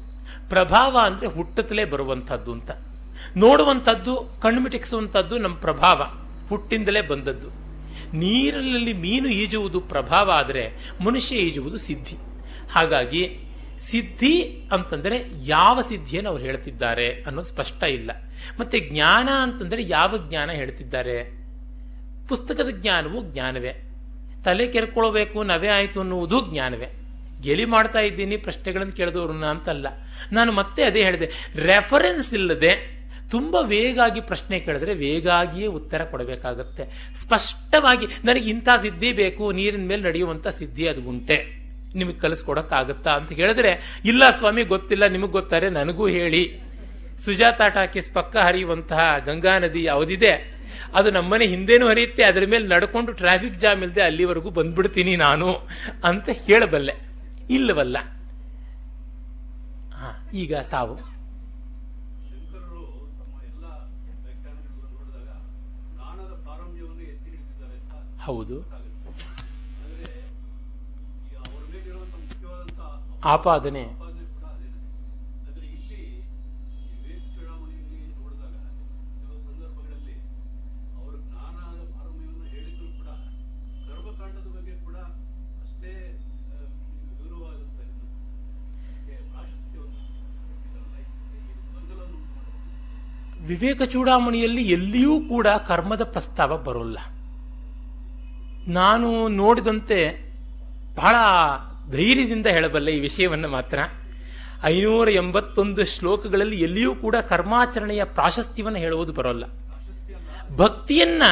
ಪ್ರಭಾವ ಅಂದರೆ ಹುಟ್ಟತ್ತಲೇ ಬರುವಂಥದ್ದು ಅಂತ. ನೋಡುವಂಥದ್ದು ಕಣ್ಮಿಟಿಸುವಂಥದ್ದು ನಮ್ಮ ಪ್ರಭಾವ, ಹುಟ್ಟಿಂದಲೇ ಬಂದದ್ದು. ನೀರಿನಲ್ಲಿ ಮೀನು ಈಜುವುದು ಪ್ರಭಾವ ಆದರೆ ಮನುಷ್ಯ ಈಜುವುದು ಸಿದ್ಧಿ. ಹಾಗಾಗಿ ಸಿದ್ಧಿ ಅಂತಂದರೆ ಯಾವ ಸಿದ್ಧಿಯನ್ನು ಅವ್ರು ಹೇಳ್ತಿದ್ದಾರೆ ಅನ್ನೋದು ಸ್ಪಷ್ಟ ಇಲ್ಲ. ಮತ್ತೆ ಜ್ಞಾನ ಅಂತಂದರೆ ಯಾವ ಜ್ಞಾನ ಹೇಳ್ತಿದ್ದಾರೆ? ಪುಸ್ತಕದ ಜ್ಞಾನವು ಜ್ಞಾನವೇ. ತಲೆ ಕೆರ್ಕೊಳ್ಬೇಕು ನವೇ ಆಯಿತು ಅನ್ನುವುದು ಜ್ಞಾನವೇ. ಗೆಲಿ ಮಾಡ್ತಾ ಇದ್ದೀನಿ, ಪ್ರಶ್ನೆಗಳನ್ನು ಕೇಳಿದವ್ರನ್ನ ಅಂತಲ್ಲ. ನಾನು ಮತ್ತೆ ಅದೇ ಹೇಳಿದೆ ರೆಫರೆನ್ಸ್ ಇಲ್ಲದೆ ತುಂಬ ವೇಗಾಗಿ ಪ್ರಶ್ನೆ ಕೇಳಿದ್ರೆ ವೇಗಾಗಿಯೇ ಉತ್ತರ ಕೊಡಬೇಕಾಗತ್ತೆ. ಸ್ಪಷ್ಟವಾಗಿ ನನಗೆ ಇಂಥ ಸಿದ್ಧಿ ಬೇಕು, ನೀರಿನ ಮೇಲೆ ನಡೆಯುವಂತ ಸಿದ್ಧಿ ಅದು ಉಂಟೆ. ನಿಮಗೆ ಕಲಿಸ್ಕೊಡಕ್ಕಾಗತ್ತಾ ಅಂತ ಹೇಳಿದ್ರೆ, ಇಲ್ಲ ಸ್ವಾಮಿ, ಗೊತ್ತಿಲ್ಲ, ನಿಮಗೆ ಗೊತ್ತಾರೆ, ನನಗೂ ಹೇಳಿ. ಸುಜಾತಾ ಟಾಕೀಸ್ ಪಕ್ಕ ಹರಿಯುವಂತಹ ಗಂಗಾ ನದಿ ಯಾವುದಿದೆ, ಅದು ನಮ್ಮನೆ ಹಿಂದೇನು ಹರಿಯುತ್ತೆ, ಅದರ ಮೇಲೆ ನಡ್ಕೊಂಡು ಟ್ರಾಫಿಕ್ ಜಾಮ್ ಇಲ್ಲದೆ ಅಲ್ಲಿವರೆಗೂ ಬಂದ್ಬಿಡ್ತೀನಿ ನಾನು ಅಂತ ಹೇಳಬಲ್ಲೆ. ಇಲ್ಲವಲ್ಲ. ಹಾ, ಈಗ ತಾವು. ಹೌದು. ತಮ್ಮ ವಿವೇಕ ಚೂಡಾಮಣಿಯಲ್ಲಿ ಎಲ್ಲಿಯೂ ಕೂಡ ಕರ್ಮದ ಪ್ರಸ್ತಾವ ಬರೋಲ್ಲ. ನಾನು ನೋಡಿದಂತೆ ಬಹಳ ಧೈರ್ಯದಿಂದ ಹೇಳಬಲ್ಲೆ ಈ ವಿಷಯವನ್ನು ಮಾತ್ರ. ಐನೂರ ಎಂಬತ್ತೊಂದು ಶ್ಲೋಕಗಳಲ್ಲಿ ಎಲ್ಲಿಯೂ ಕೂಡ ಕರ್ಮಾಚರಣೆಯ ಪ್ರಾಶಸ್ತ್ಯವನ್ನು ಹೇಳುವುದು ಬರೋಲ್ಲ. ಭಕ್ತಿಯನ್ನ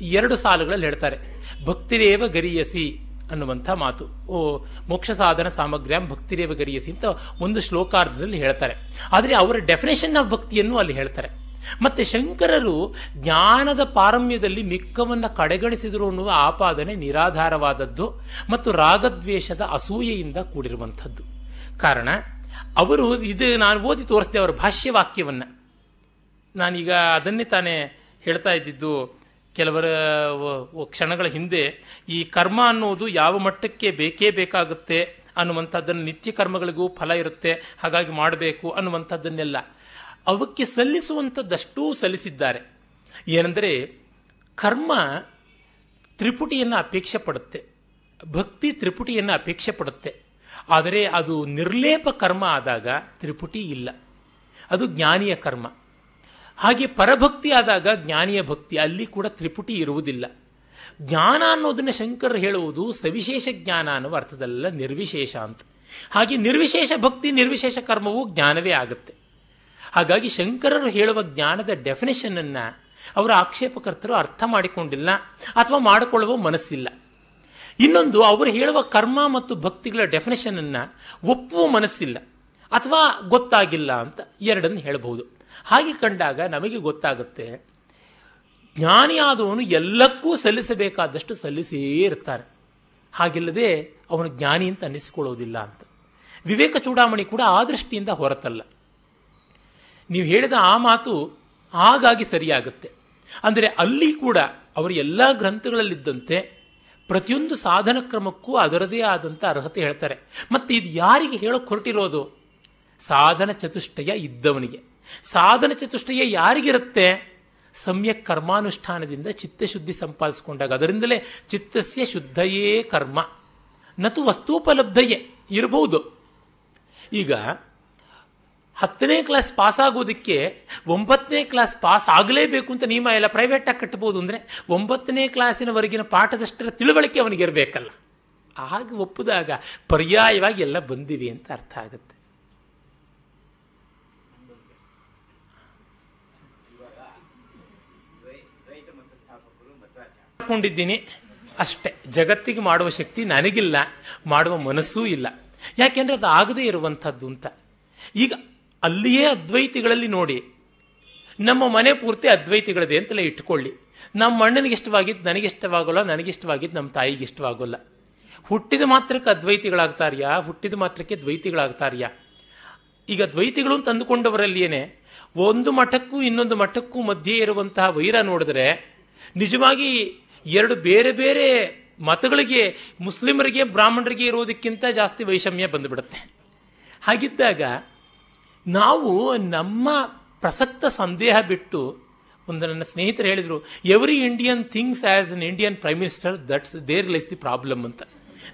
ಎರಡು ಸಾಲುಗಳಲ್ಲಿ ಹೇಳ್ತಾರೆ. ಭಕ್ತಿರೇವ ಗರಿಯಸಿ ಅನ್ನುವಂಥ ಮಾತು. ಓ, ಮೋಕ್ಷ ಸಾಧನ ಸಾಮಗ್ರ್ಯಾಂ ಭಕ್ತಿರೇವ ಗರಿಯಸಿ ಅಂತ ಒಂದು ಶ್ಲೋಕಾರ್ಧದಲ್ಲಿ ಹೇಳ್ತಾರೆ. ಆದರೆ ಅವರ ಡೆಫಿನೇಷನ್ ಆಫ್ ಭಕ್ತಿಯನ್ನು ಅಲ್ಲಿ ಹೇಳ್ತಾರೆ. ಮತ್ತೆ ಶಂಕರರು ಜ್ಞಾನದ ಪಾರಮ್ಯದಲ್ಲಿ ಮಿಕ್ಕವನ್ನ ಕಡೆಗಣಿಸಿದರು ಅನ್ನುವ ಆಪಾದನೆ ನಿರಾಧಾರವಾದದ್ದು ಮತ್ತು ರಾಗದ್ವೇಷದ ಅಸೂಯೆಯಿಂದ ಕೂಡಿರುವಂಥದ್ದು. ಕಾರಣ, ಅವರು ಇದು ನಾನು ಓದಿ ತೋರಿಸಿದೆ ಅವರ ಭಾಷ್ಯವಾಕ್ಯವನ್ನು. ನಾನೀಗ ಅದನ್ನೇ ತಾನೇ ಹೇಳ್ತಾ ಇದ್ದಿದ್ದು, ಕೆಲವರ ಕ್ಷಣಗಳ ಹಿಂದೆ ಈ ಕರ್ಮ ಅನ್ನೋದು ಯಾವ ಮಟ್ಟಕ್ಕೆ ಬೇಕೇ ಬೇಕಾಗುತ್ತೆ ಅನ್ನುವಂಥದ್ದನ್ನು ನಿತ್ಯ ಕರ್ಮಗಳಿಗೂ ಫಲ ಇರುತ್ತೆ, ಹಾಗಾಗಿ ಮಾಡಬೇಕು ಅನ್ನುವಂಥದ್ದನ್ನೆಲ್ಲ. ಅವಕ್ಕೆ ಸಲ್ಲಿಸುವಂಥದ್ದಷ್ಟೂ ಸಲ್ಲಿಸಿದ್ದಾರೆ. ಏನೆಂದರೆ, ಕರ್ಮ ತ್ರಿಪುಟಿಯನ್ನು ಅಪೇಕ್ಷೆ ಪಡುತ್ತೆ ಭಕ್ತಿ ತ್ರಿಪುಟಿಯನ್ನು ಅಪೇಕ್ಷೆ ಪಡುತ್ತೆ ಆದರೆ ಅದು ನಿರ್ಲೇಪ ಕರ್ಮ ಆದಾಗ ತ್ರಿಪುಟಿ ಇಲ್ಲ. ಅದು ಜ್ಞಾನಿಯ ಕರ್ಮ. ಹಾಗೆ ಪರಭಕ್ತಿ ಆದಾಗ ಜ್ಞಾನಿಯ ಭಕ್ತಿ, ಅಲ್ಲಿ ಕೂಡ ತ್ರಿಪುಟಿ ಇರುವುದಿಲ್ಲ. ಜ್ಞಾನ ಅನ್ನೋದನ್ನು ಶಂಕರ್ ಹೇಳುವುದು ಸವಿಶೇಷ ಜ್ಞಾನ ಅನ್ನುವ ಅರ್ಥದಲ್ಲ ನಿರ್ವಿಶೇಷ ಅಂತ. ಹಾಗೆ ನಿರ್ವಿಶೇಷ ಭಕ್ತಿ, ನಿರ್ವಿಶೇಷ ಕರ್ಮವು ಜ್ಞಾನವೇ ಆಗುತ್ತೆ. ಹಾಗಾಗಿ ಶಂಕರರು ಹೇಳುವ ಜ್ಞಾನದ ಡೆಫಿನೇಷನ್ ಅನ್ನ ಅವರ ಆಕ್ಷೇಪಕರ್ತರು ಅರ್ಥ ಮಾಡಿಕೊಂಡಿಲ್ಲ ಅಥವಾ ಮಾಡಿಕೊಳ್ಳುವ ಮನಸ್ಸಿಲ್ಲ. ಇನ್ನೊಂದು ಅವರು ಹೇಳುವ ಕರ್ಮ ಮತ್ತು ಭಕ್ತಿಗಳ ಡೆಫಿನೇಷನ್ ಅನ್ನ ಒಪ್ಪುವ ಮನಸ್ಸಿಲ್ಲ ಅಥವಾ ಗೊತ್ತಾಗಿಲ್ಲ ಅಂತ ಎರಡನ್ನು ಹೇಳಬಹುದು. ಹಾಗೆ ಕಂಡಾಗ ನಮಗೆ ಗೊತ್ತಾಗುತ್ತೆ, ಜ್ಞಾನಿಯಾದವನು ಎಲ್ಲಕ್ಕೂ ಸಲ್ಲಿಸಬೇಕಾದಷ್ಟು ಸಲ್ಲಿಸೇ ಇರ್ತಾರೆ. ಹಾಗಿಲ್ಲದೆ ಅವನು ಜ್ಞಾನಿ ಅಂತ ಅನ್ನಿಸಿಕೊಳ್ಳೋದಿಲ್ಲ ಅಂತ. ವಿವೇಕ ಚೂಡಾಮಣಿ ಕೂಡ ಆ ದೃಷ್ಟಿಯಿಂದ ಹೊರತಲ್ಲ. ನೀವು ಹೇಳಿದ ಆ ಮಾತು ಹಾಗಾಗಿ ಸರಿಯಾಗುತ್ತೆ. ಅಂದರೆ ಅಲ್ಲಿ ಕೂಡ ಅವರು ಎಲ್ಲ ಗ್ರಂಥಗಳಲ್ಲಿದ್ದಂತೆ ಪ್ರತಿಯೊಂದು ಸಾಧನ ಕ್ರಮಕ್ಕೂ ಅದರದೇ ಆದಂಥ ಅರ್ಹತೆ ಹೇಳ್ತಾರೆ. ಮತ್ತು ಇದು ಯಾರಿಗೆ ಹೇಳೋಕೆ ಹೊರಟಿರೋದು? ಸಾಧನ ಚತುಷ್ಟಯ ಇದ್ದವನಿಗೆ. ಸಾಧನ ಚತುಷ್ಟಯ ಯಾರಿಗಿರುತ್ತೆ? ಸಮ್ಯಕ್ ಕರ್ಮಾನುಷ್ಠಾನದಿಂದ ಚಿತ್ತಶುದ್ಧಿ ಸಂಪಾದಿಸಿಕೊಂಡಾಗ. ಅದರಿಂದಲೇ ಚಿತ್ತಸ್ಯ ಶುದ್ಧಯೇ ಕರ್ಮ. ನತು ವಸ್ತುಪಲಬ್ಧಯೇ ಇರಬಹುದು. ಈಗ ಹತ್ತನೇ ಕ್ಲಾಸ್ ಪಾಸ್ ಆಗೋದಕ್ಕೆ ಒಂಬತ್ತನೇ ಕ್ಲಾಸ್ ಪಾಸ್ ಆಗಲೇಬೇಕು ಅಂತ ನಿಯಮ ಎಲ್ಲ ಪ್ರೈವೇಟಾಗಿ ಕಟ್ಟಬಹುದು ಅಂದರೆ ಒಂಬತ್ತನೇ ಕ್ಲಾಸಿನವರೆಗಿನ ಪಾಠದಷ್ಟರ ತಿಳುವಳಿಕೆ ಅವನಿಗೆ ಇರಬೇಕಲ್ಲ. ಹಾಗೆ ಒಪ್ಪಿದಾಗ ಪರ್ಯಾಯವಾಗಿ ಎಲ್ಲ ಬಂದಿವೆ ಅಂತ ಅರ್ಥ ಆಗುತ್ತೆ. ಕೊಂಡಿದ್ದೀನಿ ಅಷ್ಟೇ. ಜಗತ್ತಿಗೆ ಮಾಡುವ ಶಕ್ತಿ ನನಗಿಲ್ಲ, ಮಾಡುವ ಮನಸ್ಸೂ ಇಲ್ಲ. ಯಾಕೆಂದ್ರೆ ಅದು ಆಗದೇ ಇರುವಂಥದ್ದು ಅಂತ. ಈಗ ಅಲ್ಲಿಯೇ ಅದ್ವೈತಿಗಳಲ್ಲಿ ನೋಡಿ. ನಮ್ಮ ಮನೆ ಪೂರ್ತಿ ಅದ್ವೈತಿಗಳದೆ ಅಂತಲೇ ಇಟ್ಕೊಳ್ಳಿ ನಮ್ಮ ಅಣ್ಣನಿಗೆ ಇಷ್ಟವಾಗಿದ್ದು ನನಗೆ ಇಷ್ಟವಾಗೋಲ್ಲ, ನನಗೆ ಇಷ್ಟವಾಗಿದ್ದು ನಮ್ಮ ತಾಯಿಗೆ ಇಷ್ಟವಾಗೋಲ್ಲ. ಹುಟ್ಟಿದ ಮಾತ್ರಕ್ಕೆ ಅದ್ವೈತಿಗಳಾಗ್ತಾರ್ಯಾ? ಹುಟ್ಟಿದ ಮಾತ್ರಕ್ಕೆ ದ್ವೈತಿಗಳಾಗ್ತಾರ್ಯಾ? ಈಗ ದ್ವೈತಿಗಳು ತಂದುಕೊಂಡವರಲ್ಲಿಯೇ ಒಂದು ಮಠಕ್ಕೂ ಇನ್ನೊಂದು ಮಠಕ್ಕೂ ಮಧ್ಯೆ ಇರುವಂತಹ ವೈರ ನೋಡಿದ್ರೆ, ನಿಜವಾಗಿ ಎರಡು ಬೇರೆ ಬೇರೆ ಮತಗಳಿಗೆ, ಮುಸ್ಲಿಮರಿಗೆ, ಬ್ರಾಹ್ಮಣರಿಗೆ ಇರೋದಕ್ಕಿಂತ ಜಾಸ್ತಿ ವೈಷಮ್ಯ ಬಂದುಬಿಡುತ್ತೆ. ಹಾಗಿದ್ದಾಗ ನಾವು ನಮ್ಮ ಪ್ರಸಕ್ತ ಸಂದೇಹ ಬಿಟ್ಟು ಒಂದು ನನ್ನ ಸ್ನೇಹಿತರು ಹೇಳಿದರು every Indian things as an Indian prime minister that's there lies the problem ಅಂತ.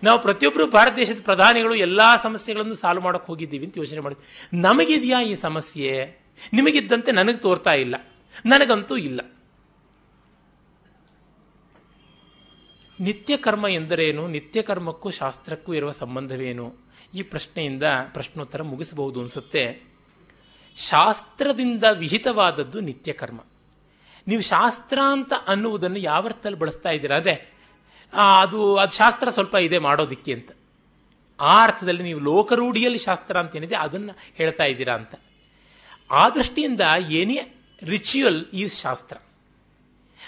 ನಾವು ಪ್ರತಿಯೊಬ್ಬರು ಭಾರತ ದೇಶದ ಪ್ರಧಾನಿಗಳು ಎಲ್ಲ ಸಮಸ್ಯೆಗಳನ್ನು ಸಾಲ್ವ್ ಮಾಡೋಕೆ ಹೋಗಿದ್ದೀವಿ ಅಂತ ಯೋಚನೆ ಮಾಡಿದ್ವಿ. ನಮಗಿದೆಯಾ ಈ ಸಮಸ್ಯೆ? ನಿಮಗಿದ್ದಂತೆ ನನಗೆ ತೋರ್ತಾ ಇಲ್ಲ. ನನಗಂತೂ ಇಲ್ಲ. ನಿತ್ಯ ಕರ್ಮ ಎಂದರೇನು? ನಿತ್ಯ ಕರ್ಮಕ್ಕೂ ಶಾಸ್ತ್ರಕ್ಕೂ ಇರುವ ಸಂಬಂಧವೇನು? ಈ ಪ್ರಶ್ನೆಯಿಂದ ಪ್ರಶ್ನೋತ್ತರ ಮುಗಿಸಬಹುದು ಅನಿಸುತ್ತೆ. ಶಾಸ್ತ್ರದಿಂದ ವಿಹಿತವಾದದ್ದು ನಿತ್ಯ ಕರ್ಮ ನೀವು ಶಾಸ್ತ್ರ ಅಂತ ಅನ್ನುವುದನ್ನು ಯಾವ ಅರ್ಥದಲ್ಲಿ ಬಳಸ್ತಾ ಇದ್ದೀರಾ? ಅದೇ ಅದು ಅದು ಶಾಸ್ತ್ರ ಸ್ವಲ್ಪ ಇದೆ ಮಾಡೋದಿಕ್ಕೆ ಅಂತ. ಆ ಅರ್ಥದಲ್ಲಿ ನೀವು ಲೋಕರೂಢಿಯಲ್ಲಿ ಶಾಸ್ತ್ರ ಅಂತ ಏನಿದೆ ಅದನ್ನು ಹೇಳ್ತಾ ಇದ್ದೀರಾ ಅಂತ. ಆ ದೃಷ್ಟಿಯಿಂದ ಏನೇ ritual is shastra.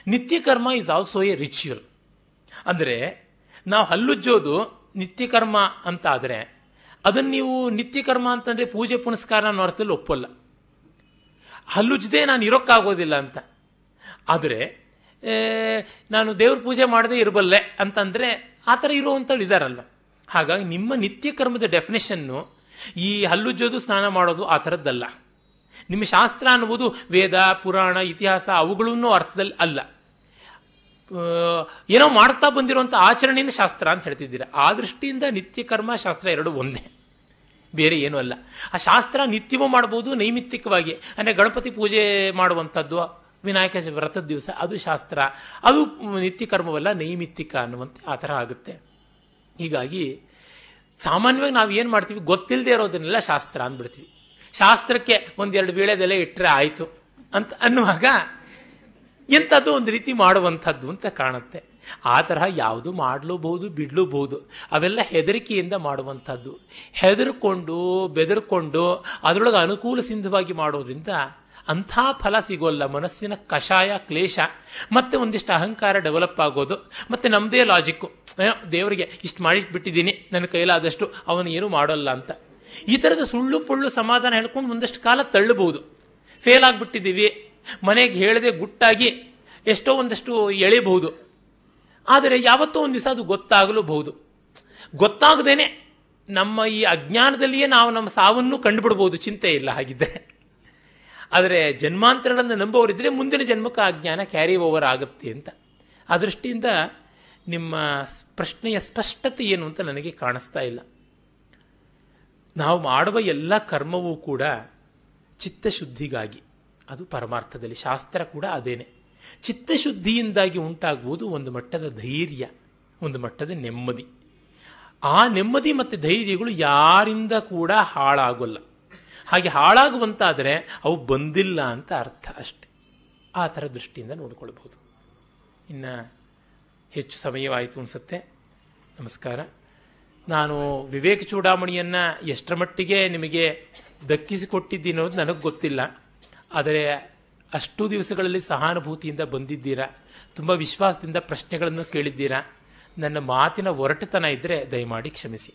Nityakarma is also a ritual ಅಂದರೆ, ನಾವು ಹಲ್ಲುಜ್ಜೋದು ನಿತ್ಯಕರ್ಮ ಅಂತ ಆದರೆ ಅದನ್ನು ನೀವು ನಿತ್ಯಕರ್ಮ ಅಂತಂದರೆ ಪೂಜೆ ಪುನಸ್ಕಾರ ಅನ್ನೋ ಅರ್ಥದಲ್ಲಿ ಒಪ್ಪಲ್ಲ. ಹಲ್ಲುಜ್ಜದೆ ನಾನು ಇರೋಕ್ಕಾಗೋದಿಲ್ಲ ಅಂತ. ಆದರೆ ನಾನು ದೇವ್ರ ಪೂಜೆ ಮಾಡದೇ ಇರಬಲ್ಲೆ ಅಂತಂದರೆ ಆ ಥರ ಇರುವಂಥವ್ರು ಇದ್ದಾರಲ್ಲ ಹಾಗಾಗಿ ನಿಮ್ಮ ನಿತ್ಯ ಕರ್ಮದ ಡೆಫಿನೇಷನ್ನು ಈ ಹಲ್ಲುಜ್ಜೋದು ಸ್ನಾನ ಮಾಡೋದು ಆ ಥರದ್ದಲ್ಲ. ನಿಮ್ಮ ಶಾಸ್ತ್ರ ಅನ್ನುವುದು ವೇದ, ಪುರಾಣ, ಇತಿಹಾಸ ಅವುಗಳನ್ನೂ ಅರ್ಥದಲ್ಲಿ ಅಲ್ಲ. ಏನೋ ಮಾಡ್ತಾ ಬಂದಿರುವಂಥ ಆಚರಣೆಯಿಂದ ಶಾಸ್ತ್ರ ಅಂತ ಹೇಳ್ತಿದ್ದೀರಾ. ಆ ದೃಷ್ಟಿಯಿಂದ ನಿತ್ಯ ಕರ್ಮ ಶಾಸ್ತ್ರ ಎರಡು ಒಂದೇ. ಬೇರೆ ಏನೂ ಅಲ್ಲ. ಆ ಶಾಸ್ತ್ರ ನಿತ್ಯವೂ ಮಾಡ್ಬೋದು ನೈಮಿತ್ತಿಕವಾಗಿ. ಅಂದರೆ ಗಣಪತಿ ಪೂಜೆ ಮಾಡುವಂಥದ್ದು, ವಿನಾಯಕ ವ್ರತದ ದಿವಸ, ಅದು ಶಾಸ್ತ್ರ. ಅದು ನಿತ್ಯ ಕರ್ಮವಲ್ಲ ನೈಮಿತ್ತಿಕ ಅನ್ನುವಂತೆ ಆ ಥರ ಆಗುತ್ತೆ. ಹೀಗಾಗಿ ಸಾಮಾನ್ಯವಾಗಿ ನಾವು ಏನು ಮಾಡ್ತೀವಿ ಗೊತ್ತಿಲ್ಲದೆ ಇರೋದನ್ನೆಲ್ಲ ಶಾಸ್ತ್ರ ಅಂದ್ಬಿಡ್ತೀವಿ. ಶಾಸ್ತ್ರಕ್ಕೆ ಒಂದೆರಡು ವೀಳೆದೆಲೆ ಇಟ್ಟರೆ ಆಯಿತು ಅಂತ ಅನ್ನುವಾಗ ಎಂಥದ್ದು ಒಂದು ರೀತಿ ಮಾಡುವಂಥದ್ದು ಅಂತ ಕಾಣುತ್ತೆ. ಆ ತರಹ ಯಾವುದು ಮಾಡಲೂಬಹುದು, ಬಿಡಲೂಬಹುದು. ಅವೆಲ್ಲ ಹೆದರಿಕೆಯಿಂದ ಮಾಡುವಂಥದ್ದು. ಹೆದರ್ಕೊಂಡು, ಬೆದರ್ಕೊಂಡು, ಅದರೊಳಗೆ ಅನುಕೂಲ ಸಿದ್ಧವಾಗಿ ಮಾಡೋದ್ರಿಂದ ಅಂಥ ಫಲ ಸಿಗೋಲ್ಲ. ಮನಸ್ಸಿನ ಕಷಾಯ, ಕ್ಲೇಶ, ಮತ್ತೆ ಒಂದಿಷ್ಟು ಅಹಂಕಾರ ಡೆವಲಪ್ ಆಗೋದು, ಮತ್ತೆ ನಮ್ಮದೇ ಲಾಜಿಕ್ಕು ದೇವರಿಗೆ ಇಷ್ಟು ಮಾಡಿಟ್ಬಿಟ್ಟಿದ್ದೀನಿ, ನನ್ನ ಕೈಲಾದಷ್ಟು ಅವನು ಏನು ಮಾಡೋಲ್ಲ ಅಂತ. ಈ ಥರದ ಸುಳ್ಳು ಪುಳ್ಳು ಸಮಾಧಾನ ಹೇಳ್ಕೊಂಡು ಒಂದಷ್ಟು ಕಾಲ ತಳ್ಳಬಹುದು. ಫೇಲ್ ಆಗಿಬಿಟ್ಟಿದ್ದೀವಿ. ಮನೆಗೆ ಹೇಳದೆ ಗುಟ್ಟಾಗಿ ಎಷ್ಟೋ ಒಂದಷ್ಟು ಎಳೆಯಬಹುದು ಆದರೆ ಯಾವತ್ತೋ ಒಂದು ದಿವಸ ಅದು ಗೊತ್ತಾಗಲೂಬಹುದು ಗೊತ್ತಾಗದೇನೆ ನಮ್ಮ ಈ ಅಜ್ಞಾನದಲ್ಲಿಯೇ ನಾವು ನಮ್ಮ ಸಾವನ್ನು ಕಂಡುಬಿಡ್ಬೋದು, ಚಿಂತೆ ಇಲ್ಲ ಹಾಗಿದ್ದರೆ ಆದರೆ ಜನ್ಮಾಂತರಗಳನ್ನು ನಂಬೋರಿದ್ರೆ ಮುಂದಿನ ಜನ್ಮಕ್ಕೆ ಆ ಜ್ಞಾನ ಕ್ಯಾರಿ ಓವರ್ ಆಗುತ್ತೆ ಅಂತ. ಆ ದೃಷ್ಟಿಯಿಂದ ನಿಮ್ಮ ಪ್ರಶ್ನೆಯ ಸ್ಪಷ್ಟತೆ ಏನು ಅಂತ ನನಗೆ ಕಾಣಿಸ್ತಾ ಇಲ್ಲ. ನಾವು ಮಾಡುವ ಎಲ್ಲ ಕರ್ಮವೂ ಕೂಡ ಚಿತ್ತಶುದ್ಧಿಗಾಗಿ. ಅದು ಪರಮಾರ್ಥದಲ್ಲಿ ಶಾಸ್ತ್ರ ಕೂಡ ಅದೇನೆ. ಚಿತ್ತಶುದ್ಧಿಯಿಂದಾಗಿ ಉಂಟಾಗುವುದು ಒಂದು ಮಟ್ಟದ ಧೈರ್ಯ, ಒಂದು ಮಟ್ಟದ ನೆಮ್ಮದಿ. ಆ ನೆಮ್ಮದಿ ಮತ್ತು ಧೈರ್ಯಗಳು ಯಾರಿಂದ ಕೂಡ ಹಾಳಾಗೋಲ್ಲ. ಹಾಗೆ ಹಾಳಾಗುವಂತಾದರೆ ಅವು ಬಂದಿಲ್ಲ ಅಂತ ಅರ್ಥ ಅಷ್ಟೆ. ಆ ಥರ ದೃಷ್ಟಿಯಿಂದ ನೋಡಿಕೊಳ್ಬೋದು ಇನ್ನು ಹೆಚ್ಚು ಸಮಯವಾಯಿತು ಅನಿಸುತ್ತೆ. ನಮಸ್ಕಾರ. ನಾನು ವಿವೇಕ ಚೂಡಾಮಣಿಯನ್ನು ಎಷ್ಟರ ಮಟ್ಟಿಗೆ ನಿಮಗೆ ದಕ್ಕಿಸಿಕೊಟ್ಟಿದ್ದೀನಿ ನನಗೆ ಗೊತ್ತಿಲ್ಲ. ಆದರೆ ಅಷ್ಟು ದಿವಸಗಳಲ್ಲಿ ಸಹಾನುಭೂತಿಯಿಂದ ಬಂದಿದ್ದೀರಾ? ತುಂಬ ವಿಶ್ವಾಸದಿಂದ ಪ್ರಶ್ನೆಗಳನ್ನು ಕೇಳಿದ್ದೀರಾ? ನನ್ನ ಮಾತಿನ ಒರಟುತನ ಇದ್ದರೆ ದಯಮಾಡಿ ಕ್ಷಮಿಸಿ.